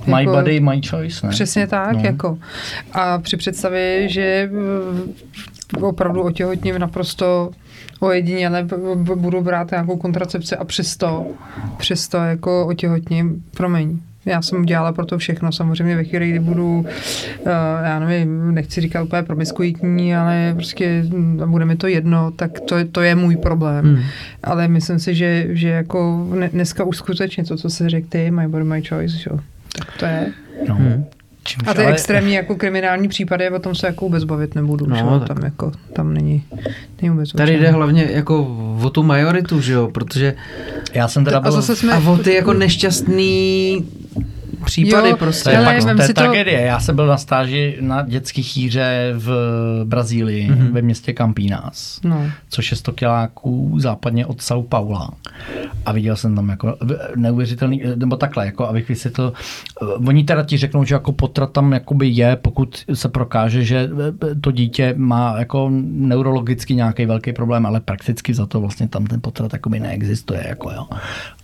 My Jako- body, my choice, ne? Přesně tak, No. no. jako. A při představě, že opravdu otěhotním naprosto ojediněle b- budu brát nějakou kontracepci a přesto, přesto jako otěhotním, promiň, já jsem udělala pro to všechno, samozřejmě ve chvíli, kdy budu, uh, já nevím, nechci říkat úplně promiskuitní, ale prostě hm, bude mi to jedno, tak to, je- to je můj problém. Hmm. Ale myslím si, že, že jako ne, dneska už skutečně to, co se řekl ty, my body, my choice, že? jo, tak to je. No. Hmm. Čímž A ty ale- extrémní jako kriminální případy, o tom se jako vůbec bavit nebudu. No, tak- tam jako, tam není, není vůbec Tady jde hlavně jako o tu majoritu, že jo, protože Já jsem teda A byl... zase jsme... a o ty jako nešťastný případy Jo, To prostě. je, Ale pak, vem to je si to- tragédie. Já jsem byl na stáži na dětský chýře v Brazílii, Mhm. mm-hmm. ve městě Campinas, No. což je 100 kiláků západně od São Paula. A viděl jsem tam jako neuvěřitelný, nebo takhle, jako abych vysvětlil, eh, oni teda ti řeknou, že jako potrat tam jakoby je, pokud se prokáže, že eh, to dítě má jako neurologicky nějaký velký problém, ale prakticky za to vlastně tam ten potrat jakoby neexistuje. Jako jo.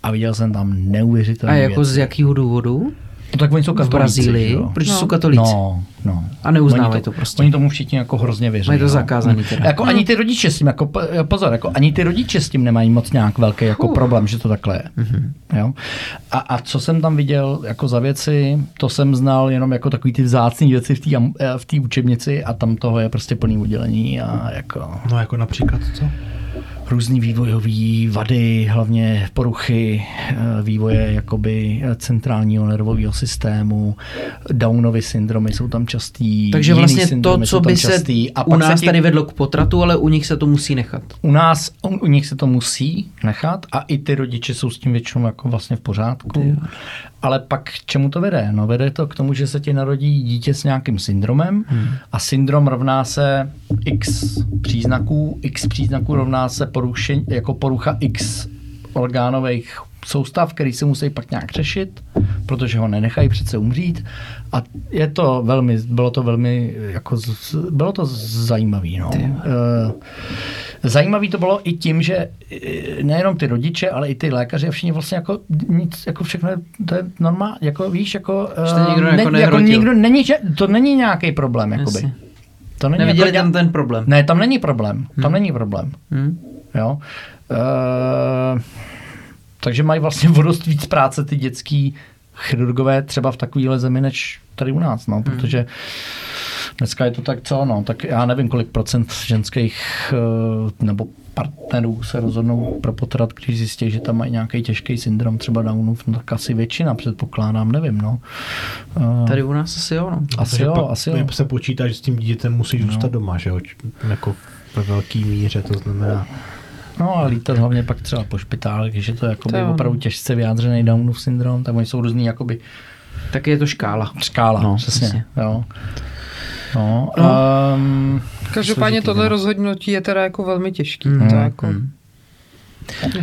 A viděl jsem tam A neuvěřitelné jako věci. z jakého důvodu? No tak oni jsou V katolíci, Brazílii? že jo? Protože No. jsou katolíci. No, no. A neuznávají Oni to prostě. Oni tomu všichni jako hrozně věří. Mají to no. zakázaný teda. Jako ani ty rodiče s tím, jako po- pozor, jako ani ty rodiče s tím nemají moc nějak velký jako Fuh. problém, že to takhle je. Mhm. Jo? A, a, co jsem tam viděl jako za věci, to jsem znal jenom jako takový ty vzácný věci v té eh, v té učebnici a tam toho je prostě plný udělení a jako No jako například co? Různý vývojové vady, hlavně poruchy eh, vývoje jakoby eh, centrálního nervového systému, Downovy syndromy jsou tam častý, Takže vlastně to, co by se častý. a u se nás ti- tady vedlo k potratu, ale u nich se to musí nechat. u nás, u, u nich se to musí nechat a i ty rodiče jsou s tím většinou jako vlastně v pořádku. Ale pak k čemu to vede? No vede to k tomu, že se ti narodí dítě s nějakým syndromem hmm. a syndrom rovná se x příznaků, x příznaků rovná se porušení, jako porucha x orgánových soustav, který se musí pak nějak řešit, protože ho nenechají přece umřít. A je to velmi, bylo to velmi, jako, bylo to zajímavý. No. Eh, Zajímavý to bylo i tím, že eh, nejenom ty rodiče, ale i ty lékaři a všichni vlastně jako nic, jako všechno, to je normální, jako víš, jako, to nikdo eh, jako jako nikdo, není, to není nějaký problém, jakoby. Jasně. To není Neviděli jako, tam ten problém. Ne, tam není problém, tam není problém. Hm? Jo. Uh, takže mají vlastně o dost víc práce ty dětský chirurgové třeba v takovéhle zemi, než tady u nás, no, protože dneska je to tak co, no, tak já nevím, kolik procent ženských uh, nebo partnerů se rozhodnou pro potrat, když zjistí, že tam mají nějaký těžký syndrom třeba Downův, no, tak asi většina, předpokládám, nevím, no. Uh, Tady u nás asi jo, no. asi jo, pak asi jo. se počítá, že s tím dítětem musí zůstat doma, že jo? Jako ve velký míře, to znamená... No a lítat hlavně pak třeba po špitálech, když je to jakoby To jo, no. opravdu těžce vyjádřený Downův syndrom, tak oni jsou různý jakoby Tak je to škála. škála, No, no, přesně. přesně. Jo. No, um, Každopádně tohle no. rozhodnutí je teda jako velmi těžký. Mm, to jako,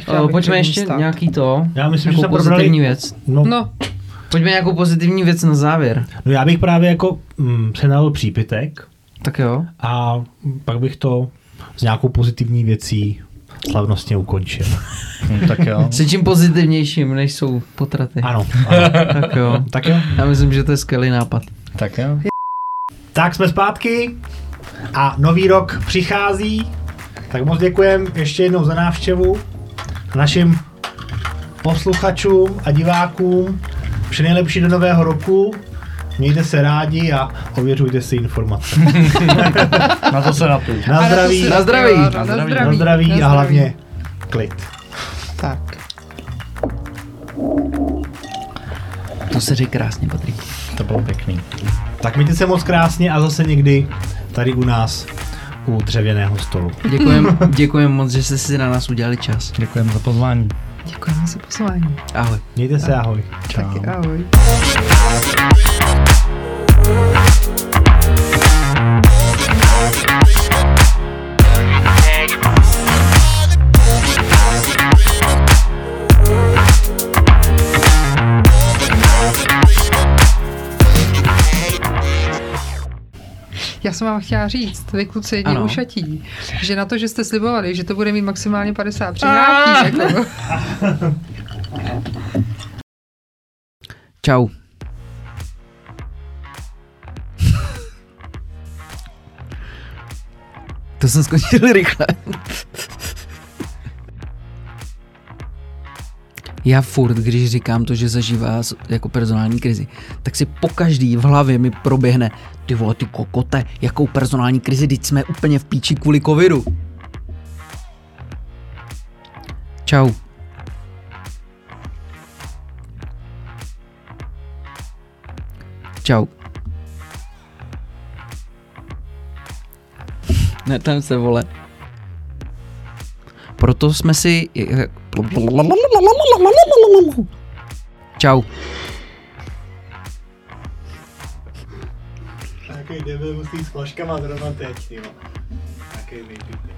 O, bych pojďme ještě stát. nějaký to. Já myslím, že nějakou jsme probrali- pozitivní věc. No, no. No, Pojďme nějakou pozitivní věc na závěr. no já bych právě jako mm, přenal přípitek Tak jo. a pak bych to s nějakou pozitivní věcí slavnostně ukončil. hm, tak jo. S čím pozitivnějším, než jsou potraty. Ano, ano. Tak jo. tak jo. Já myslím, že to je skvělý nápad. tak jo. Tak jsme zpátky a nový rok přichází. Tak moc děkujem ještě jednou za návštěvu našim posluchačům a divákům. Vše nejlepší do nového roku. Mějte se rádi a ověřujte si informace. Na to se na tu. Na zdraví, Na zdraví. Na zdraví. na zdraví a hlavně klid. Tak. To se říká krásně, Patrik. To bylo pěkný. Tak mějte se moc krásně a zase někdy tady u nás u dřevěného stolu. Děkujem, děkujem moc, že jste si na nás udělali čas. Děkujeme za pozvání. Děkujeme za pozvání. Ahoj. Mějte se, ahoj. Čau. Taky ahoj. Já jsem vám chtěla říct, vy kluci jedni Ano. ušatí, že na to, že jste slibovali, že to bude mít maximálně 50 přihrátků, jako, Čau. To jsem skončil rychle. Já furt, když říkám to, že zažívá jako personální krizi, tak si po každý v hlavě mi proběhne, ty vole, ty kokote, jakou personální krizi, teď jsme úplně v píči kvůli covidu. Čau. Čau. Ne, tam se vole. Proto jsme si... Čau. Takový debil musí s flaškama zrovna teď, jo. Takový nejpítek.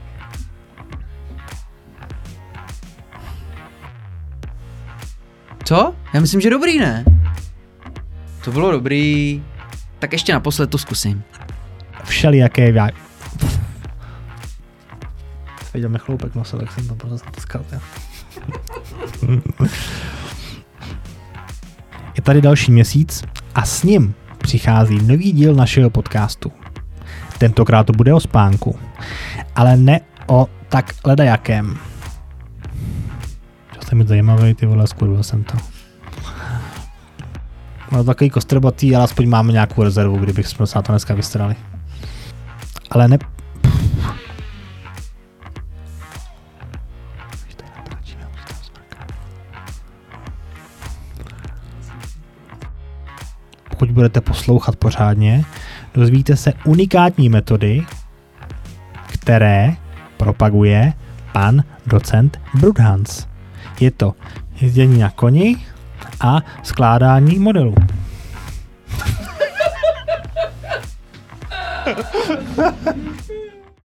Co? Já myslím, že dobrý, ne? To bylo dobrý. Tak ještě naposled to zkusím. Všelijaké. Viděl mi chloupek nose, tak jsem to prostě jo. Je tady další měsíc a s ním přichází nový díl našeho podcastu. Tentokrát to bude o spánku, ale ne o tak ledajakém. Čas mi zajímavý, ty vole, skurvil jsem to. No takový kostrbatý, ale aspoň máme nějakou rezervu, kdybych jsme se na to dneska vystrali. Ale ne... Pokud budete poslouchat pořádně, dozvíte se unikátní metody, které propaguje pan docent Brudhans. Je to jezdění na koni a skládání modelů.